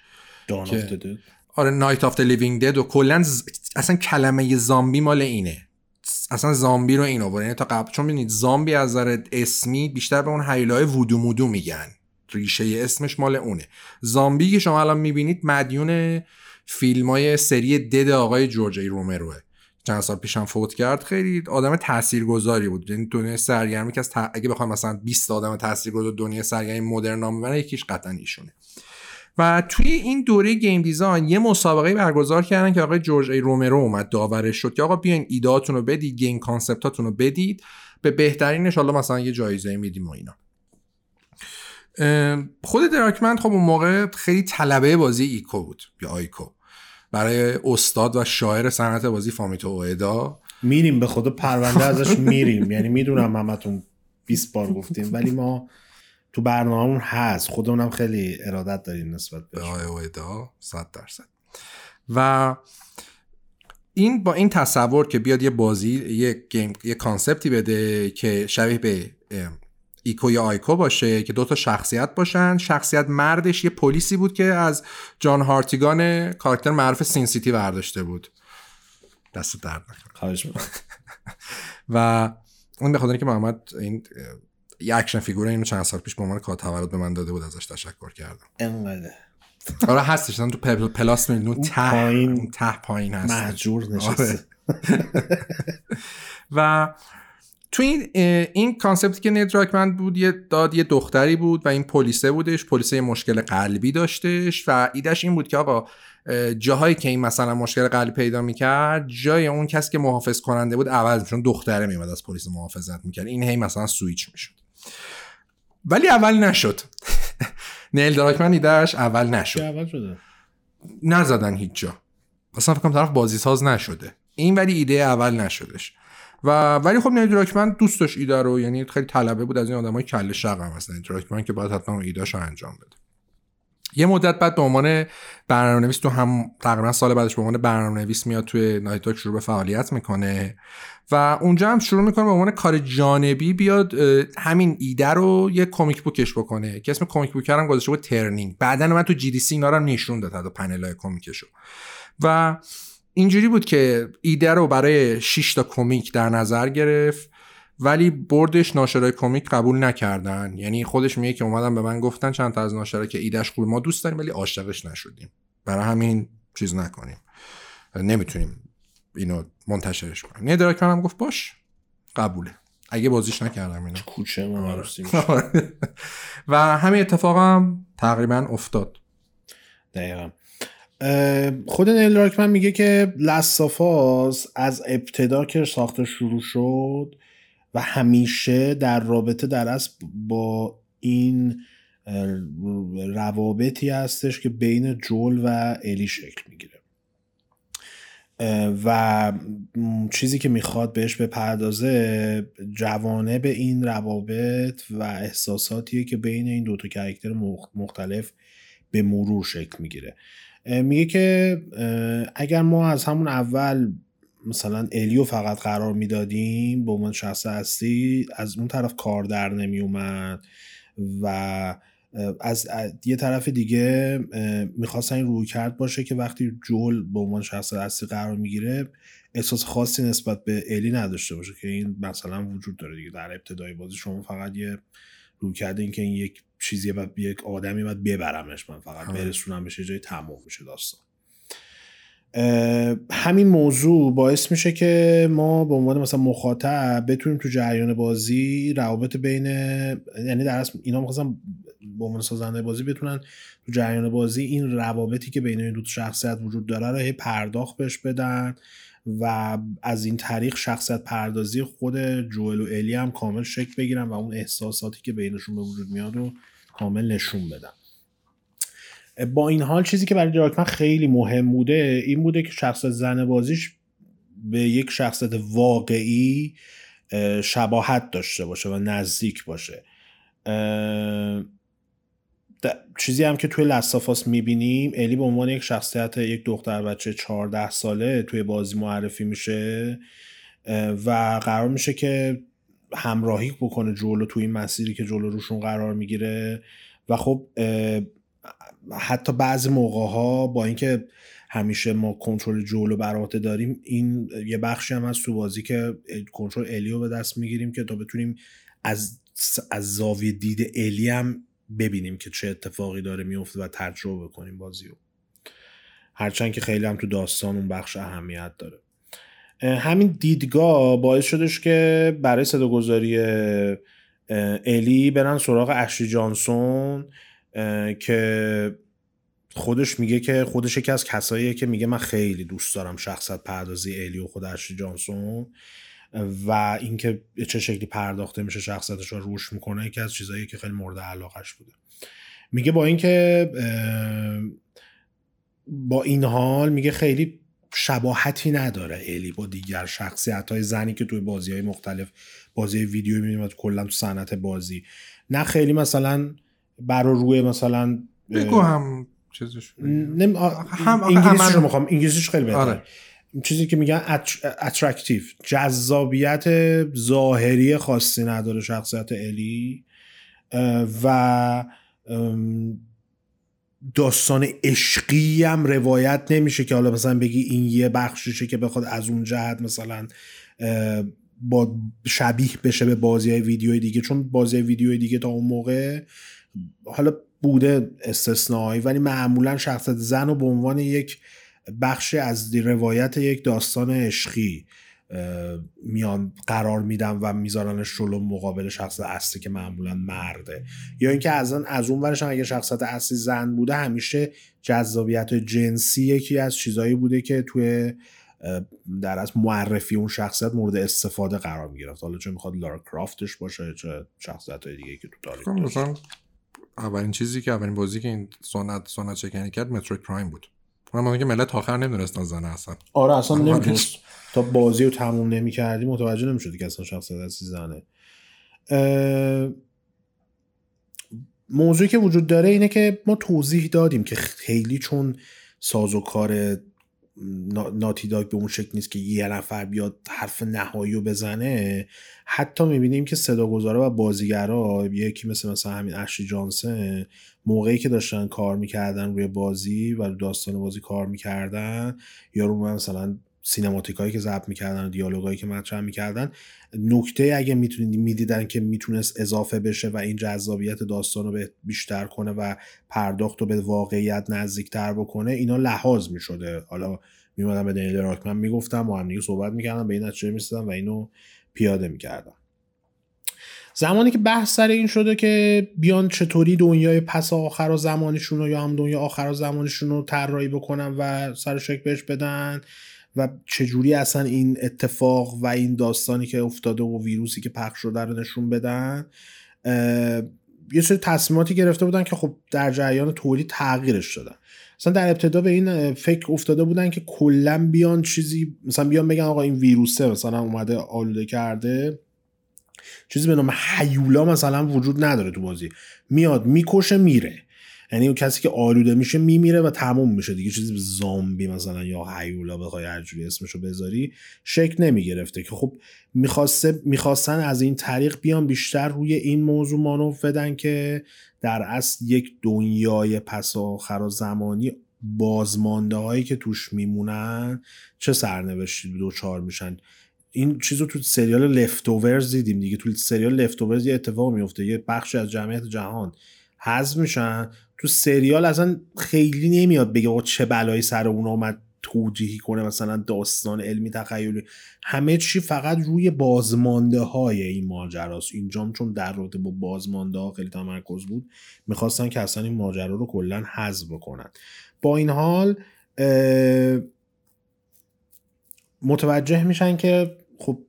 آره Night of Living Dead و کلا اصلا کلمه زامبی مال اینه. اصلا زامبی رو این آورد. یعنی تا قبل چون ببینید زامبی از نظر اسمی بیشتر به اون هیولای وودو مودو میگن. ریشه اسمش مال اونه. زامبی که شما الان می‌بینید مدیون فیلم های سری Dead آقای جورج ای رومروه. چند سال پیشم فوت کرد خیلی آدم تاثیرگذاری بود. یعنی دنیای سرگرمی که از اگه بخوام مثلا 20 آدم تاثیرگذار دنیای سرگرمی مدرن نام ببرن یکیش قطعا ایشونه. و توی این دوره game design یه مسابقه برگزار کردن که آقای جورج ای رومرو اومد داورش شد که آقا بیاین ایدهاتون رو بدید game concept اتون رو بدید. به بهترینش حالا مثلا یه جایزه میدیم و اینا. خود دراکمند خب اون موقع خیلی طلبه بازی ایکو بود یا آیکو. برای استاد و شاعر صنعت بازی فامیتو اویدا میریم به خدا پرونده ازش میریم. یعنی می‌دونم همتون 20 بار گفتیم ولی ما تو برنامهمون هست. خودمونم خیلی ارادت داریم نسبت به آقای اویدا 100 درصد. و این با این تصور که بیاد یه بازی یه game یه concept ی بده که شبیه به ایکو یا آیکو باشه که دو تا شخصیت باشن. شخصیت مردش یه پلیسی بود که از جان هارتیگان کاراکتر معروف Sin City برداشته بود. دست درد و اون به خاطر که محمد این یه action figure اینو چند سال پیش به عنوان کادو تولد به من داده بود ازش تشکر کردم. انقدر آره هستش. تو پلاس می‌بینی. ته پایین ته پایین هست مهجور نشسته. آره. و تو این این concept ی که نیل دراکمن بود یه داد یه دختری بود و این پلیسه بودش. پلیسه مشکل قلبی داشتش و ایدش این بود که آقا جاهایی که این مثلا مشکل قلبی پیدا می‌کرد جای اون کسی که محافظ کننده بود عوض چون دختره میومد از پلیس محافظت می‌کرد. این هی مثلا سویچ می‌شد. ولی اول نشد. نیل دراکمن ایدهش اول نشد. اول شده؟ نزدن هیچ جا. اصلا فکرم طرف بازی ساز نشده. این ولی ایده اول نشدش. و ولی خب نیل دراکمن دوست داشت ایده رو یعنی خیلی طلبه بود از این آدمای کله شق هم هست نیل که باید حتما ایدهش رو انجام بده. یه مدت بعد به عنوان برنامه نویس تو هم تقریبا سال بعدش به عنوان برنامه نویس میاد توی نایت شروع به فعالیت می‌کنه و اونجا هم شروع می‌کنه به عنوان کار جانبی بیاد همین ایده رو یه comic book ش بکنه. که اسم comic book هم گذاشته بود Turning. بعدا من تو GDC اینا رو نشون داد تا پنل های کمیکشو. و اینجوری بود که ایده رو برای 6 تا کمیک در نظر گرفت ولی بردش ناشرای کمیک قبول نکردن. یعنی خودش میگه که اومدن به من گفتن چند تا از ناشرا که ایدهش خوب ما دوست داریم ولی عاشقش نشدیم. برای همین چیز نکنیم. نمی‌تونیم اینو منتشرش کنیم. نه دراکمن هم گفت باش قبوله. اگه بازیش نکردم اینو. کوچه ما و همین اتفاق هم تقریبا افتاد. دقیقا. خود نیل دراکمن میگه که لسافاس از ابتدا که ساخته شروع شد و همیشه در رابطه در اصل با این روابطی هستش که بین جول و الی شکل می‌گیره. و چیزی که می‌خواد بهش بپردازه جوانه به این روابط و احساساتیه که بین این دوتا کرکتر مختلف به مرور شکل می‌گیره. میگه که اگر ما از همون اول مثلا الیو فقط قرار می‌دادیم به عنوان شخص هستی از اون طرف کار در نمی اومد و از یه طرف دیگه می‌خواستن این روی کرد باشه که وقتی جول به عنوان شخص اصلی قرار می‌گیره احساس خاصی نسبت به الی نداشته باشه که این مثلا وجود داره دیگه. در ابتدای بازی شما فقط یه روی کرده این که این یک چیزی بعد یک آدمی باید ببرمش من فقط برسونم بشه جای تمام میشه داستان. همین موضوع باعث میشه که ما به عنوان مثلا مخاطب بتونیم تو جریان بازی روابط بین یعنی در اصل اینا می‌خواستن به عنوان سازنده بازی بتونن تو جریان بازی این روابطی که بین این دو شخصیت وجود داره رو هی پرداخت بهش بدن. و از این طریق شخصیت پردازی خود جوئل و الی هم کامل شکل بگیرن و اون احساساتی که بینشون به وجود میاد رو کامل نشون بدن. با این حال چیزی که برای دراکمن خیلی مهم بوده این بوده که شخصیت زن بازیش به یک شخصیت واقعی شباهت داشته باشه و نزدیک باشه. چیزی هم که توی لستافاس می‌بینیم الی به عنوان یک شخصیت یک دختر بچه 14 ساله توی بازی معرفی میشه و قرار میشه که همراهی بکنه جلو توی این مسیری که جلو روشون قرار می‌گیره. و خب حتی بعضی موقع ها با اینکه همیشه ما کنترل جولو بر عهده داریم این یه بخشی هم از تو بازی که کنترل الیو به دست می‌گیریم که تا بتونیم از از زاویه دید الی هم ببینیم که چه اتفاقی داره میفته و تجربه کنیم بازی رو هرچند که خیلی هم تو داستان اون بخش اهمیت داره. همین دیدگاه باعث شدش که برای صداگذاری الی برن سراغ اشری جانسون که خودش میگه که خودش یکی از کساییه که میگه من خیلی دوست دارم شخصت پردازی الی و خود اشری جانسون. و اینکه چه شکلی پرداخته میشه شخصیتش رو روش می‌کنه یکی از چیزایی که خیلی مورد علاقش بوده. میگه با اینکه با این حال میگه خیلی شباهتی نداره الی با دیگر شخصیت های زنی که توی بازی های مختلف بازی ویدیو می‌بینیم و کلا تو صنعت بازی. نه خیلی مثلا برا روی مثلا بگو هم چیزش نم... هم انگلیسیش رو می‌خوام انگلیسیش خیلی بهتره. آره. چیزی که میگن اترکتیو جذابیت ظاهری خاصی نداره شخصیت الی. و داستان عشقی هم روایت نمیشه که حالا مثلا بگی این یه بخشیشه که بخواد از اون جهت مثلا با شبیه بشه به بازی ویدیوی دیگه. چون بازی ویدیوی دیگه تا اون موقع حالا بوده استثنایی ولی معمولا شخصیت زن رو به عنوان یک بخشی از روایت یک داستان عشقی میان قرار میدن و میذارنش جلو مقابل شخص اصلی که معمولا مرده. یا اینکه از از اون ورش اگه شخصیت اصلی زن بوده همیشه جذابیت جنسی یکی از چیزایی بوده که توی در از معرفی اون شخصیت مورد استفاده قرار می‌گرفت. حالا چه می‌خواد لارا کرافتش باشه چه شخصیت های دیگه که تو تاریخ خب، اولین چیزی که اولین بازی که این سنت سنت چکنی کرد مترو پرایم بود. من که ملت آخر نمی‌دونستن زنه اصلا. آره اصلا نمی‌دونست. تا بازی رو تموم نمی کردی متوجه نمی‌شدی که اصلا شخصیت اصلی زنه. موضوعی که وجود داره اینه که ما توضیح دادیم که خیلی چون ساز و کار ناتی داگ به اون شکل نیست که یه نفر بیاد حرف نهایی رو بزنه. حتی می‌بینیم که صداگذارا و بازیگرا یکی مثل مثلا همین اشی جانسن موقعی که داشتن کار می‌کردن روی بازی و داستان بازی کار می‌کردن یا رو مثلا سینماتیکایی که ضبط می‌کردن و دیالوگایی که مطرح می‌کردن نکته اگه می‌تونید می‌دیدن که می‌تونست اضافه بشه و این جذابیت داستان رو بیشتر کنه و پرداخت رو به واقعیت نزدیکتر بکنه اینا لحاظ می‌شده. حالا میمادم به دنیل راکمن می‌گفتم و هم صحبت می‌کردم به این نتیجه میستدم و اینو پیاده می‌کردم. زمانی که بحث سر این شده که بیان چطوری دنیای پس آخر و زمانشون رو یا هم دنیا آخر و زمانشون رو طراحی بکنن و سر شک بهش بدن و چجوری اصلا این اتفاق و این داستانی که افتاده و ویروسی که پخش شده رو نشون بدن یه سری تصمیماتی گرفته بودن که خب در جریان تولید تغییرش دادن. مثلا در ابتدا به این فکر افتاده بودن که کلا بیان چیزی مثلا بیان بگن آقا این ویروسه مثلا اومده آلوده کرده چیزی به نام حیولا مثلا وجود نداره تو بازی. میاد می‌کشه میره. یعنی اون کسی که آلوده میشه میمیره و تموم میشه دیگه. چیزی زامبی مثلا یا حیولا بخوای هر جوری اسمشو بذاری شک نمی‌گرفته که خب می‌خواسته می‌خواستن از این طریق بیان بیشتر روی این موضوع مانو بدن که در اصل یک دنیای پس آخر زمانی بازمانده هایی که توش میمونن چه سرنوشتی دوچار میشن. این چیز رو تو سریال لفتوورز دیدیم دیگه. تو سریال لفتوورز یه اتفاق میفته یه بخش از جمعیت جهان. حذف میشن. تو سریال اصلا خیلی نمیاد بگه چه بلایی سر اون آمد توجیهی کنه مثلا داستان علمی تخیلی. همه چی فقط روی بازمانده های این ماجراست. اینجام چون در رابطه با بازمانده ها خیلی تمرکز بود می‌خواستن که اصلا این ماجرا رو کلا حذف بکنن. با این حال متوجه میشن که خب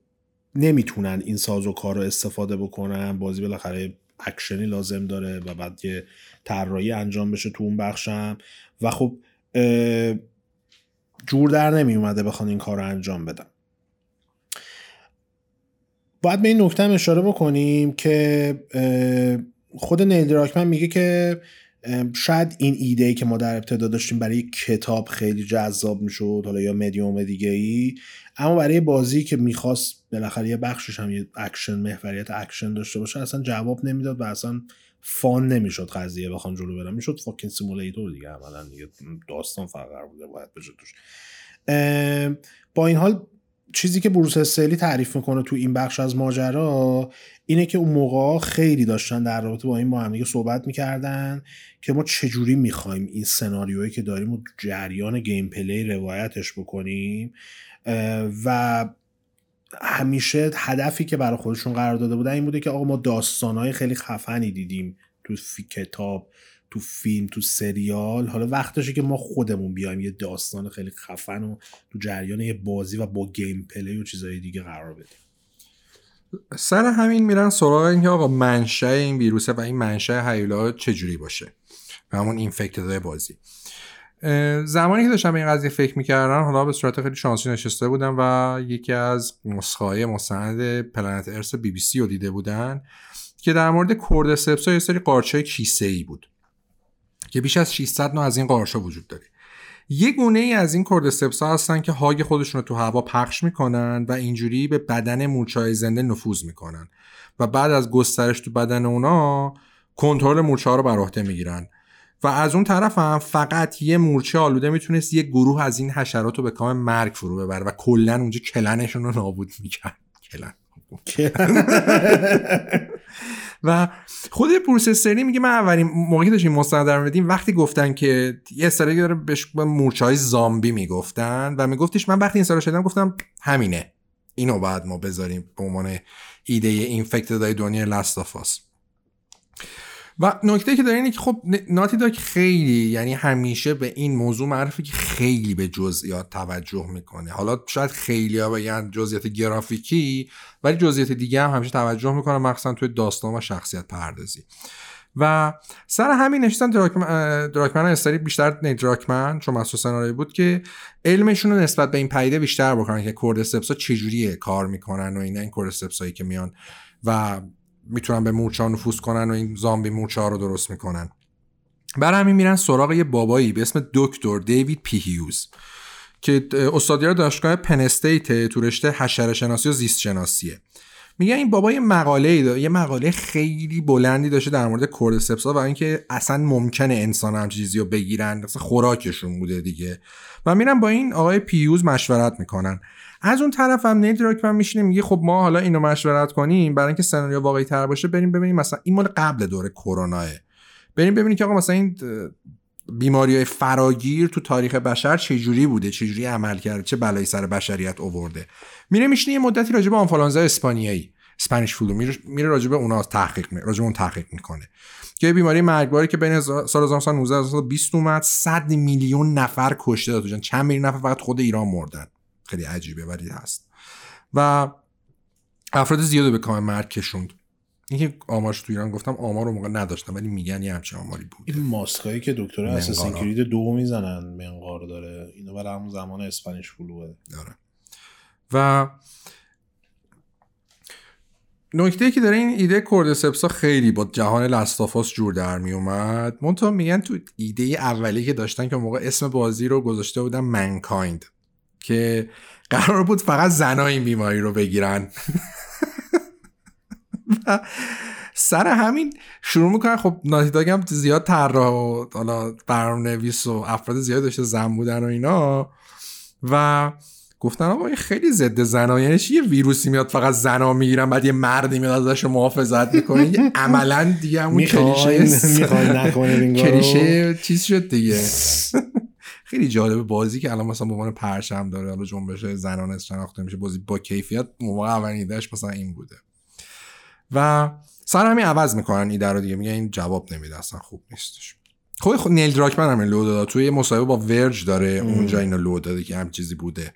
نمی‌تونن این ساز و کار رو استفاده بکنن. بازی بالاخره اکشنی لازم داره و بعد یه طراحی انجام بشه تو اون بخشم. و خب جور در نمی اومده بخوان این کار رو انجام بدن. باید به این نکته اشاره بکنیم که خود نیل راکمن میگه که شاید این ایده ای که ما در ابتدا داشتیم برای کتاب خیلی جذاب می‌شد حالا یا مدیوم دیگه ای اما برای بازی که می‌خواست بالاخره یه بخشش هم یه اکشن محوریت اکشن داشته باشه اصلا جواب نمی‌داد و اصلا fun نمی‌شد قضیه بخوان جلو برن. می‌شد fucking simulator دیگه عملا دیگه داستان فقط بوده باید بشه توش. با این حال چیزی که بروس استریلی تعریف می‌کنه تو این بخش از ماجرا اینه که اون موقع خیلی داشتن در رابطه با این با هم صحبت می‌کردن که ما چجوری می‌خوایم این سناریویی که داریم و جریان gameplay روایتش بکنیم و همیشه هدفی که برای خودشون قرار داده بودن این بوده که آقا ما داستانهای خیلی خفنی دیدیم تو کتاب تو فیلم تو سریال. حالا وقتشه که ما خودمون بیایم یه داستان خیلی خفن و تو جریان یه بازی و با گیم پلی و چیزهای دیگه قرار بدیم. سر همین میرن سراغ اینکه آقا منشأ این ویروسه و این منشأ هیولا چجوری باشه؟ همون اینفکتدهای بازی. زمانی که داشتم به این قضیه فکر می‌کردم حالا به صورت خیلی شانسی نشسته بودم و یکی از نسخه مستند پلنت ارس بی بی سی رو دیده بودن که در مورد کوردسپس یه سری قارچه کیسه ای بود. که بیش از 600 نوع از این قارچا وجود داره. یه گونه ای از این کوردسپس ها هستن که هاگ خودشون رو تو هوا پخش می‌کنن و اینجوری به بدن مورچه زنده نفوذ می‌کنن و بعد از گسترش تو بدن اونا کنترل مورچه ها رو بر عهده می‌گیرن. و از اون طرف هم فقط یه مورچه آلوده می‌تونست یه گروه از این حشرات رو به کام مرگ فرو ببره و کلا اونجا کلنشون رو نابود می‌کرد. کلن. و خود پروسسوری میگه من اولین موقعی داشتیم مستند بدیم وقتی گفتن که یه اصطلاحی داره بهش مورچه های زامبی می‌گفتن و میگفتش من وقتی این شدم گفتم همینه. اینو بعد ما بذاریم به عنوان ایده اینفکتد دنیا لاستافاس و نکته که داره اینه که خب ناتی داک خیلی یعنی همیشه به این موضوع معرفی که خیلی به جزئیات توجه می‌کنه. حالا شاید خیلی ها بگن جزئیات گرافیکی ولی جزئیات دیگه هم همیشه توجه می‌کنه مخصوصا توی داستان و شخصیت پردازی. و سر همین نشستن دراکمن, دراکمن استری بیشتر دراکمن چون مسئول سناریو بود که علمشون رو نسبت به این پیده بیشتر بکنن که کورد ها چجوریه کار می‌کنن و اینا این کورد که میان و می‌تونن به مورچه نفوذ کنن و این زامبی مورچه ها رو درست می‌کنن. برای همین میرن سراغ یه بابایی به اسم دکتر دیوید پی هیوز که استادیار دانشگاه پن استیت تو رشته حشره شناسی و زیست شناسیه میگه این بابا یه مقاله ای یه مقاله خیلی بلندی داشته در مورد cordyceps ا و اینکه اصلا ممکنه انسان هم چیزی رو بگیرن اصلا خوراکشون بوده دیگه. و میرن با این آقای هیوز مشورت می‌کنن. از اون طرف هم نیل دراکمن میشینه میگه خب ما حالا اینو مشورت کنیم برای اینکه سناریو واقعی تر باشه بریم ببینیم. مثلا این مال قبل دوره کروناه بریم ببینیم که آقا مثلا این بیماری های فراگیر تو تاریخ بشر چه جوری بوده چه جوری عمل کرده چه بلایی سر بشریت اوورده میره میشینه یه مدتی راجع به آنفولانزا اسپانیایی اسپانیش فلو. میره میره راجع به اونها تحقیق می راجع اون تحقیق می‌کنه. که بیماری مرگباری که بین سال 1919 و 20 اومد 100 میلیون نفر کشته داد چند میلیون نفر فقط خود ایران مردن. خیلی عجیبه ولی هست. و افراد زیادی به کام مرگ کشوند. اینکه آمارش تو ایران گفتم آمار رو موقع نداشتم ولی میگن یه همچین آماری بود. این ماسکایی که دکتر اساسین کرید دو می‌زنن منقار داره. اینو برای همون زمان اسپانیش فلوه. داره و نکته که داره این ایده کوردسپسا خیلی با جهان لستافاس جور در می اومد. منتها میگن تو ایده اولی که داشتن که موقع اسم بازی رو گذاشته بودن منکایند که قرار بود فقط زنا این بیماری رو بگیرن. سر همین شروع می‌کنن. خب ناتی هم زیاد طراح و حالا برنامه نویس و افراد زیاد داشته زن بودن و اینا. و گفتن آقا خیلی ضد زنا یعنی یه ویروسی میاد فقط زنا می‌گیرن بعد یه مردی میاد ازش محافظت می‌کنه. یه عملا دیگه همون کلیشه کلیشه چیز شد دیگه. خیلی جالب بازی که الان مثلا به عنوان پرشم داره حالا جنبش زنانه شناخته میشه بازی با کیفیت موقع اولین ایدهش مثلا این بوده. و سر همین عوض می‌کنن ایده رو دیگه میگن این جواب نمیده اصلا خوب نیستش. خب خود نیل دراکمن هم لو داده توی مصاحبه با ورج داره اونجا اینو لو داده که هم چیزی بوده.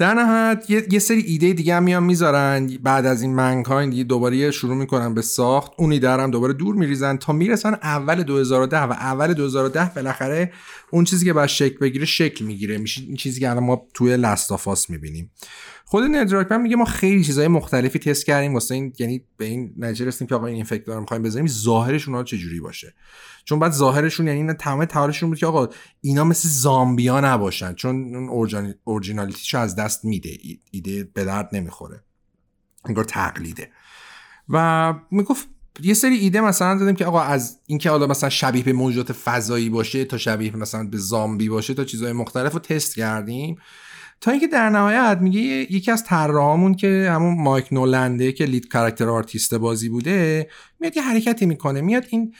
در نهایت یه،, یه, سری ایده دیگه هم میان می‌ذارن. بعد از این منکاین دیگه دوباره شروع می‌کنن به ساخت. اون ایده دوباره دور میریزن تا می‌رسن اول 2010 و اول 2010 بالاخره اون چیزی که باید شکل بگیره شکل می‌گیره. میشه این چیزی که الان ما توی لستافاس می‌بینیم. خود ندراکمن میگه ما خیلی چیزهای مختلفی تست کردیم واسه این یعنی به این نتیجه رسیدیم که آقا این اینفکت دارم می‌خوایم بذاریم ظاهرشون ها چجوری باشه؟ چون بعد ظاهرشون یعنی تمام تلاششون بود که آقا اینا مثل زامبیا نباشن چون اون از دست میده ایده به درد نمی‌خوره. انگار تقلیده. و می‌گفت یه سری ایده مثلا دادیم که آقا از اینکه حالا مثلا شبیه به موجودات فضایی باشه تا شبیه مثلا به زامبی باشه تا چیزهای مختلف رو تست کردیم. تا اینکه در نهایت میگه یکی از طراحامون که همون مایک نولنده که lead character artist بازی بوده میاد یه حرکتی می‌کنه. میاد این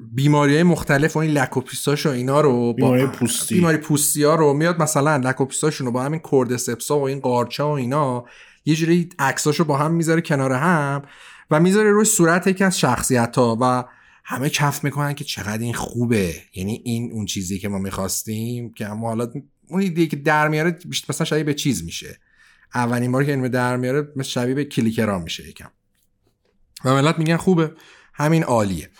بیماری های مختلف و این لک و پیساش و اینا رو بیماری پوستی. بیماری پوستی ها رو میاد مثلا لک و پیساشون رو با همین cordyceps ا و این قارچه و اینا یه جوری عکساشو با هم می‌ذاره کنار هم و می‌ذاره روی صورت یکی از شخصیت ها و همه کف می‌کنن که چقدر این خوبه. یعنی این اون چیزی که ما می‌خواستیم که اما حالا اون ایده که در میاره مثلا شبیه به چیز میشه. اولین بار که این در میاره مثل شبیه به clicker ا میشه یکم. و ملت میگن خوبه. همین عالیه.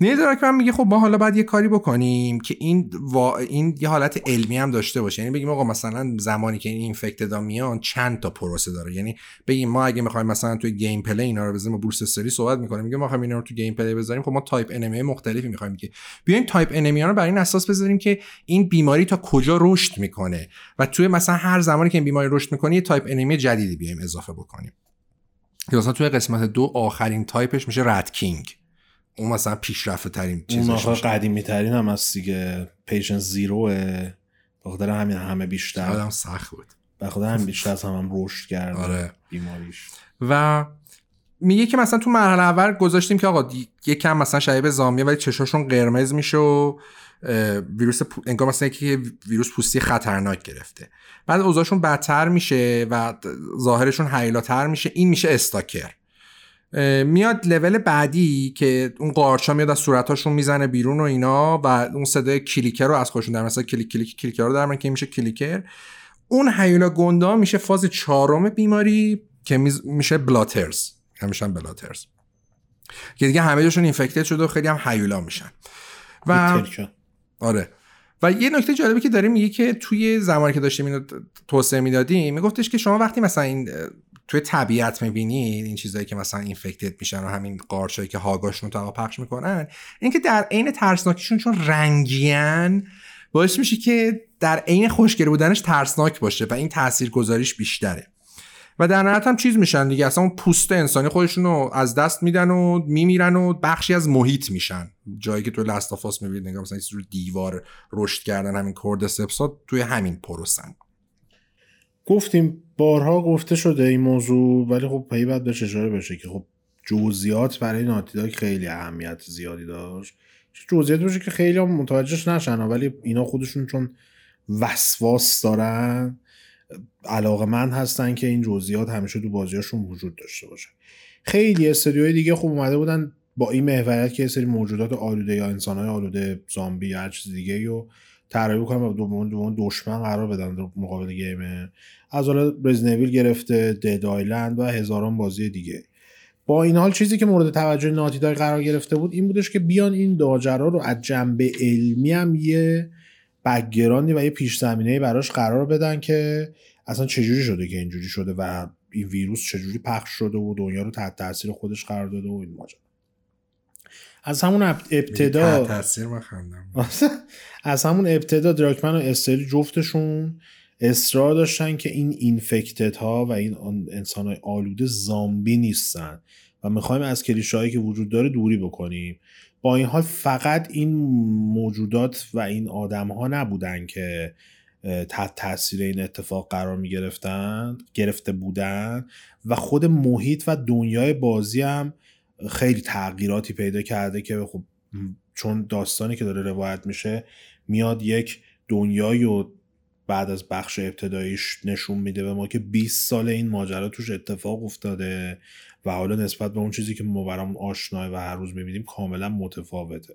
نیل دراکمن میگه خب ما حالا باید یه کاری بکنیم که این این یه حالت علمی هم داشته باشه. یعنی بگیم آقا مثلا زمانی که این infected میان چند تا پروسه داره. یعنی بگیم ما اگه می‌خوایم مثلا توی gameplay اینا رو بزنیم بروس استریلی صحبت می‌کنیم میگه ما می‌خوایم اینا رو تو gameplay بذاریم خب ما type enemy مختلفی می‌خوایم که بیایم type enemy رو بر این اساس بذاریم که این بیماری تا کجا رشد می‌کنه؟ و توی مثلا هر زمانی که این بیماری رشد می‌کنه یه type enemy جدیدی بیایم اضافه بکنیم. مثلا توی قسمت دو آخرین تایپش میشه rat king اون مثلا پیشرفته ترین چیزش اون قدیمی ترین هم هست دیگه. patient zero ه بخاطر همین همه بیشتر. هم سخت بود. بخاطر هم بیشتر از هم, هم رشد کرده آره. بیماریش. و میگه که مثلا تو مرحله اول گذاشتیم که آقا یکم مثلا شبیه زامبیه ولی چشاشون قرمز میشه و ویروس پو... انگار مثلا که ویروس پوستی خطرناک گرفته. بعد اوضاعشون بدتر میشه و ظاهرشون هیولاتر میشه. این میشه stalker. میاد لول بعدی که اون قارچا میاد از صورتاشون می‌زنه بیرون و اینا و اون صدای clicker رو از خودشون در مثلا click click clicker رو در که میشه clicker. اون هیولا گندا میشه فاز چهارم بیماری که میشه بلاترز. همیشه بلاترز. که دیگه همه جاشون اینفکتد شده و خیلی هم هیولا میشن. و آره. و یه نکته جالبی که داریم میگه که توی زمانی که داشتیم اینو توسعه می‌دادیم میگفتش که شما وقتی مثلا این توی طبیعت می‌بینید این چیزایی که مثلا اینفکتد میشن و همین قارچایی که هاگاشون تو پخش می‌کنن اینکه در عین ترسناکیشون چون رنگیان باعث میشه که در عین خوشگل بودنش ترسناک باشه و این تاثیر گذاریش بیشتره. و در نهایت هم چیز میشن دیگه اصلا اون پوست انسانی خودشون رو از دست میدن و میمیرن و بخشی از محیط میشن. جایی که تو لاستافاس می‌بینید نگاه مثلا رو دیوار رشد کردن همین کورد سپسا توی همین پروسن. گفتیم بارها گفته شده این موضوع ولی خب پی بعد بهش اشاره بشه که خب جزئیات برای ناتیداک خیلی اهمیت زیادی داشت. جزئیات باشه که خیلی هم متوجهش نشن ولی اینا خودشون چون وسواس دارن علاقه من هستن که این جزئیات همیشه تو بازیاشون وجود داشته باشه. خیلی استودیوهای دیگه خوب اومده بودن با این محوریت که سری موجودات آلوده یا انسانهای آلوده زامبی یا هر چیز دیگه رو طراحی بکنن و دومون دشمن قرار بدن در مقابل گیم از حالا رزنویل گرفته دد آیلند و هزاران بازی دیگه. با این حال چیزی که مورد توجه ناتی قرار گرفته بود این بودش که بیان این داجرا رو از جنبه علمی هم یه بگراندی و یه پیش زمینه براش قرار بدن که اصلا چجوری شده که اینجوری شده و این ویروس چجوری پخش شده و دنیا رو تحت تاثیر خودش قرار داده و این ماجرا. از همون ابتدا تاثیر از همون ابتدا دراکمن و استری جفتشون اصرار داشتن که این اینفکتد ها و این انسان های آلوده زامبی نیستن. و می‌خوایم از کلیشهایی که وجود داره دوری بکنیم. با این حال فقط این موجودات و این آدم ها نبودن که تحت تاثیر این اتفاق قرار می گرفتن گرفته بودن. و خود محیط و دنیای بازی هم خیلی تغییراتی پیدا کرده که خب چون داستانی که داره روایت میشه میاد یک دنیایی و بعد از بخش ابتداییش نشون میده به ما که 20 سال این ماجرا توش اتفاق افتاده و حالا نسبت به اون چیزی که ما برامون آشناه و هر روز می‌بینیم کاملا متفاوته.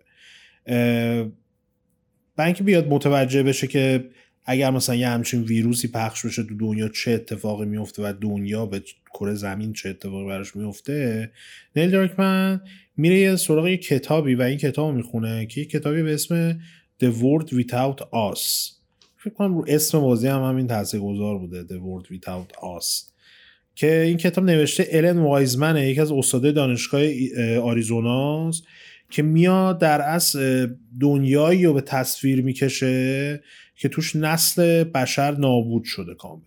اینکه بیاد متوجه بشه که اگر مثلا یه همچین ویروسی پخش بشه تو دنیا چه اتفاقی میفته و دنیا به کره زمین چه اتفاقی براش میفته نیل دارکمن میره یه سراغ یه کتابی و این کتاب می‌خونه که یه کتابی به اسم The World Without Us. فکر کنم رو اسم بازی هم همین گذار بوده The World Without Us. که این کتاب نوشته الن وایزمنه یکی از استادای دانشگاه آریزوناست که میاد در اصل دنیایی رو به تصویر می‌کشه که توش نسل بشر نابود شده کامل.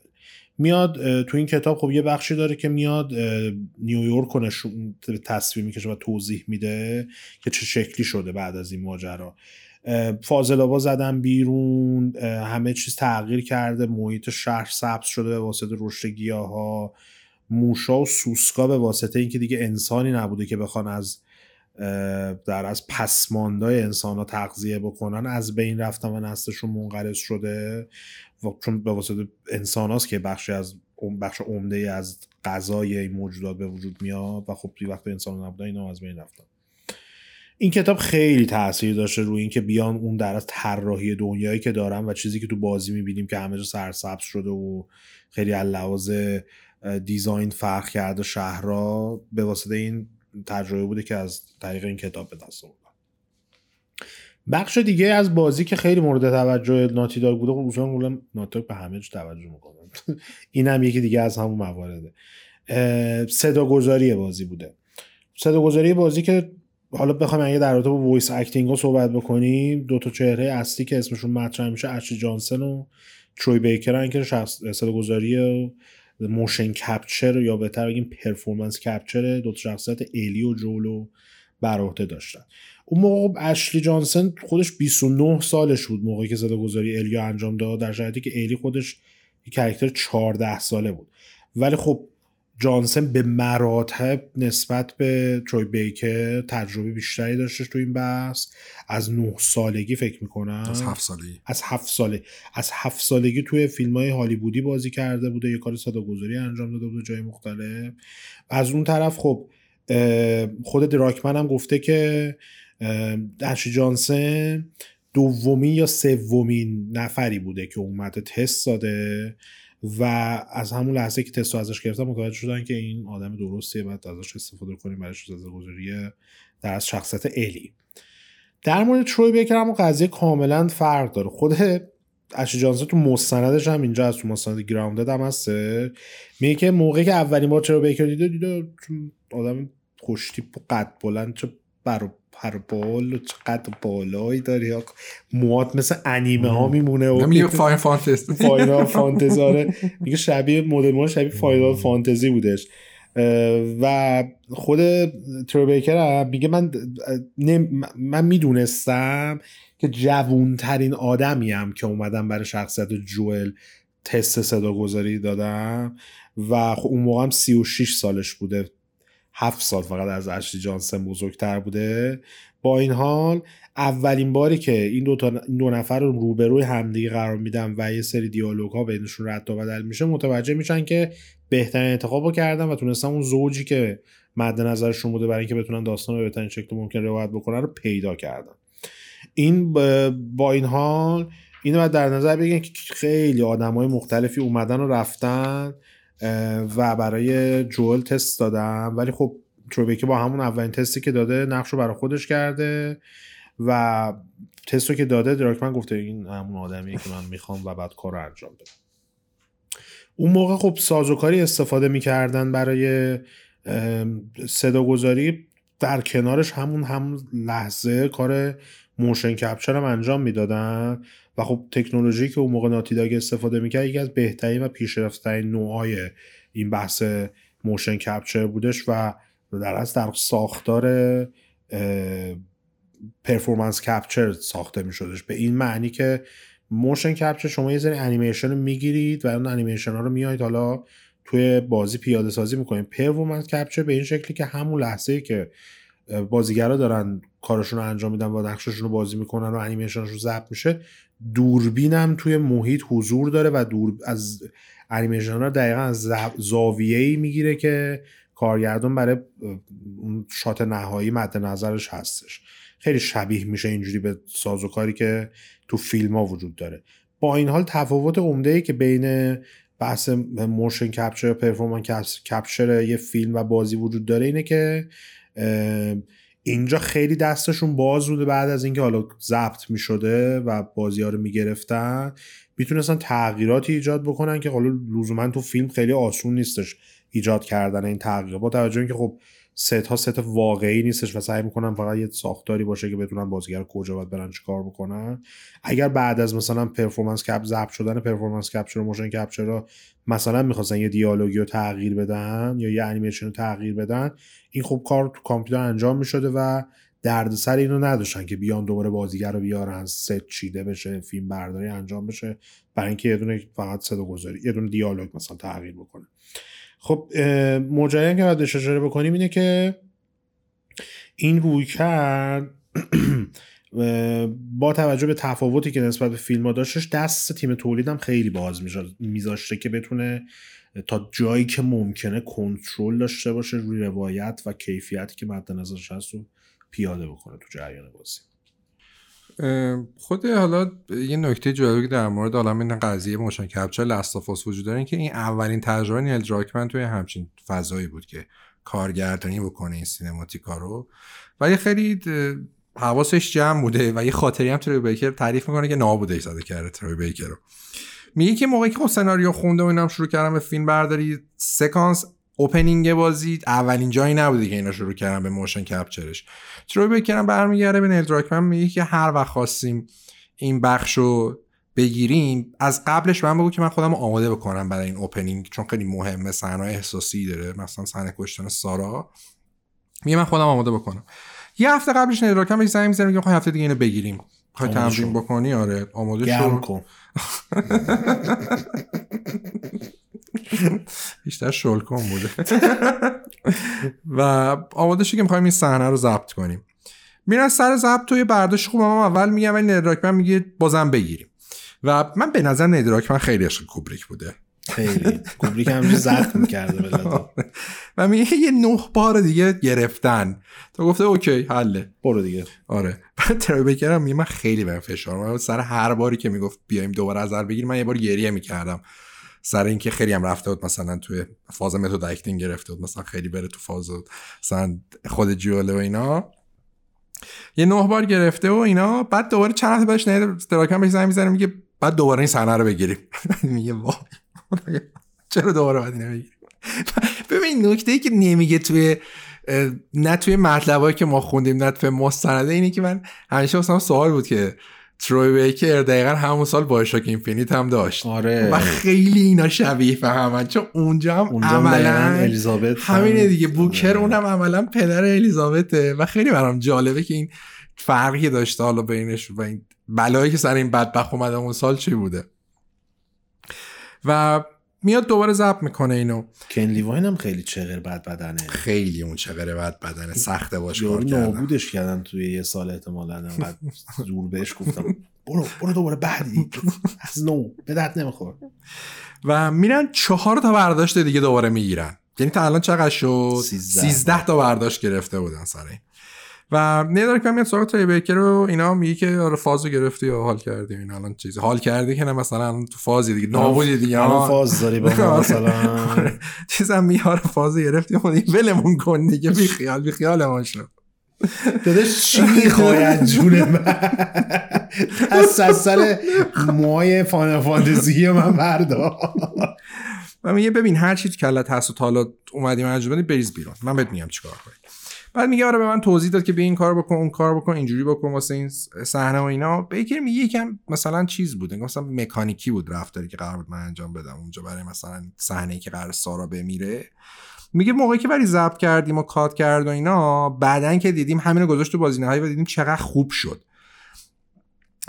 میاد تو این کتاب خب یه بخشی داره که میاد نیویورک رو تصویر می‌کشه و توضیح میده که چه شکلی شده بعد از این ماجرا. فاضلابا زدن بیرون همه چیز تغییر کرده محیط شهر سبز شده به واسطه رشد گیاه موشا و سوسکا به واسطه اینکه دیگه انسانی نبوده که بخوان از در از پسماندای انسان ها تغذیه بکنن از بین رفتن و نستشون منقرض شده. و چون به واسطه انسان هاست که بخشی از بخش عمده از غذای موجودات به وجود میاد و خب توی وقت انسان نبودن اینا از بین رفتن. این کتاب خیلی تاثیر داشته روی اینکه بیان اون در از طراحی دنیایی که دارن و چیزی که تو بازی می‌بینیم که همه جا سرسبز شده و خیلی لحاظ دیزاین فرق کرده شهرها به واسطه این تجربه بوده که از طریق این کتاب به دست آوردن. بخش دیگه از بازی که خیلی مورد توجه ناتی داگ بوده خب اصولا ناتی به همه توجه می‌کنن. این هم یکی دیگه از همون موارده. صدا گذاری بازی بوده. صدا گذاری بازی که حالا بخوایم اگه در رابطه با voice acting ها صحبت بکنیم دو تا چهره اصلی که اسمشون مطرح میشه اشلی جانسن و تروی بیکر که شخص گذاری motion capture یا بهتر بگیم performance capture دو شخصیت الی و جوئلو بر عهده داشتن. اون موقع اشلی جانسن خودش 29 سالش بود موقعی که صدا گذاری الیو انجام داد در شرایطی که الی خودش یک کرکتر 14 ساله بود. ولی خب جانسن به مراتب نسبت به تروی بیکر تجربه بیشتری داشتش تو این بحث. از نه سالگی فکر می‌کنم. از هفت سالگی. از هفت ساله. از هفت سالگی توی فیلم های هالیوودی بازی کرده بوده یه کار گذاری انجام داده بوده جای مختلف. از اون طرف خب خود دراکمن هم گفته که دشی جانسن دومین یا سومین نفری بوده که اومده تست داده. و از همون لحظه که تست ازش گرفتن متوجه شدن که این آدم درستیه بعد ازش استفاده کنیم برای از گذاری در از شخصیت الی. در مورد تروی بیکر هم قضیه کاملا فرق داره. خود اشی جانسون تو مستندش هم اینجا از تو مستند گراوندد هم هسته میگه که موقعی که اولین بار چرا بیکر دیده دیده آدم خوشتیپ و قد بلند چه بر پر بال و چقدر بالایی داری یا موات مثل انیمه ها میمونه و میگه فاین فانتزی فاینال فانتزی آره. میگه شبیه مدل شبیه فاینال فانتزی بودش. و خود تروبیکر هم میگه من من می‌دونستم که جوونترین آدمی هم که اومدم برای شخصیت جوئل تست صدا گذاری دادم و خب اون موقع هم 36 سالش بوده. هفت سال فقط از اشلی جانسن بزرگتر بوده. با این حال اولین باری که این دو, تا دو نفر رو روبروی همدیگه قرار میدن و یه سری دیالوگ ها بینشون رد و بدل میشه متوجه میشن که بهترین انتخاب رو کردن و تونستن اون زوجی که مد نظرشون بوده برای اینکه بتونن داستان رو بهترین شکل ممکن روایت بکنن رو پیدا کردن. این با این حال اینو در نظر بگیرین که خیلی آدم های مختلفی اومدن و رفتن و برای جوئل تست دادم. ولی خب تروی بیکر با همون اولین تستی که داده نقش رو برای خودش کرده و تست رو که داده دراکمن گفته این همون آدمیه که من می‌خوام و بعد کار رو انجام بدم. اون موقع خب سازوکاری استفاده می‌کردن برای صدا گذاری در کنارش همون همون لحظه کار motion capture هم انجام می‌دادن. و خب تکنولوژی که اون موقع Naughty Dog استفاده می‌کرد یکی از بهترین و پیشرفتترین نوعای این بحث motion capture بودش و در از در ساختار performance capture ساخته میشدش. به این معنی که motion capture شما یه ذره انیمیشن رو می‌گیرید و اون انیمیشن ها رو میایید حالا توی بازی پیاده سازی می‌کنید. performance capture به این شکلی که همون لحظه که بازیگرا دارن کارشون رو انجام میدن و نقششون رو بازی می‌کنن و رو ضبط میشه دوربین هم توی محیط حضور داره و دور از انیمیشن ها دقیقا از زاویه ای می‌گیره که کارگردان برای اون shot نهایی مد نظرش هستش. خیلی شبیه میشه اینجوری به سازوکاری که تو فیلم ها وجود داره. با این حال تفاوت عمده ای که بین بحث motion capture performance capture یه فیلم و بازی وجود داره اینه که اینجا خیلی دستشون باز بوده بعد از اینکه حالا ضبط می شده و بازی ها رو می گرفتن می‌تونستن تغییراتی ایجاد بکنن که حالا لزوما تو فیلم خیلی آسون نیستش ایجاد کردن این تغییرات با توجه اینکه خب ست ها ست واقعی نیستش و سعی می‌کنن فقط یه ساختاری باشه که بتونن بازیگر کجا باید برن کار بکنن. اگر بعد از مثلا performance cap ضبط شدن performance capture و motion capture رو مثلا می‌خواستن یه دیالوگی رو تغییر بدن یا یه انیمیشن رو تغییر بدن این خب کار تو کامپیوتر انجام می‌شده و دردسر اینو نداشتن که بیان دوباره بازیگر رو بیارن ست چیده بشه فیلم برداری انجام بشه برای اینکه یه دونه فقط صدا گذاری یه دونه دیالوگ مثلا تغییر بکنه. خب ماجرایی که باید اشاره بکنیم اینه که این روی کرد با توجه به تفاوتی که نسبت به فیلم ها داشتش دست تیم تولیدم خیلی باز میذاشته که بتونه تا جایی که ممکنه کنترل داشته باشه روی روایت و کیفیتی که مد نظرش هست رو پیاده بکنه تو جریان بازی. خود حالا یه نکته جالبی در مورد عالم این قضیه motion capture Last of Us وجود داره که این اولین تجربه نیل دراکمن توی همچین فضایی بود که کارگردانی بکنه این cinematic ا رو. ولی خیلی حواسش جمع بوده و یه خاطری هم تروی بیکر تعریف می‌کنه که نابوده زده کرده تروی بیکر رو. میگه که موقعی که خب سناریو خونده و اینم شروع کردم به فیلم برداری سکانس opening بازی اولین جایی نبوده که اینا شروع کردن به motion capture ش تروی بکرم برمیگرده به نیل دراکمن میگه که هر وقت خواستیم این بخش رو بگیریم از قبلش من بگو که من خودم آماده بکنم برای این اوپنینگ چون خیلی مهمه صحنه احساسی داره مثلا صحنه کشتن سارا. میگه من خودم آماده بکنم. یه هفته قبلش نیل دراکمن بهش زنگ می‌زنه میگه هفته دیگه اینو بگیریم. خواهی تمرین بکنی؟ آره آماده شو. بیشتر شلکن بوده. و آماده شد که می‌خوایم این صحنه رو ضبط کنیم. میرن سر ضبط یه برداشت خوب هم اول میگم ولی ندراکمن میگه بازم بگیریم. و من به نظر ندراکمن خیلی عشق کوبریک بوده. خیلی. کوبریک هم زخم می‌کرده و میگه یه نه بار دیگه گرفتن. تو گفته اوکی حله. برو دیگه. آره. بعد تربیکر هم من خیلی به فشار من سر هر باری که می‌گفت بیایم دوباره از بگیر من یه بار گریه می‌کردم. سر اینکه خیلی هم رفته بود مثلا توی فاز method acting گرفته بود مثلا خیلی بره تو فاز مثلا خود جوئله و اینا. یه نه بار گرفته و اینا بعد دوباره چند هفته بعدش نیل دراکمن بهش زنگ می‌زنه میگه بعد دوباره این صحنه رو بگیریم. میگه وای. چرا دوباره باید اینو بگیریم؟ ببین نکته ای که نمیگه توی نه توی مطلبایی که ما خوندیم نه توی مستنده اینه که من همیشه واسم سوال بود که تروی بیکر دقیقا همون سال بایشاک اینفینیت هم داشت. آره. و خیلی اینا شبیه فهمن چون اونجا هم اونجا عملا الیزابت همینه دیگه. بوکر آره. اونم عملا پدر الیزابته. و خیلی برام جالبه که این فرقی داشته حالا بینش و این بلایی که سر این بدبخت اومده اون سال چی بوده. و میاد دوباره ضبط می‌کنه اینو. کن لیواین هم خیلی چغر بد بدنه. خیلی اون چقدر بد بدنه. سخته باش کار کردن نابودش کردن توی یه سال احتمالا. انقدر زور بهش گفتم برو برو دوباره بعدی. از نو به درد نمیخور. و میرن چهار تا برداشت دیگه دوباره می‌گیرن. یعنی تا الان چقدر شد؟ سیزده. 13 تا برداشت گرفته بودن سر این. و نداره که میاد سراغ تری بیکر و اینا میگه که آره فازو گرفتی یا حال کردی این الان چیزی. حال کردی که نه مثلا تو فازی دیگه نابودی دیگه الان. فاز داری با ما مثلا. آره. چیزم میاره فازو گرفتی خودی ولمون کن دیگه بی خیال بی خیال شو داداش چی می‌خوای؟ از جون من. از سر موهای فان فانتزی من بردار. و میگه ببین هر چی کلت هست و تا حالا اومدی من انجام بدی بریز بیرون. من بهت میگم چیکار کنی بعد میگه آره به من توضیح داد که به این کار بکن اون کار بکن اینجوری بکن واسه این صحنه و اینا. بیکر میگه یکم مثلا چیز بود مثلا مکانیکی بود رفتاری که قرار بود من انجام بدم اونجا برای مثلا صحنه که قرار سارا بمیره. میگه موقعی که برای ضبط کردیم و کات کرد و اینا بعدن که دیدیم همین رو گذاشت تو بازی نهایی و دیدیم چقدر خوب شد.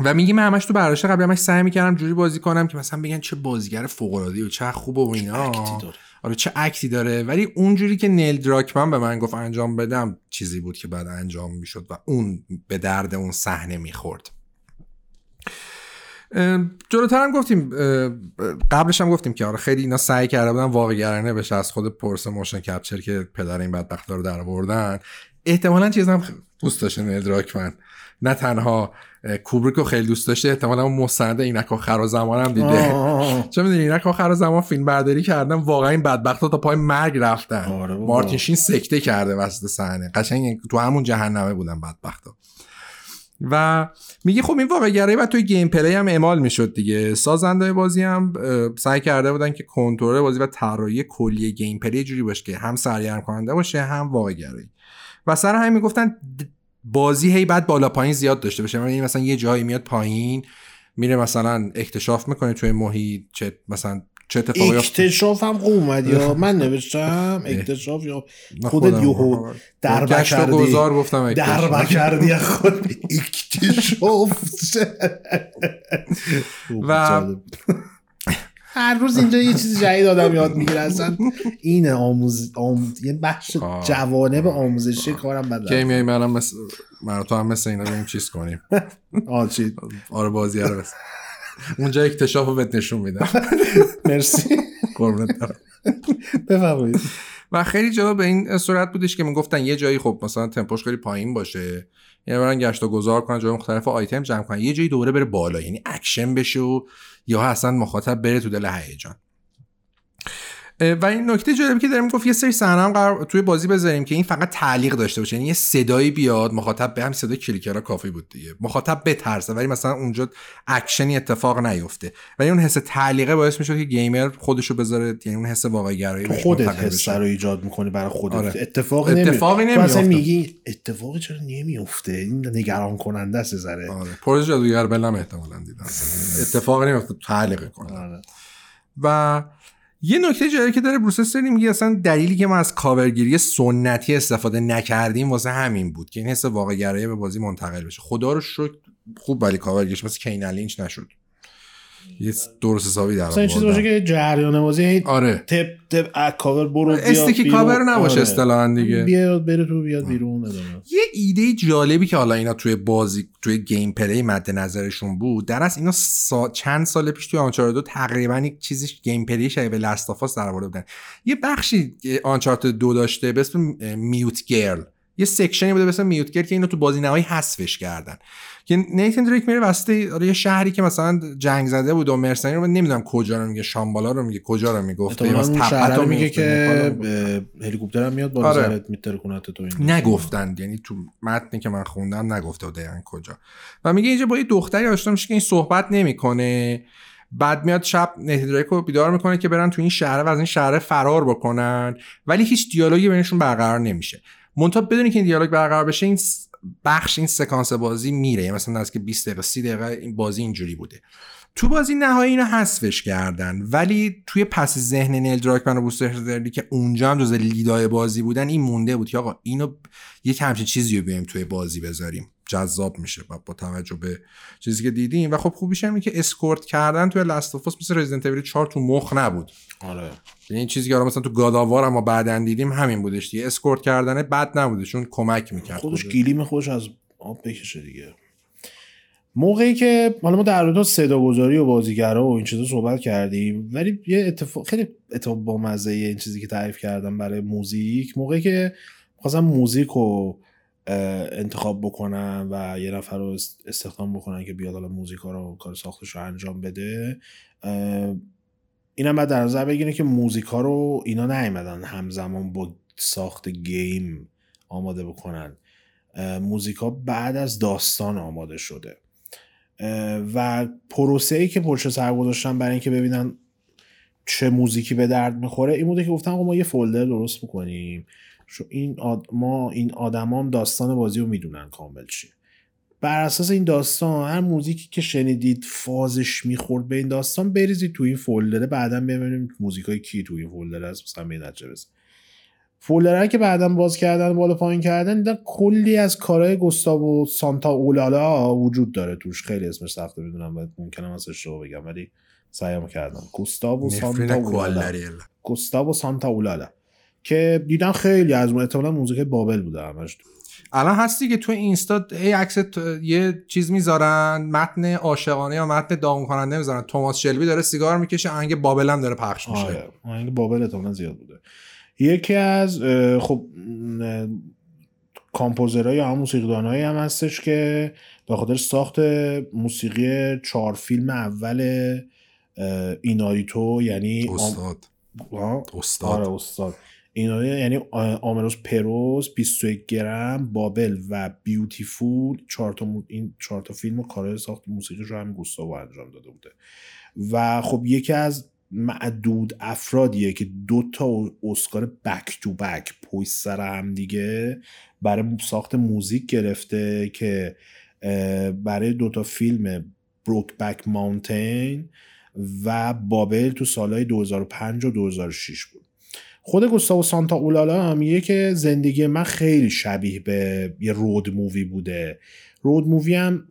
و میگه من همش تو برداشت قبل همش سعی می‌کردم جوری بازی کنم که مثلا بگن چه بازیگر فوق العاده و چه خوبه و اینا. آره چه اکتی داره. ولی اونجوری که نیل دراکمن به من گفت انجام بدم چیزی بود که بعد انجام می‌شد و اون به درد اون صحنه می‌خورد. جلوتر هم گفتیم قبلش هم گفتیم که آره خیلی اینا سعی کرده بودن واقعگرانه بشه از خود پروسه motion capture که پدر این بدبخت رو در آوردن احتمالا چیز هم دوست داشته نیل دراکمن. نه تنها کوبریک رو خیلی دوست داشته. احتمالا اون مستند اینک آخر زمان هم دیده. چه می‌دونی؟ اینک آخر زمان فیلم برداری کردن واقعا این بدبخت تا پای مرگ رفتن. آره بابا. مارتین شین سکته کرده وسط صحنه. قشنگ تو همون جهنمه بودن بدبختا. و میگه خب این واقع گرایی بعد توی gameplay هم اعمال می‌شد دیگه. سازنده بازی هم سعی کرده بودن که کنترل بازی و طراحی کلی gameplay جوری باشه که هم سرگرم کننده باشه هم واقع گرایی و سر همین می‌گفتن بازی هی بعد بالا پایین زیاد داشته باشه. یعنی مثلا یه جایی میاد پایین میره مثلا اکتشاف می‌کنه توی محیط چه مثلا چه اتفاقی افتاد؟ اکتشاف هم اومد یا؟ من نوشتم اکتشاف یا خودت یوهو در گشت و کردی گذار گفتم در اکتشاف. کردی از خود. اکتشاف و- هر روز اینجا یه چیز جدید آدم یاد می‌گیره اصلا این آموز آم... یه بخش آه. جوانب آموزشی کارم بد کی میای منم مثل من تو هم مثل اینا بریم چیز کنیم. آه چی؟ آره بازی رو بس. اونجا اکتشاف رو بهت نشون میدم. مرسی. قربونت. بفرمایید. و خیلی جا به این صورت بودش که می‌گفتن یه جایی خب مثلا تمپوش خیلی پایین باشه. یعنی برن گشت و گذار کنن جای مختلف آیتم جمع کنن. یه جایی دوره بره بالا. یعنی اکشن بشه و یا اصلا مخاطب بره تو دل هیجان. و این نکته جالبی که داریم گفت یه سری صحنه هم قرار توی بازی بذاریم که این فقط تعلیق داشته باشه. یعنی یه صدایی بیاد مخاطب به هم صدای clicker ها کافی بود دیگه. مخاطب بترسه ولی مثلا اونجا اکشنی اتفاق نیفته. ولی اون حس تعلیقه باعث میشه که گیمر خودشو بذاره یعنی اون حس واقعی گرایی خودت. حسه رو ایجاد می‌کنی برای خودت. آره. اتفاقی اتفاقی نمیفته. میگی اتفاقی چرا نمیفته این نگران کننده است ذره آره. پروژه جادوگر بلم احتمالا دیدم. اتفاقی نمیفته تعلیق کنه. آره. و یه نکته جالبی که داره بروس استرلی میگه اصلا دلیلی که ما از کاورگیری سنتی استفاده نکردیم واسه همین بود که این حس واقع گرایی به بازی منتقل بشه. خدا رو شکر خوب ولی کاورگیریش مثل Kane & Lynch نشد. یه درست حسابی در اصلا این چیز آوردن. باشه که جریان بازی آره تپ تپ ا کاور برو بیا بیرون. کاور نباشه آره. اصطلاحا دیگه بیاد بره تو بیاد بیرون. یه ایده جالبی که حالا اینا توی بازی توی gameplay مد نظرشون بود در اصل اینا سا... چند سال پیش توی Uncharted تقریبا یک چیزی gameplay شبیه به Last of در آورده بودن یه بخشی Uncharted دو داشته به اسم mute girl یه سکشنی بوده مثلا میوتگر که اینو تو بازی نهایی حذفش کردن که نیتن دریک میره وسط یه شهری که مثلا جنگ زده بود و مرسنی رو نمی‌دونم کجا رو میگه شامبالا رو میگه کجا رو می‌گفت شهر میگه که هلیکوپتر هم میاد بالا آره. میتره تو این نگفتن یعنی تو متنی که من خوندم نگفته دقیقاً کجا. و میگه اینجا با یه دختری آشنا میشه که این صحبت نمی‌کنه. بعد میاد شب نهیدریک رو بیدار می‌کنه که برن تو این شهر و از این شهر فرار بکنن ولی هیچ دیالوگی بینشون برقرار نمیشه. منتها بدونی که این دیالوگ برقرار بشه این بخش این سکانس بازی میره. یعنی مثلا از که 20 دقیقه 30 دقیقه این بازی اینجوری بوده. تو بازی نهایی اینو حذفش کردن. ولی توی پس ذهن نیل دراکمن و بروس استرلی که اونجا هم جز lead ای بازی بودن این مونده بود که آقا اینو یک همچین چیزی رو بیایم توی بازی بذاریم. جذاب میشه و با توجه به چیزی که دیدیم. و خب خوبیش هم که اسکورت کردن توی Last مثل Resident Evil 4 تو مخ نبود. آره. یعنی این چیزی که مثلا تو گاداوار اما بعدن دیدیم همین بودش دیگه. اسکورت کردن بد نبوده چون کمک می‌کرد. خودش گیلیم خودش از آب بکشه دیگه. موقعی که حالا ما در مورد صدا گذاری و بازیگرا و این چیزا صحبت کردیم ولی یه اتفاق خیلی اتفاق با مزه این چیزی که تعریف کردم برای موزیک. موقعی که خواستم موزیک رو انتخاب بکنن و یه نفر رو استخدام بکنن که بیاد حالا موزیکا رو کار ساختش رو انجام بده. اینم بعد در نظر بگیره که موزیکا رو اینا نیومدن همزمان با ساخت گیم آماده بکنن. موزیکا بعد از داستان آماده شده. و پروسه ای که پشت سر گذاشتن برای اینکه ببینن چه موزیکی به درد می‌خوره این بوده که گفتم ما یه فولدر درست بکنیم. این ما این آدمان داستان بازی رو می‌دونن کامل چیه. بر اساس این داستان هر موزیکی که شنیدید فازش می‌خورد به این داستان بریزید تو این فولدره بعدا ببینیم موزیکای کی تو این فولدر هست مثلا به نتیجه فولدره که بعدا باز کردن بالا پایین کردن دیدن کلی از کارهای گستاو و سانتا اولالا وجود داره توش. خیلی اسمش سخته می‌دونم و ممکنه از اشتباه بگم ولی سعیم کردم. گوستاو سانتا اولالا. گوستاو سانتا اولالا. که دیدن خیلی از اون احتمالا موزیک بابل بوده همش. الان هستی که تو اینستا ای عکس یه چیز می‌ذارن متن عاشقانه یا متن داغون کننده می‌ذارن. توماس شلبی داره سیگار می‌کشه آهنگ بابل هم داره پخش میشه. آره آهنگ بابل احتمالاً زیاد بوده. یکی از خب کامپوزرهای یا هم موسیقیدانهایی هم هستش که به خاطر ساخت موسیقی چهار فیلم اول ایناریتو یعنی استاد. استاد. آره استاد. اینا یعنی آمروس پروز 21 گرم بابل و بیوتیفول چهار تا این چهار تا فیلم و کارهای ساخت موسیقی رو هم گوستاو انجام داده بوده. و خب یکی از معدود افرادیه که دو تا اسکار بک تو بک پشت سر هم دیگه برای ساخت موزیک گرفته که برای دو تا فیلم بروک بک ماونتین و بابل تو سالهای 2005 و 2006 بود. خود گوستاو سانتا اولالا هم میگه که زندگی من خیلی شبیه به یه رود مووی بوده. road movie هم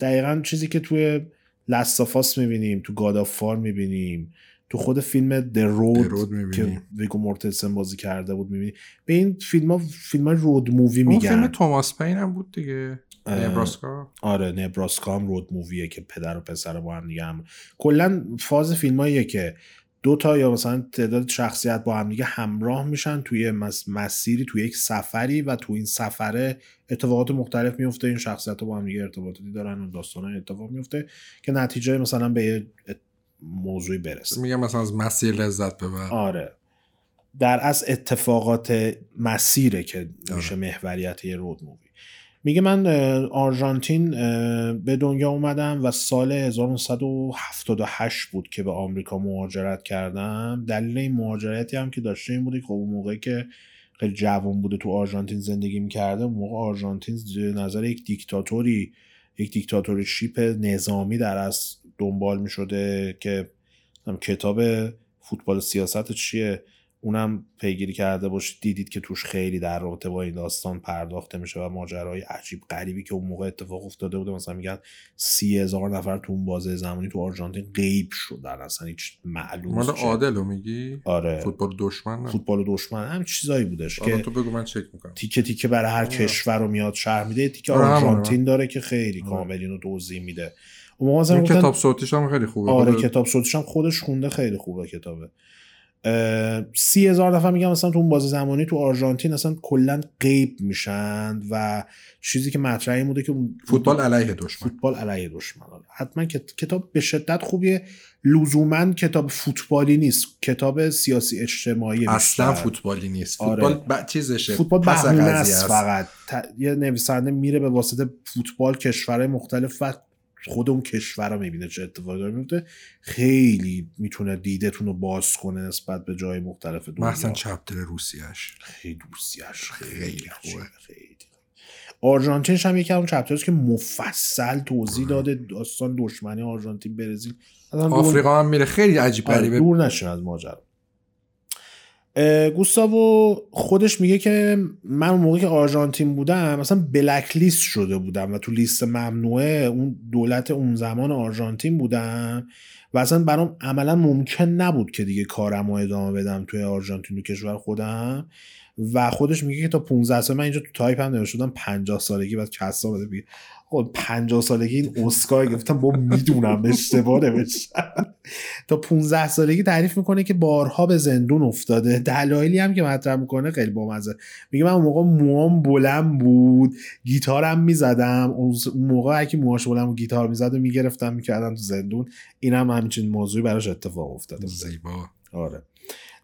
دقیقا چیزی که توی Last of Us می‌بینیم تو God of War می‌بینیم تو خود فیلم The Road که ویگو مورتلسن بازی کرده بود می‌بینی به این فیلم ها فیلم های road movie میگن. فیلم توماس پین هم بود دیگه. نبراسکا. آره نبراسکا هم road movie ه که پدر و پسر با هم دیگه هم. کلا فاز فیلم که دو تا یا مثلا تعداد شخصیت با هم دیگه همراه میشن توی مسیری توی یک سفری و توی این سفره اتفاقات مختلف میفته. این شخصیت ها با هم دیگه ارتباطاتی دارن و داستان اتفاق میفته که نتیجه مثلا به یه موضوعی برسه. میگم مثلا از مسیر لذت ببر. آره. در از اتفاقات مسیره که آره. میشه محوریت یه رود مووی میگه من آرژانتین به دنیا اومدم و سال 1978 بود که به آمریکا مهاجرت کردم. دلیل این مهاجرتی هم که داشته این بوده که خب اون موقعی که خیلی جوان بوده تو آرژانتین زندگی می‌کرده اون موقع آرژانتین نظر یک دیکتاتوری یک دیکتاتوری شیپ نظامی در از دنبال می‌شده که کتاب فوتبال سیاست چیه. اونم پیگیری کرده باشید دیدید که توش خیلی در رابطه با این داستان پرداخته میشه و ماجرای عجیب غریبی که اون موقع اتفاق افتاده بوده مثلا میگن سی هزار نفر تو اون بازه زمانی تو آرژانتین غیب شدن اصلا هیچ معلوم مال عادل رو میگی؟ آره. فوتبال دشمن فوتبال دشمن هم چیزایی بودش که تو بگو من چک می‌کنم. تیکه تیکه برای هر. کشور رو میاد شهر میده تیکه آره آرژانتین داره که خیلی آره. کامل اینو توضیح میده. اون کتاب صوتیش هم خیلی خوبه. آره کتاب صوتیش هم خودش خونده خیلی خوبه کتابه. سی هزار دفعه میگم مثلا تو اون بازی زمانی تو آرژانتین اصلا کلا غیب میشن و چیزی که مطرح این بوده که فوتبال علیه دشمن. فوتبال علیه دشمن. حتما کتاب به شدت خوبیه. لزوما کتاب فوتبالی نیست. کتاب سیاسی اجتماعی اصلا فوتبالی نیست. آره. فوتبال ب... چیزشه. فوتبال بهونه است فقط. یه نویسنده میره به واسطه فوتبال کشورهای مختلف و خود اون کشور رو می‌بینه چه اتفاقی داره میفته خیلی می‌تونه دیدتون رو باز کنه نسبت به جای مختلف دنیا. مثلا چپتر روسیش خیلی روسیش خیلی خوبه. خیلی آرژانتین هم یکی اون چپترز که مفصل توضیح داده داستان دشمنی آرژانتین برزیل. آفریقا هم میره. خیلی عجیب آره، غریبه. دور نشه از ماجرا. گوستاو خودش میگه که من اون موقع که آرژانتین بودم مثلا blacklist شده بودم و تو لیست ممنوعه اون دولت اون زمان آرژانتین بودم و اصلا برام عملا ممکن نبود که دیگه کارم رو ادامه بدم توی آرژانتین و کشور خودم. و خودش میگه که تا 15 سال من اینجا تو تایپ هم نوشتم 50 سالگی بعد کسا بده خب 50 سالگی این اسکار گفتم با می‌دونم اشتباه نوشتم. تا 15 سالگی تعریف می‌کنه که بارها به زندون افتاده. دلایلی هم که مطرح می‌کنه خیلی بامزه. میگه من اون موقع موام بلند بود گیتارم می‌زدم. اون موقع اگه موهاش بلند بود گیتار می‌زد و می‌گرفتم می‌کردم تو زندون. اینم هم همچین موضوعی براش اتفاق افتاده. زیبا. آره.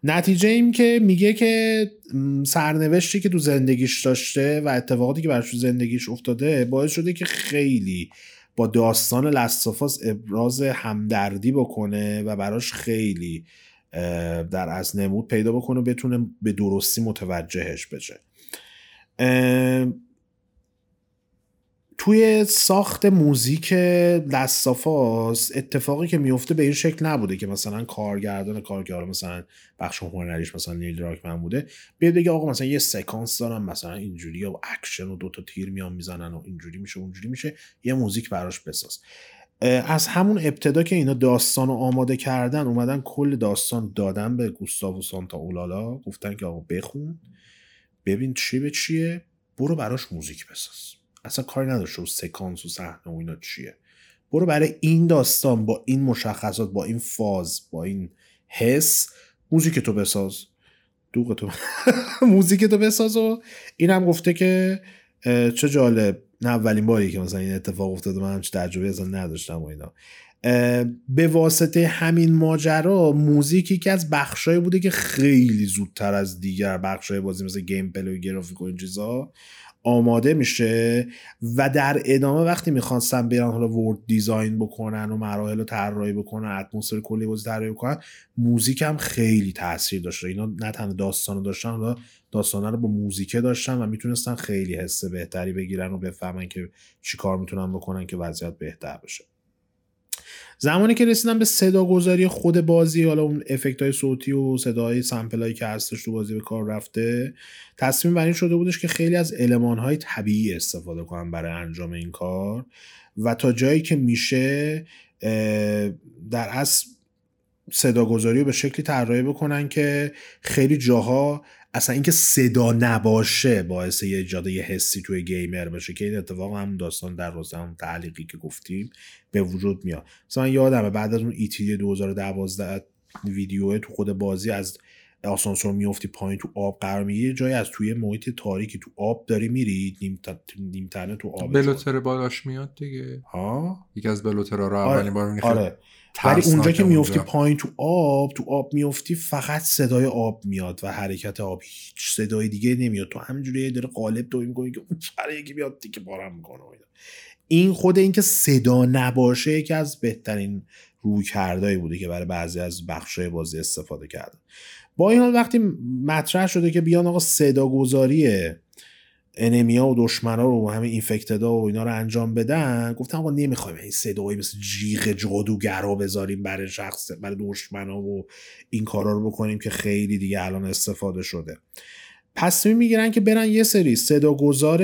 نتیجه ایم که میگه که سرنوشتی که تو زندگیش داشته و اتفاقاتی که براش تو زندگیش افتاده باعث شده که خیلی با داستان Last of Us ابراز همدردی بکنه و براش خیلی در از نمود پیدا بکنه و بتونه به درستی متوجهش بشه. توی ساخت موزیک Last of Us اتفاقی که میفته به این شکل نبوده که مثلا کارگردان کارگردان مثلا بخش هنریش مثلا نیل دراکمن بوده. بیاد بگه آقا مثلا یه سکانس دارم مثلا اینجوری و اکشن و دوتا تیر میان می‌زنن و اینجوری میشه اونجوری میشه یه موزیک براش بساز. از همون ابتدا که اینا داستان رو آماده کردن اومدن کل داستان دادن به گوستاو سانتا اولالا. گفتن که آقا بخون ببین چی به چیه برو براش موزیک بساز. اصلا کاری نداشته و سکانس و صحنه و اینا چیه. برو برای این داستان با این مشخصات با این فاز با این حس موزیک تو بساز. دوغ تو موزیک تو بساز و این هم گفته که چه جالب. نه اولین باری که مثلا این اتفاق افتاده من همچه تجربه اصلا نداشتم و اینا. به واسطه همین ماجرا موزیک یکی از بخشایی بوده که خیلی زودتر از دیگر بخشای بازی مثل gameplay و گرافیک و این چیزا آماده میشه و در ادامه وقتی می‌خواستن برن حالا world design بکنن و مراحل رو طراحی بکنن اتمسفر کلی بازی طراحی بکنن موزیک هم خیلی تاثیر داشته. اینا نه تنها داستان رو داشتن حالا داستان رو با موزیکه داشتن و می‌تونستن خیلی حس بهتری بگیرن و بفهمن که چی کار می‌تونن بکنن که وضعیت بهتر بشه. زمانی که رسیدن به صدا گذاری خود بازی حالا اون افکت های صوتی و صدای سمپل هایی که هستش تو بازی به کار رفته تصمیم بر این شده بودش که خیلی از علمان های طبیعی استفاده کنن برای انجام این کار و تا جایی که میشه در اصل صداگذاری رو به شکلی طراحی بکنن که خیلی جاها اصلا اینکه صدا نباشه باعث یه ایجاد یه حسی توی گیمر بشه که این اتفاق هم داستان در روز هم تعلیقی که گفتیم به وجود میاد. مثلا یادمه بعد از اون ایتی 2012 ویدیو تو خود بازی از آسانسور میفتی پایین تو آب قرار می‌گیری. جایی از توی محیط تاریکی تو آب داری میری نیم تنه تو آب بلوتر بالاش میاد دیگه. ها؟ یکی از بلوترها رو اولین بار می‌خواد آره. ولی اونجا که میفتی پایین تو آب تو آب میفتی فقط صدای آب میاد و حرکت آب هیچ صدای دیگه نمیاد. تو همینجوری داره قالب تو می‌کنی که اون یکی میاد دیگه بارم می‌کنه این خود اینکه صدا نباشه یکی از بهترین روی کردهایی بوده که برای بعضی از بخشای بازی استفاده کردن با این حال وقتی مطرح شده که بیان آقا صدا گذاری انمیا و دشمنا رو همه اینفکتدا و اینا رو انجام بدن. گفتم آقا نمی‌خوایم این صدایی مثل جیغ جادوگر رو بذاریم برای شخص برای دشمنا و این کارا رو بکنیم که خیلی دیگه الان استفاده شده. پس می‌گیرن که برن یه سری صداگذار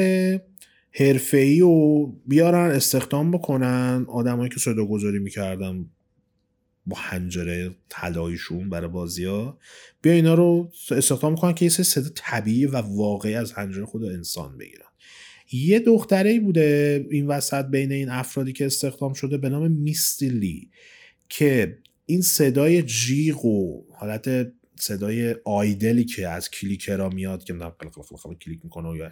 حرفه‌ای و بیارن استخدام بکنن. آدمایی که صداگذاری می‌کردن با حنجره طلاییشون برای بازی ها بیا اینا رو استخدام می‌کنن که یه صدا طبیعی و واقعی از حنجره خود انسان بگیرن. یه دختره بوده این وسط بین این افرادی که استخدام شده به نام میستیلی که این صدای جیغ و حالت صدای آیدلی که از کلیکرا میاد که کلیک می‌کنه یا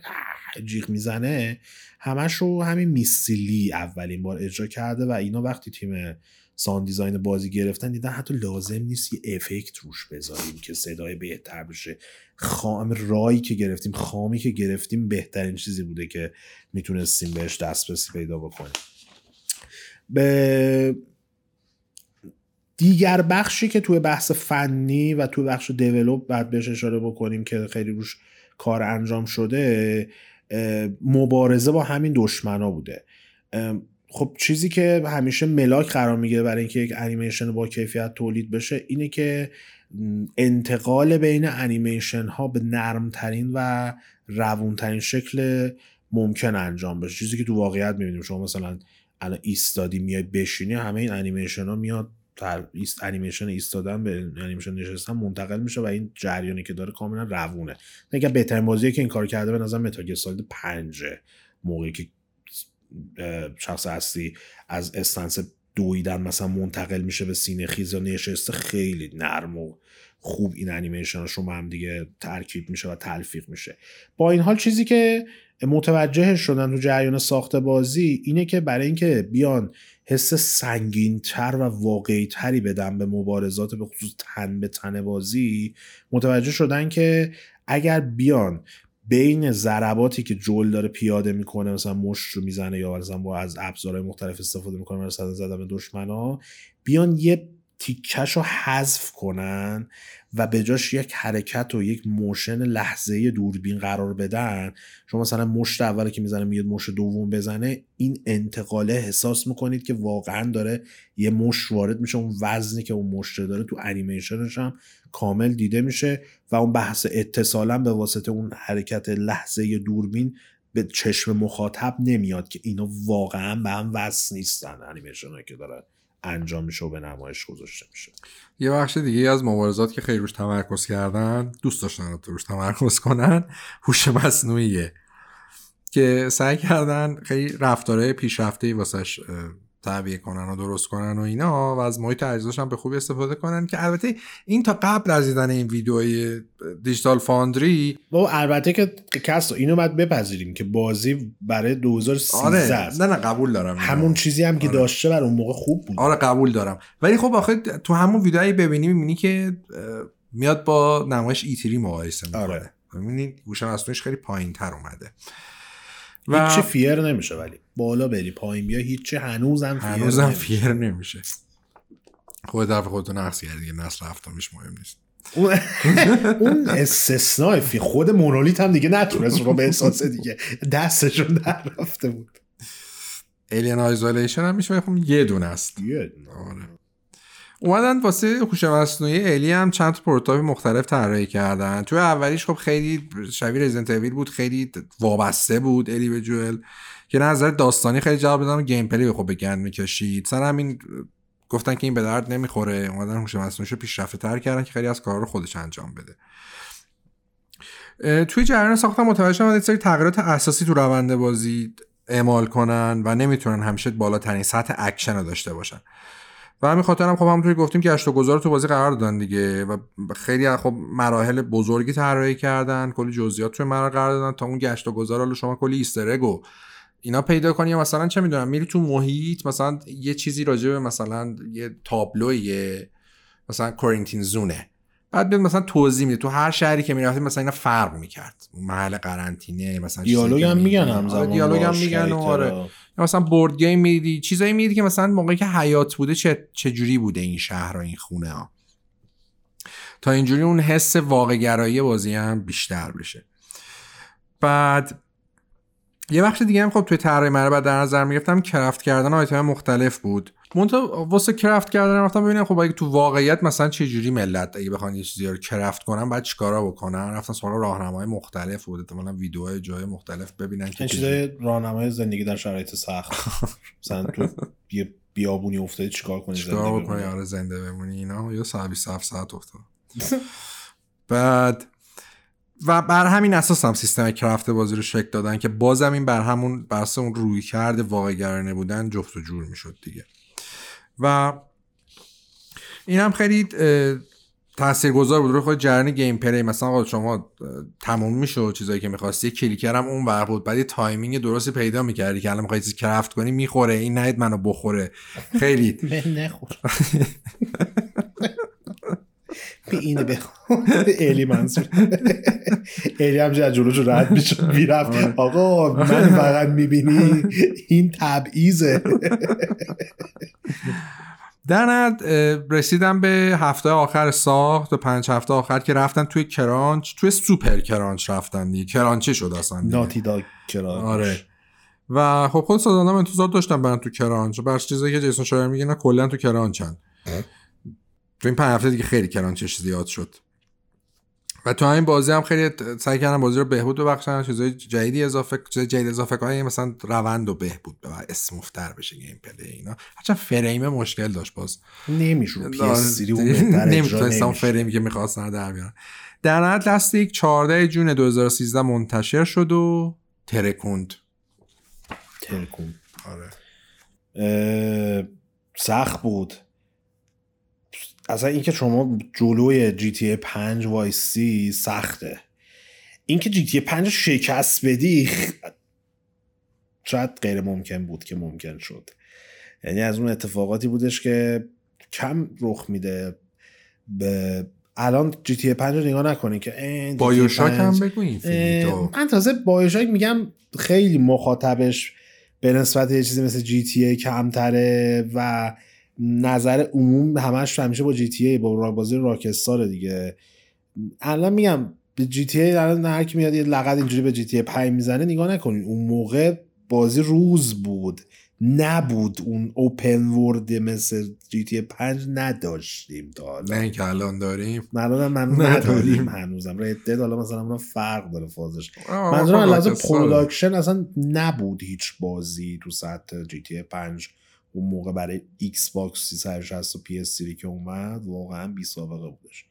جیغ می‌زنه همش رو همین میسیلی اولین بار اجرا کرده و اینا وقتی تیم ساند دیزاین بازی گرفتن دیدن حتی لازم نیست یه افکت روش بذاریم که صدای بهتر بشه. خام رایی که گرفتیم خامی که گرفتیم بهترین چیزی بوده که می‌تونستیم بهش دسترسی پیدا بکنیم. به دیگر بخشی که توی بحث فنی و توی بخش دیولوب بعد بهش اشاره بکنیم که خیلی روش کار انجام شده مبارزه با همین دشمنا بوده. خب چیزی که همیشه ملاک قرار می‌گیره برای اینکه یک انیمیشن با کیفیت تولید بشه اینه که انتقال بین انیمیشن ها به نرمترین و روونترین شکل ممکن انجام بشه. چیزی که تو واقعیت می‌بینیم. شما مثلا الان ایستادی میای بشینی همه این انیمیشن ها میاد تر ایست انیمیشن ایستادن به انیمیشن نشستن منتقل میشه و این جریانی که داره کاملا روونه. اگر بهترین بازی که این کار کرده به نظر Metal Gear Solid پنجه موقعی که شخص اصلی از stance دویدن مثلا منتقل میشه به سینه خیز یا نشسته خیلی نرم و خوب این انیمیشن شما هم دیگه ترکیب میشه و تلفیق میشه. با این حال چیزی که متوجه شدن تو جریان ساخت بازی اینه که برای اینکه بیان حس سنگین تر و واقعی تری بدن به مبارزات به خصوص تن به تن بازی متوجه شدن که اگر بیان بین ضرباتی که جول داره پیاده می‌کنه مثلا مشت رو می‌زنه یا مثلا با از ابزارهای مختلف استفاده می‌کنه مثلا زدن دشمنا بیان یه تیکش رو حذف کنن و به جاش یک حرکت و یک motion لرزش دوربین قرار بدن شما مثلا مشت اولی که می‌زنه میاد مشت دوم بزنه این انتقاله احساس می‌کنید که واقعا داره یه مشت وارد میشه اون وزنی که اون مشت داره تو انیمیشنش هم کامل دیده میشه و اون بحث اتصالا به واسطه اون حرکت لرزش دوربین به چشم مخاطب نمیاد که اینا واقعا به هم وصل نیستن انیمیشن که داره. انجام میشه و به نمایش گذاشته میشه. یه بخش دیگه از مبارزات که خیلی روش تمرکز کردن دوست داشتن رو روش تمرکز کنن هوش مصنوعیه. که سعی کردن خیلی رفتارهای پیشرفته واسش تعبیه کنن و درست کنن و اینا و از محیط اجزاش هم به خوبی استفاده کنن که البته این تا قبل از دیدن این ویدیوی دیجیتال فاندری و البته که کس اینو باید بپذیریم که بازی برای 2013 آره نه نه قبول دارم همون چیزی هم که آره. داشته برای اون موقع خوب بود. آره قبول دارم. ولی خب آخه تو همون ویدیوهایی ببینی می‌بینی که میاد با نمایش ایتری مقایسه می‌کنه. آره. می‌بینی گوش مصنوعیش خیلی پایین تر اومده. و هیچی فیر نمیشه ولی بالا بری پایین بیا هیچی هنوزم فیر هنوزم نمیشه. فیر نمیشه. خود طرف خودتو نقص کردی دیگه نسل هفتمش مهم نیست. اون استثناء فی خود مونولیت هم دیگه نتونست رو به احساس دیگه. دستشون در رفته بود. Alien Isolation هم میشه خب یه دونه است. یه دونه. آره. اومدن واسه هوش مصنوعی الی هم چند prototype مختلف طراحی کردن. توی اولیش خب خیلی شبیه Resident Evil بود خیلی وابسته بود الی به جوئل از نظر داستانی خیلی جواب دادن و gameplay خب به گند می‌کشید. سر همین گفتن که این به درد نمی‌خوره اومدن هوش مصنوعی رو پیشرفته تر کردن که خیلی از کارا رو خودش انجام بده. توی جریان ساختن متوجه شدن سری تغییرات اساسی تو روند بازی اعمال کنن و نمی‌تونن همیشه بالاترین سطح اکشن رو داشته باشن. و همین خاطر هم خب همونطوری گفتیم که گشت تو بازی قرار دادن دیگه و خیلی خب مراحل بزرگی طراحی کردن کلی جزئیات توی مراحل قرار دادن تا اون گشت و گذار حالا شما کلی Easter egg و اینا پیدا کنی یا مثلا چه می‌دونم میری تو محیط مثلا یه چیزی راجع به مثلا یه تابلوی مثلا کورنتین زونه بعد بیاد مثلا توضیح میده. تو هر شهری که می‌رفتی مثلا اینا فرق می‌کرد. محل قرنطینه مثلا دیالوگ هم میگن همزمان آره دیالوگ هم میگن آره. مثلا بورد گیم میدی چیزایی میدی که مثلا موقعی که حیات بوده چه چجوری بوده این شهر و این خونه ها. تا اینجوری اون حس واقع گرایی بازی هم بیشتر بشه. بعد یه بخش دیگه هم خب توی طراحی مرا بعد در نظر می‌گرفتم کرافت کردن آیتم مختلف بود. مونتا واسه کرافت کردن رفتم ببینم خب اگه تو واقعیت مثلا چه جوری ملت اگه بخوان یه چیزی رو کرافت کنن بعد چیکارا بکنن؟ رفتن سراغ راهنمای مختلف بود. احتمالاً ویدیوهای جای مختلف ببینن که چیزای راهنمای زندگی در شرایط سخت. مثلا تو بیابونی افتادی چیکار کنی چیکار بکنی؟ آره زنده بمونی اینا. یا ساعت 27 ساعت افتاد. بعد و بر همین اساس هم سیستم کرافت بازی رو شکل دادن که بازم این بر همون بر اون روی کرده واقع گرانه بودن جفت و جور می‌شد دیگه. و این هم خیلی تاثیرگذار بود. روی خود جریان گیم پلی مثلا شما تموم میشه چیزایی که می‌خواستی. کلیکر هم اون ور بود. بعد تایمینگ درستی پیدا می‌کردی که الان می‌خوای چیزی کرافت کنی می‌خوره. این نهید منو بخوره. خیلی. نخور به اینه بخور الی منصور. الی هم جلوش رد میشه می‌رفت. آقا من فقط می‌بینی این تبعیزه در نهایت رسیدم به هفته آخر ساخت و پنج هفته آخر که رفتن توی crunch. توی super crunch رفتن دیگه. crunch ه شد اصلا Naughty Dog crunch. آره. و خب خود سازندم انتظار داشتم برن تو کرانچ. بر چیزایی که جیسون شایر میگه نه کلا تو کرانچن. تو این پنج هفته دیگه خیلی کرانچش زیاد شد. و تو همین بازی هم خیلی سعی کردم بازی رو بهبود ببخشن چیزای جدیدی اضافه چیزای جدید اضافه کنن مثلا روند و بهبود به اسموفتر بشه گیم پلی اینا. هرچند فریم مشکل داشت باز. نمیشون پی اس نمی‌تونستم فریمی که می‌خواستن در بیارن. در نهایت لاستیک 14 جون 2013 منتشر شد و ترکوند. ترکوند. آره. سخت بود. اصلا اینکه شما جلوی GTA 5 وایسی سخته. اینکه GTA 5 شکست بدی شاید غیر ممکن بود که ممکن شد. یعنی از اون اتفاقاتی بودش که کم رخ میده به الان GTA 5 رو نگاه نکنی که BioShock هم بگو من تازه BioShock میگم خیلی مخاطبش به نسبت یه چیزی مثل GTA کمتره و نظر عموم همش همیشه با GTA با بازی Rockstar دیگه. الان میگم به GTA الان هر کی میاد یه لگد اینجوری به GTA 5 می‌زنه نگاه نکنید اون موقع بازی روز بود. نبود اون open world مثل GTA 5 نداشتیم تا حالا. نه که الان داریم. الان من نداریم. هنوزم. Red Dead حالا مثلا اون فرق داره فازش. منظورم لحاظ production اصلا نبود هیچ بازی تو سطح GTA 5 اون موقع برای ایکس باکس 360 و پی اس که اومد واقعا بی سابقه بودش.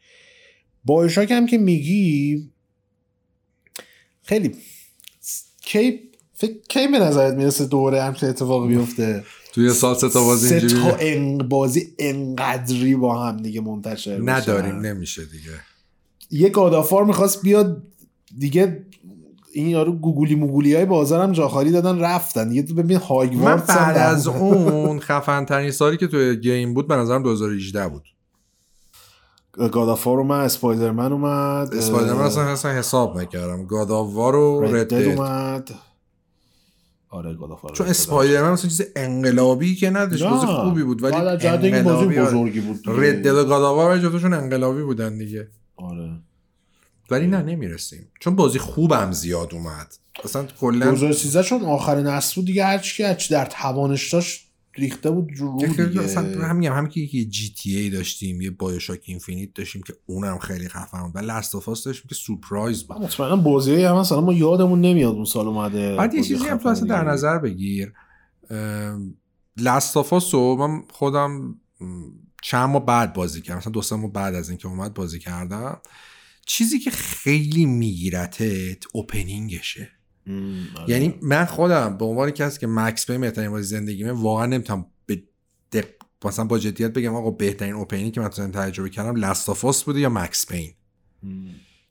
بایشاک هم که میگی خیلی کی فکر کی به نظرت می‌رسه دوره همچه اتفاق بیفته؟ توی سال سه تا بازی سه تا بازی انقدری با هم دیگه منتشر نداریم نمیشه دیگه. یه گادافار می‌خواست بیاد دیگه این یارو گوگولی موگولی های بازارم جا خالی دادن رفتن. یه تو ببین هاگوارتس من بعد از اون خفن ترین سالی که توی گیم بود به نظرم 2018 بود. گادافار اومد اسپایدرمن اومد اسپایدرمن اصلا اصلا حساب نکردم. گادافار و رد اومد. آره گادافار چون اسپایدرمن مثلا چیز انقلابی که نداشت بازی خوبی بود ولی بازی بزرگی بود رد و گادافار جفتشون انقلابی بودن دیگه. آره. ولی نه نمی‌رسیم. چون بازی خوبم زیاد اومد. اصلا کلا 2013 چون آخر نسل بود دیگه هرچی که هرچی در توانش داشت ریخته بود رو دیگه. اصلا همین هم که یه GTA داشتیم یه BioShock Infinite داشتیم که اونم خیلی خفن بود. و Last of داشتیم که سورپرایز بود. مطمئنا بازی هم مثلا ما یادمون نمیاد اون سال اومده. بعد یه چیزی هم تو اصلا در نظر بگیر. Last of من خودم چند ماه بعد بازی کردم. مثلا دو سه ماه بعد از اینکه اومد بازی کردم. چیزی که خیلی میگیرتت opening شه آره. یعنی من خودم به عنوان کسی که مکس پین بهترین بازی زندگیمه واقعا نمی‌تونم به دق... مثلا با جدیت بگم آقا بهترین opening که من تجربه کردم لست بوده یا مکس پین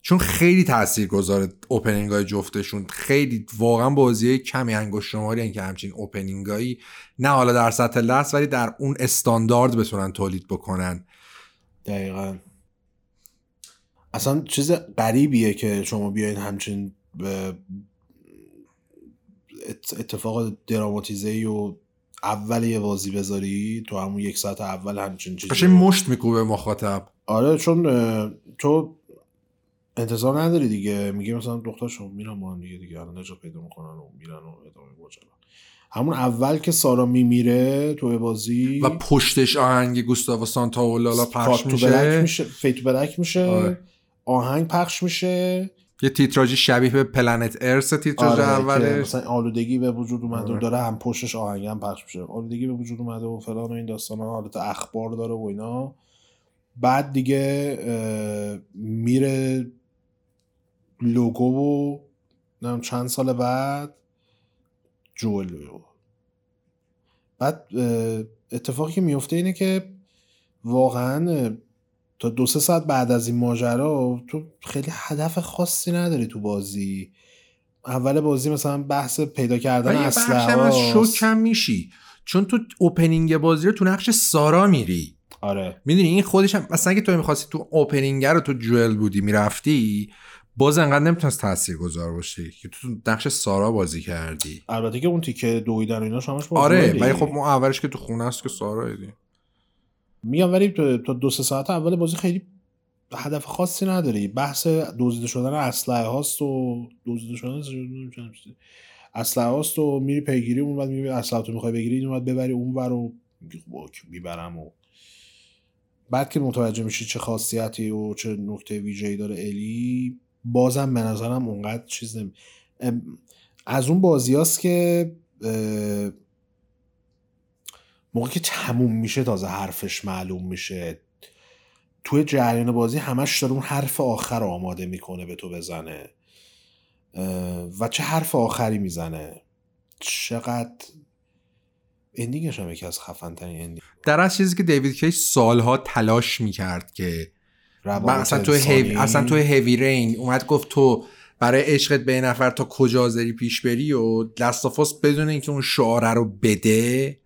چون خیلی تاثیر گذاره opening های جفتشون. خیلی واقعا بازی کمی انگشت شماری که همچین opening هایی نه حالا در سطح لست ولی در اون استاندارد بتونن تولید بکنن. دقیقا. اصلا چیز غریبیه که شما بیاین همچین اتفاق دراماتیزه و اول یه بازی بذاری تو همون یک ساعت اول همچین چیزی قشنگ مشت میکوبه مخاطب. آره چون تو انتظار نداری دیگه. میگه مثلا دختر شما میرن با هم دیگه دیگه الان نجا پیدا می‌کنن و میرن و ادامه ماجرا همون اول که سارا میمیره تو بازی و پشتش آهنگ گوستاو سانتا و لالا پخش میشه میشه فیتو بلک میشه. آره. آهنگ پخش میشه. یه تیتراژی شبیه به پلنت ارس تیتراژ آره اولش مثلا آلودگی به وجود اومده آره. داره هم پشتش آهنگ هم پخش میشه. آلودگی به وجود اومده و فلان و این داستان ها حالت اخبار داره و اینا. بعد دیگه میره لوگو و چند سال بعد جول بعد اتفاقی که میفته اینه که واقعا تا دو سه ساعت بعد از این ماجرا تو خیلی هدف خاصی نداری تو بازی. اول بازی مثلا بحث پیدا کردن اسلحه از شوکم میشی. چون تو اوپنینگ بازی رو تو نقش سارا میری. آره. می‌دونی این خودش هم مثلا اگه تو می‌خواستی تو اوپنینگ رو تو جوئل بودی می‌رفتی باز انقدر نمی‌تونست تاثیر گذار باشی که تو نقش سارا بازی کردی. البته که اون تیکه دویدن اینا شماش آره ولی خب ما اولش که تو خونه است که سارا ایدی. میگم ولی تو دو سه ساعت اول بازی خیلی هدف خاصی نداری. بحث دزدیده شدن اسلحه هاست و دزدیده شدن اسلحه هاست و میری پیگیری اون بعد میگی اسلحه تو می‌خوای بگیری اون بعد ببری اون ور و می‌برم و بعد که متوجه میشی چه خاصیتی و چه نکته ویژه‌ای داره الی بازم به نظرم اونقدر چیز نمی... از اون بازی هست که موقع که تموم میشه تازه حرفش معلوم میشه. توی جریان بازی همش داره اون حرف آخر رو آماده می‌کنه به تو بزنه. و چه حرف آخری می‌زنه؟ چقدر اندینگش هم یکی از خفن ترین اندینگ در از چیزی که دیوید کیش سالها تلاش می‌کرد که اصلا تو هیو... اصلا تو هیوی رین اومد گفت تو برای عشقت به نفر تا کجا زری پیش بری و لستافاس بدون اینکه اون شعاره رو بده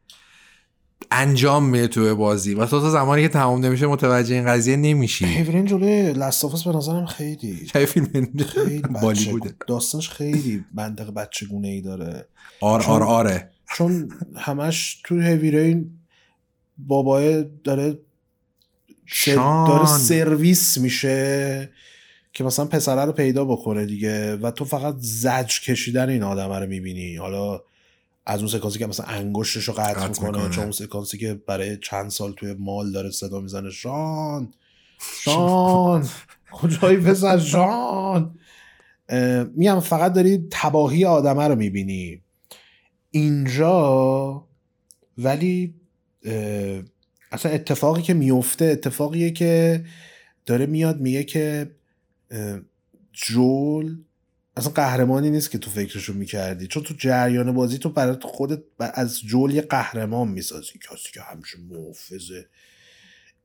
انجام میده تو بازی و تو تا زمانی که تمام نمیشه متوجه این قضیه نمیشی. هیورین جلوی لستافاس به نظرم خیلی فیلم خیلی بالی بوده. داستانش خیلی منطق بچگونه ای داره. آر آر آره. چون همش تو هیویرین بابای داره داره سرویس میشه که مثلا پسره رو پیدا بکنه دیگه و تو فقط زج کشیدن این آدم رو می‌بینی. حالا از اون سکانسی که مثلا انگشتش رو قطع می‌کنه چون اون سکانسی که برای چند سال توی مال داره صدا می‌زنه. شان! شان! کجایی پسر؟ شان! میگم فقط داری تباهی آدمه رو می‌بینی. اینجا ولی اصلا اتفاقی که میفته اتفاقیه که داره میاد میگه که جول اصلا قهرمانی نیست که تو فکرشو می‌کردی. چون تو جریان بازی تو برای خودت از جول یه قهرمان می‌سازی. کسی که همیشه محافظه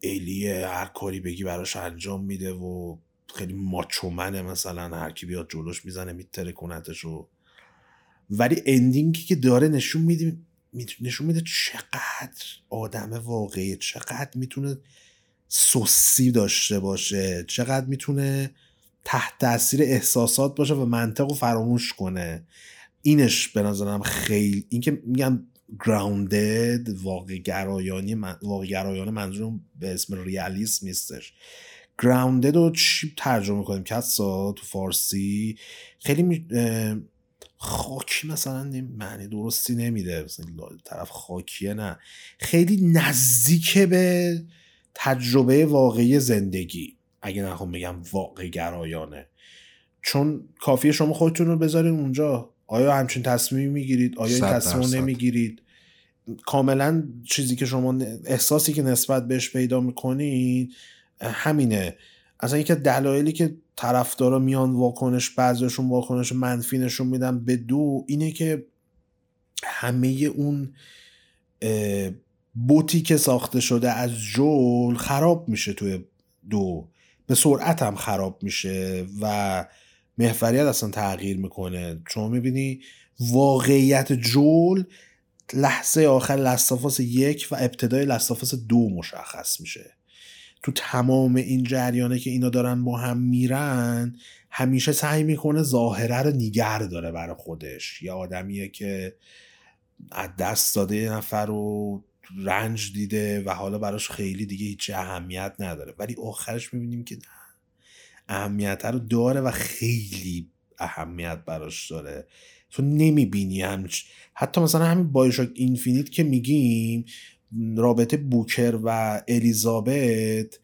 الیه هر کاری بگی براش انجام میده و خیلی ماچومنه مثلا. هر کی بیاد جلوش می‌زنه میتره کنتش ولی اندینگی که داره نشون میده نشون میده چقدر آدم واقعی چقدر می‌تونه سوسی داشته باشه. چقدر می‌تونه تحت تاثیر احساسات باشه و منطق رو فراموش کنه. اینش به نظرم خیلی اینکه میگم گراوندد واقع گرایانی من، واقع گرایانه منظورم به اسم ریالیسم نیستش. گراوندد رو چی ترجمه کنیم کسا؟ تو فارسی؟ خیلی خاکی مثلا معنی درستی نمیده. مثلا طرف خاکیه نه. خیلی نزدیک به تجربه واقعی زندگی. اگه نخوام بگم واقع گرایانه. چون کافیه شما خودتون رو بذارین اونجا. آیا همچین تصمیمی می‌گیرید؟ آیا این تصمیم نمی‌گیرید؟ کاملا چیزی که شما احساسی که نسبت بهش پیدا می‌کنید همینه. اصلا یکی دلایلی که طرفدارا میان واکنش بعضیشون واکنش منفی نشون میدن به دو اینه که همه اون بوتی که ساخته شده از جول خراب میشه توی دو. به سرعت هم خراب میشه و محوریت اصلا تغییر می‌کنه. چون می‌بینی واقعیت جول لحظه آخر لستافاس یک و ابتدای لستافاس دو مشخص میشه. تو تمام این جریانه که اینا دارن با هم میرن همیشه سعی می‌کنه ظاهره رو نیگر داره برای خودش. یه آدمیه که از دست داده یه نفر رو رنج دیده و حالا براش خیلی دیگه هیچ اهمیت نداره. ولی آخرش می‌بینیم که نه. اهمیت رو داره و خیلی اهمیت براش داره. تو نمی‌بینی همچ حتی مثلا همین بایشاک اینفینیت که میگیم رابطه بوکر و الیزابت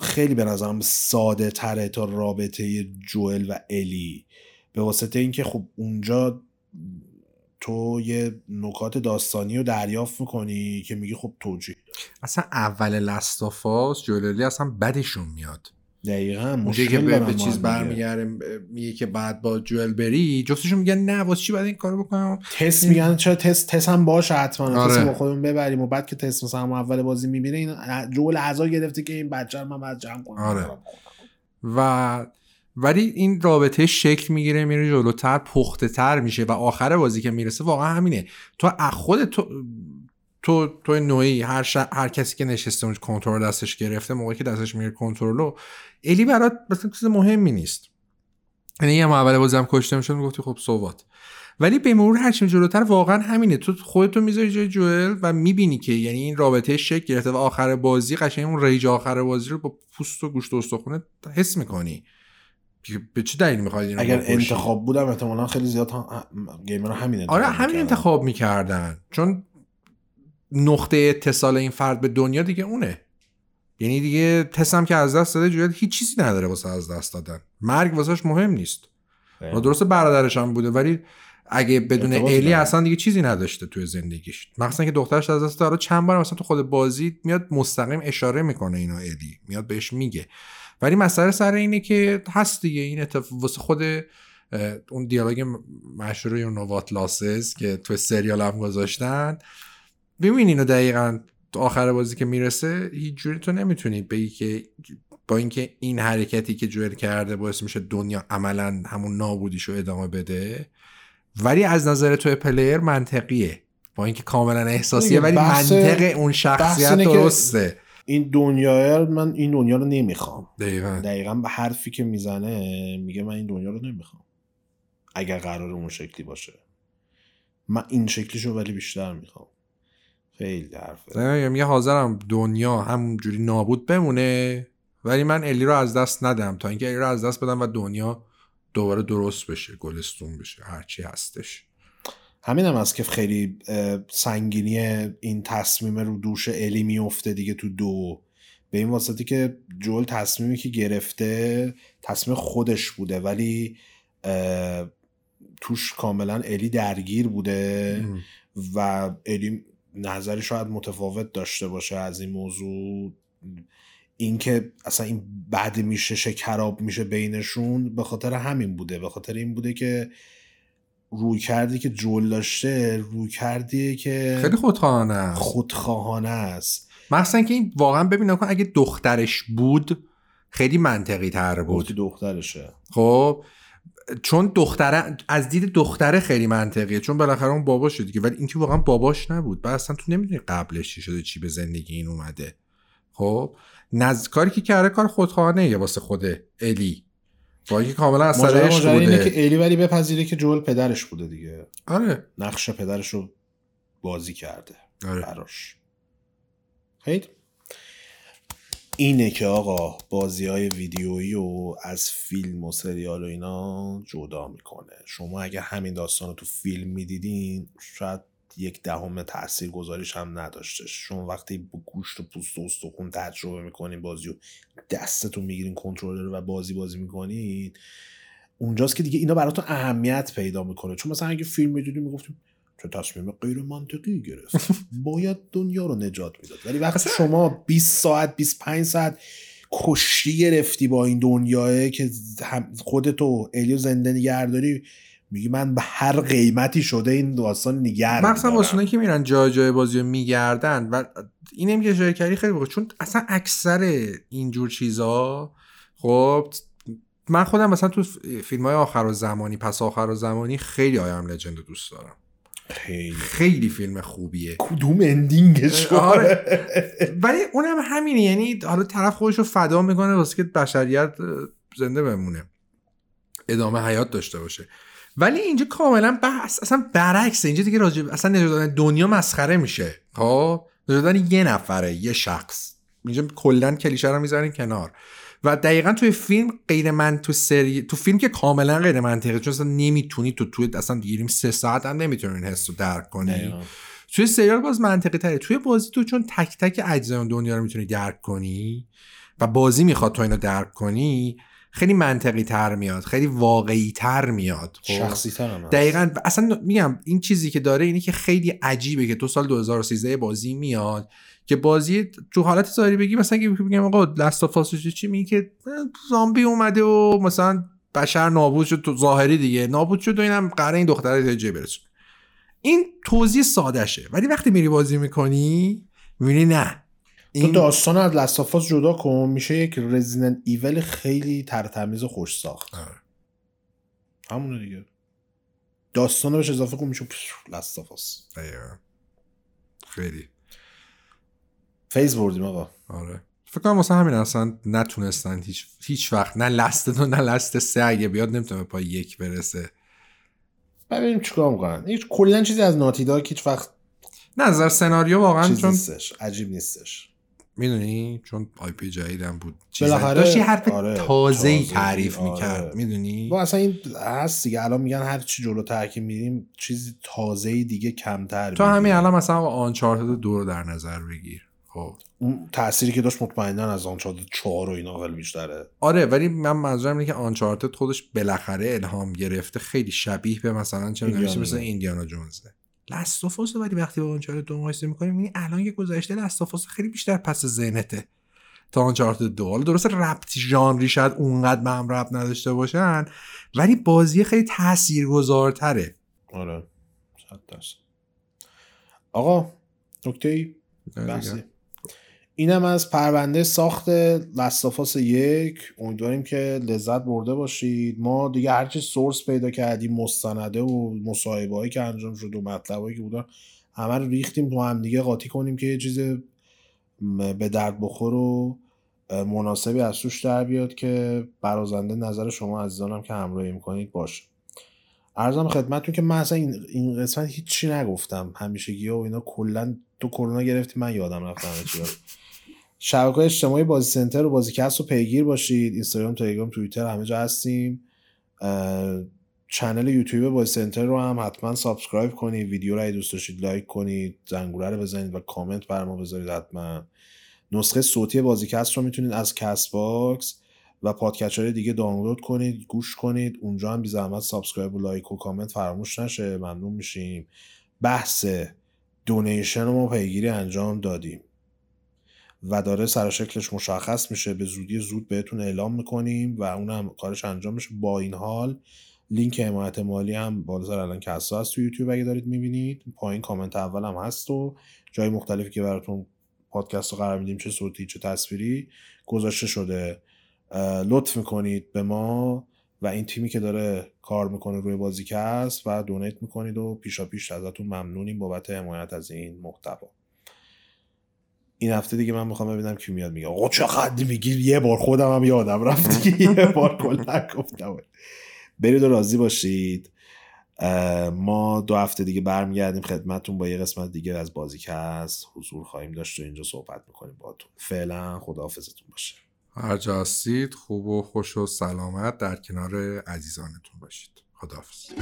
خیلی به نظرم ساده تره تا رابطه جوئل و الی. به واسطه اینکه خب اونجا تو یه نکات داستانی رو دریافت می‌کنی که میگی خب توجیه اصلا اول لستافاس جوللی اصلا بدشون میاد دقیقا اونجایی که مشکل به, به چیز. برمیگرده میگه که بعد با جوئل بری جفتشون میگن نه واسه چی باید این کارو بکنم تست میگن چرا تست تست هم باشه حتما آره. تست با خودمون ببریم و بعد که تست مثلا اول بازی می‌بینه این جول اعضا گرفته که این بچه رو من باید جمع کنم آره. و ولی این رابطه شکل می‌گیره میره جلوتر پخته تر میشه و آخر بازی که می‌رسه واقعا همینه. تو خود تو تو تو نوعی هر, ش... هر کسی که نشسته اون کنترل دستش گرفته موقعی که دستش میره کنترلو الی برات مثلا چیز مهمی نیست. یعنی یه اول بازی هم کشته می‌شد می‌گفتی خب سوات ولی به مرور هر چیم جلوتر واقعا همینه. تو خودتو می‌ذاری جای جوئل و می‌بینی که یعنی این رابطه شکل گرفته و آخر بازی قشنگ اون ریج آخر بازی رو با پوست و گوشت و استخونه حس می‌کنی. به چه دلیلی می‌خواد اینو اگر بکشی؟ انتخاب بودم احتمالا خیلی زیاد هم... گیمر همین انتخاب آره همین می‌کردن. انتخاب می‌کردن. چون نقطه اتصال این فرد به دنیا دیگه اونه. یعنی دیگه تسم که از دست داده جویل هیچ چیزی نداره واسه از دست دادن. مرگ واسهش مهم نیست. و درسته برادرش هم بوده ولی اگه بدون الی. اصلا دیگه چیزی نداشته توی زندگیش. مخصوصا که دخترش از دست داره چند بار مثلا تو خود بازی میاد مستقیم اشاره می‌کنه اینو الی. میاد بهش میگه. ولی مسئله سر اینه که هست دیگه. این اتفاق واسه خود اون دیالوگ مشهور یو نوات لاسز که تو سریال هم گذاشتن. ببین اینو دقیقا تو آخر بازی که می‌رسه هیچ جوری تو نمی‌تونی بگی که با اینکه این حرکتی که جوئل کرده باعث میشه دنیا عملا همون نابودیشو ادامه بده ولی از نظر تو پلیر منطقیه. با اینکه کاملا احساسیه ولی بحث- منطق اون شخصیت درسته. این دنیا من این دنیا رو نمی‌خوام. دقیقا. دقیقا به حرفی که می‌زنه میگه من این دنیا رو نمی‌خوام. اگر قرار اون شکلی باشه. من این شکلیشو ولی بیشتر می‌خوام. خیلی حرفه. دقیقاً. میگه حاضرم دنیا همونجوری نابود بمونه ولی من الی رو از دست ندم تا اینکه الی رو از دست بدم و دنیا دوباره درست بشه گلستون بشه هرچی هستش. همین هم هست که خیلی سنگینی این تصمیم رو دوش الی میفته دیگه تو دو. به این واسطه که جول تصمیمی که گرفته تصمیم خودش بوده ولی توش کاملا الی درگیر بوده و الی نظری شاید متفاوت داشته باشه از این موضوع. اینکه اصلا این بد میشه شکراب میشه بینشون به خاطر همین بوده به خاطر این بوده که روی کردی که جول داشته روی کردی که خیلی خودخواهانه است. خودخواهانه است. مخصوصا که این واقعا ببین کن اگه دخترش بود خیلی منطقی تر بود. که دخترشه. خب چون دختره از دید دختره خیلی منطقیه چون بالاخره اون باباشه دیگه. ولی اینکه واقعا باباش نبود. بعد اصلا تو نمی‌دونی قبلش چی شده چی به زندگی این اومده. خب نز... کاری که کرده کار خودخواهانه یه واسه خود الی. با اینکه کاملا از سر ماجرا عشق ماجرا اینه بوده. که الی ولی بپذیره که جول پدرش بوده دیگه. آره. نقش پدرش رو بازی کرده. آره. براش. خیلی. اینه که آقا بازی های ویدیویی و از فیلم و سریال و اینا جدا می‌کنه. شما اگه همین داستان رو تو فیلم می‌دیدین شاید یک دهم تأثیر گذاریش هم نداشته. شما وقتی با گوشت و پوست و استخون تجربه می‌کنین بازی و دستتون می‌گیرین کنترلر رو و بازی بازی می‌کنین اونجاست که دیگه اینا براتون اهمیت پیدا می‌کنه. چون مثلا اگه فیلم می‌دیدیم می‌گفتیم چه تصمیم غیر منطقی گرفت. باید دنیا رو نجات می‌داد. ولی وقتی شما 20 ساعت 25 ساعت کشتی گرفتی با این دنیاه که خودتو الیو زنده نگه داری میگی من به هر قیمتی شده این داستان نگر مخصوصا می‌دارم. واسه که میرن جای جای بازی رو میگردن و اینم که کردی خیلی بخور چون اصلا اکثر اینجور چیزا خب من خودم مثلا تو فیلم های آخر و زمانی پس آخر و زمانی خیلی آیم لجند رو دوست دارم. خیلی. خیلی فیلم خوبیه. کدوم اندینگش آره. ولی اونم همینه یعنی حالا طرف خودش رو فدا می‌کنه واسه که بشریت زنده بمونه. ادامه حیات داشته باشه. ولی اینجا کاملا بحث اصلا برعکسه. اینجا دیگه راجب اصلا نجات دادن دنیا مسخره میشه. خب؟ نجات دادن یه نفره یه شخص. اینجا کلا کلیشه رو می‌ذارین کنار. و دقیقا توی فیلم غیر من تو سری تو فیلم که کاملا غیر منطقی چون اصلا نمی‌تونی تو تو اصلا گیریم سه ساعت هم نمی‌تونی این حس رو درک کنی. دقیقاً. توی سریال باز منطقی تره توی بازی تو چون تک تک اجزای دنیا رو می‌تونی درک کنی و بازی می‌خواد تو اینو درک کنی خیلی منطقی تر میاد خیلی واقعی تر میاد خب؟ شخصی تر. دقیقا اصلا میگم این چیزی که داره اینه که خیلی عجیبه که تو سال 2013 بازی میاد که بازی تو حالت ظاهری بگی مثلا که بگم آقا لست چی میگه که زامبی اومده و مثلا بشر نابود شد تو ظاهری دیگه نابود شد و اینم قراره این دختره جای برسون این توضیح سادهشه ولی وقتی میری بازی می‌کنی می‌بینی نه تو این داستان از لستافاس جدا کن میشه یک رزیدنت ایول خیلی ترتمیز و خوش ساخت. همونه دیگه. داستان بهش اضافه کن میشه لستافاس. خیلی. فیز بردیم آقا. آره. فکر کنم واسه همین اصلا نتونستن هیچ هیچ وقت نه لست دو نه لست سه اگه بیاد نمی‌تونه پای یک برسه. ببینیم چیکار می‌کنن. هیچ کلا چیزی از ناتیدا هیچ وقت نه نظر سناریو واقعا چیز چون نیستش. عجیب نیستش. می‌دونی؟ چون آی پی جدیدم بود. بالاخره- داشتی حرف آره، تازه ای تازه‌ای، تعریف آره. می‌کرد. می‌دونی؟ با اصلا این هست دیگه. الان میگن هر چی جلوتر که میریم چیز تازه دیگه کمتر تو همین. الان مثلا آنچارتد دو رو در نظر بگیر. خب. اون تأثیری که داشت مطمئنا از آن چهار چهار و اینا خیلی بیشتره. آره ولی من منظورم اینه که آنچارتد خودش بالاخره الهام گرفته خیلی شبیه به مثلا چه می‌دونم ایندیانا مثل جونز. ایندیانا جونزه. لاستافوس ولی وقتی با آنچارتد دو مقایسه می‌کنیم می‌بینی الان که گذشته لاستافوس خیلی بیشتر پس ذهنته. تا آنچارتد دو حالا درسته ربط ژانری شاید اونقدر به هم ربط نداشته باشن ولی بازی خیلی تاثیرگذارتره. آره صد آقا نکته ای اینم از پرونده ساخت لستافاس یک. امیدواریم که لذت برده باشید. ما دیگه هرچی سورس پیدا کردیم مستنده و مصاحبه هایی که انجام شد و مطلب که بودن همه رو ریختیم تو هم دیگه. قاطی کنیم که یه چیز به درد بخور و مناسبی از توش در بیاد که برازنده نظر شما عزیزانم که همراهی می‌کنید باشه. عرضم خدمتتون که من اصلا این, این قسمت هیچی نگفتم. همیشگی و اینا کلا تو کرونا گرفتی من یادم رفت همه. شبکه اجتماعی بازی سنتر و بازیکست رو پیگیر باشید. اینستاگرام تلگرام توییتر همه جا هستیم. چنل یوتیوب بازی سنتر رو هم حتما subscribe کنید. ویدیو رو اگه دوست داشتید لایک کنید زنگوله رو بزنید و کامنت برا ما بذارید حتما. نسخه صوتی بازیکست رو می‌تونید از کست باکس و های دیگه دانلود کنید گوش کنید. اونجا هم بی زحمت subscribe و لایک و کامنت فراموش نشه. ممنون میشیم. بحث donation رو ما پیگیری انجام دادیم. و داره سر شکلش مشخص میشه. به زودی زود بهتون اعلام می‌کنیم و اونم کارش انجام میشه. با این حال لینک حمایت مالی هم بالا سر الان کسا هست تو یوتیوب اگه دارید می‌بینید. پایین کامنت اول هم هست و جای مختلفی که براتون پادکست رو قرار میدیم چه صوتی چه تصویری گذاشته شده. لطف می‌کنید به ما و این تیمی که داره کار می‌کنه روی بازیکست و دونیت می‌کنید و پیشا پیش ازتون ممنونیم بابت حمایت از این محتوا. این هفته دیگه من می‌خوام ببینم کی میاد میگه آقا چقدر میگی؟ یه بار خودم هم یادم رفت دیگه یه بار کلا گفتم برید و راضی باشید. ما دو هفته دیگه برمیگردیم خدمتتون با یه قسمت دیگه از بازیکست حضور خواهیم داشت و اینجا صحبت می‌کنیم باهاتون. فعلا خداحافظتون باشه. هر جا هستید خوب و خوش و سلامت در کنار عزیزانتون باشید. خداحافظ.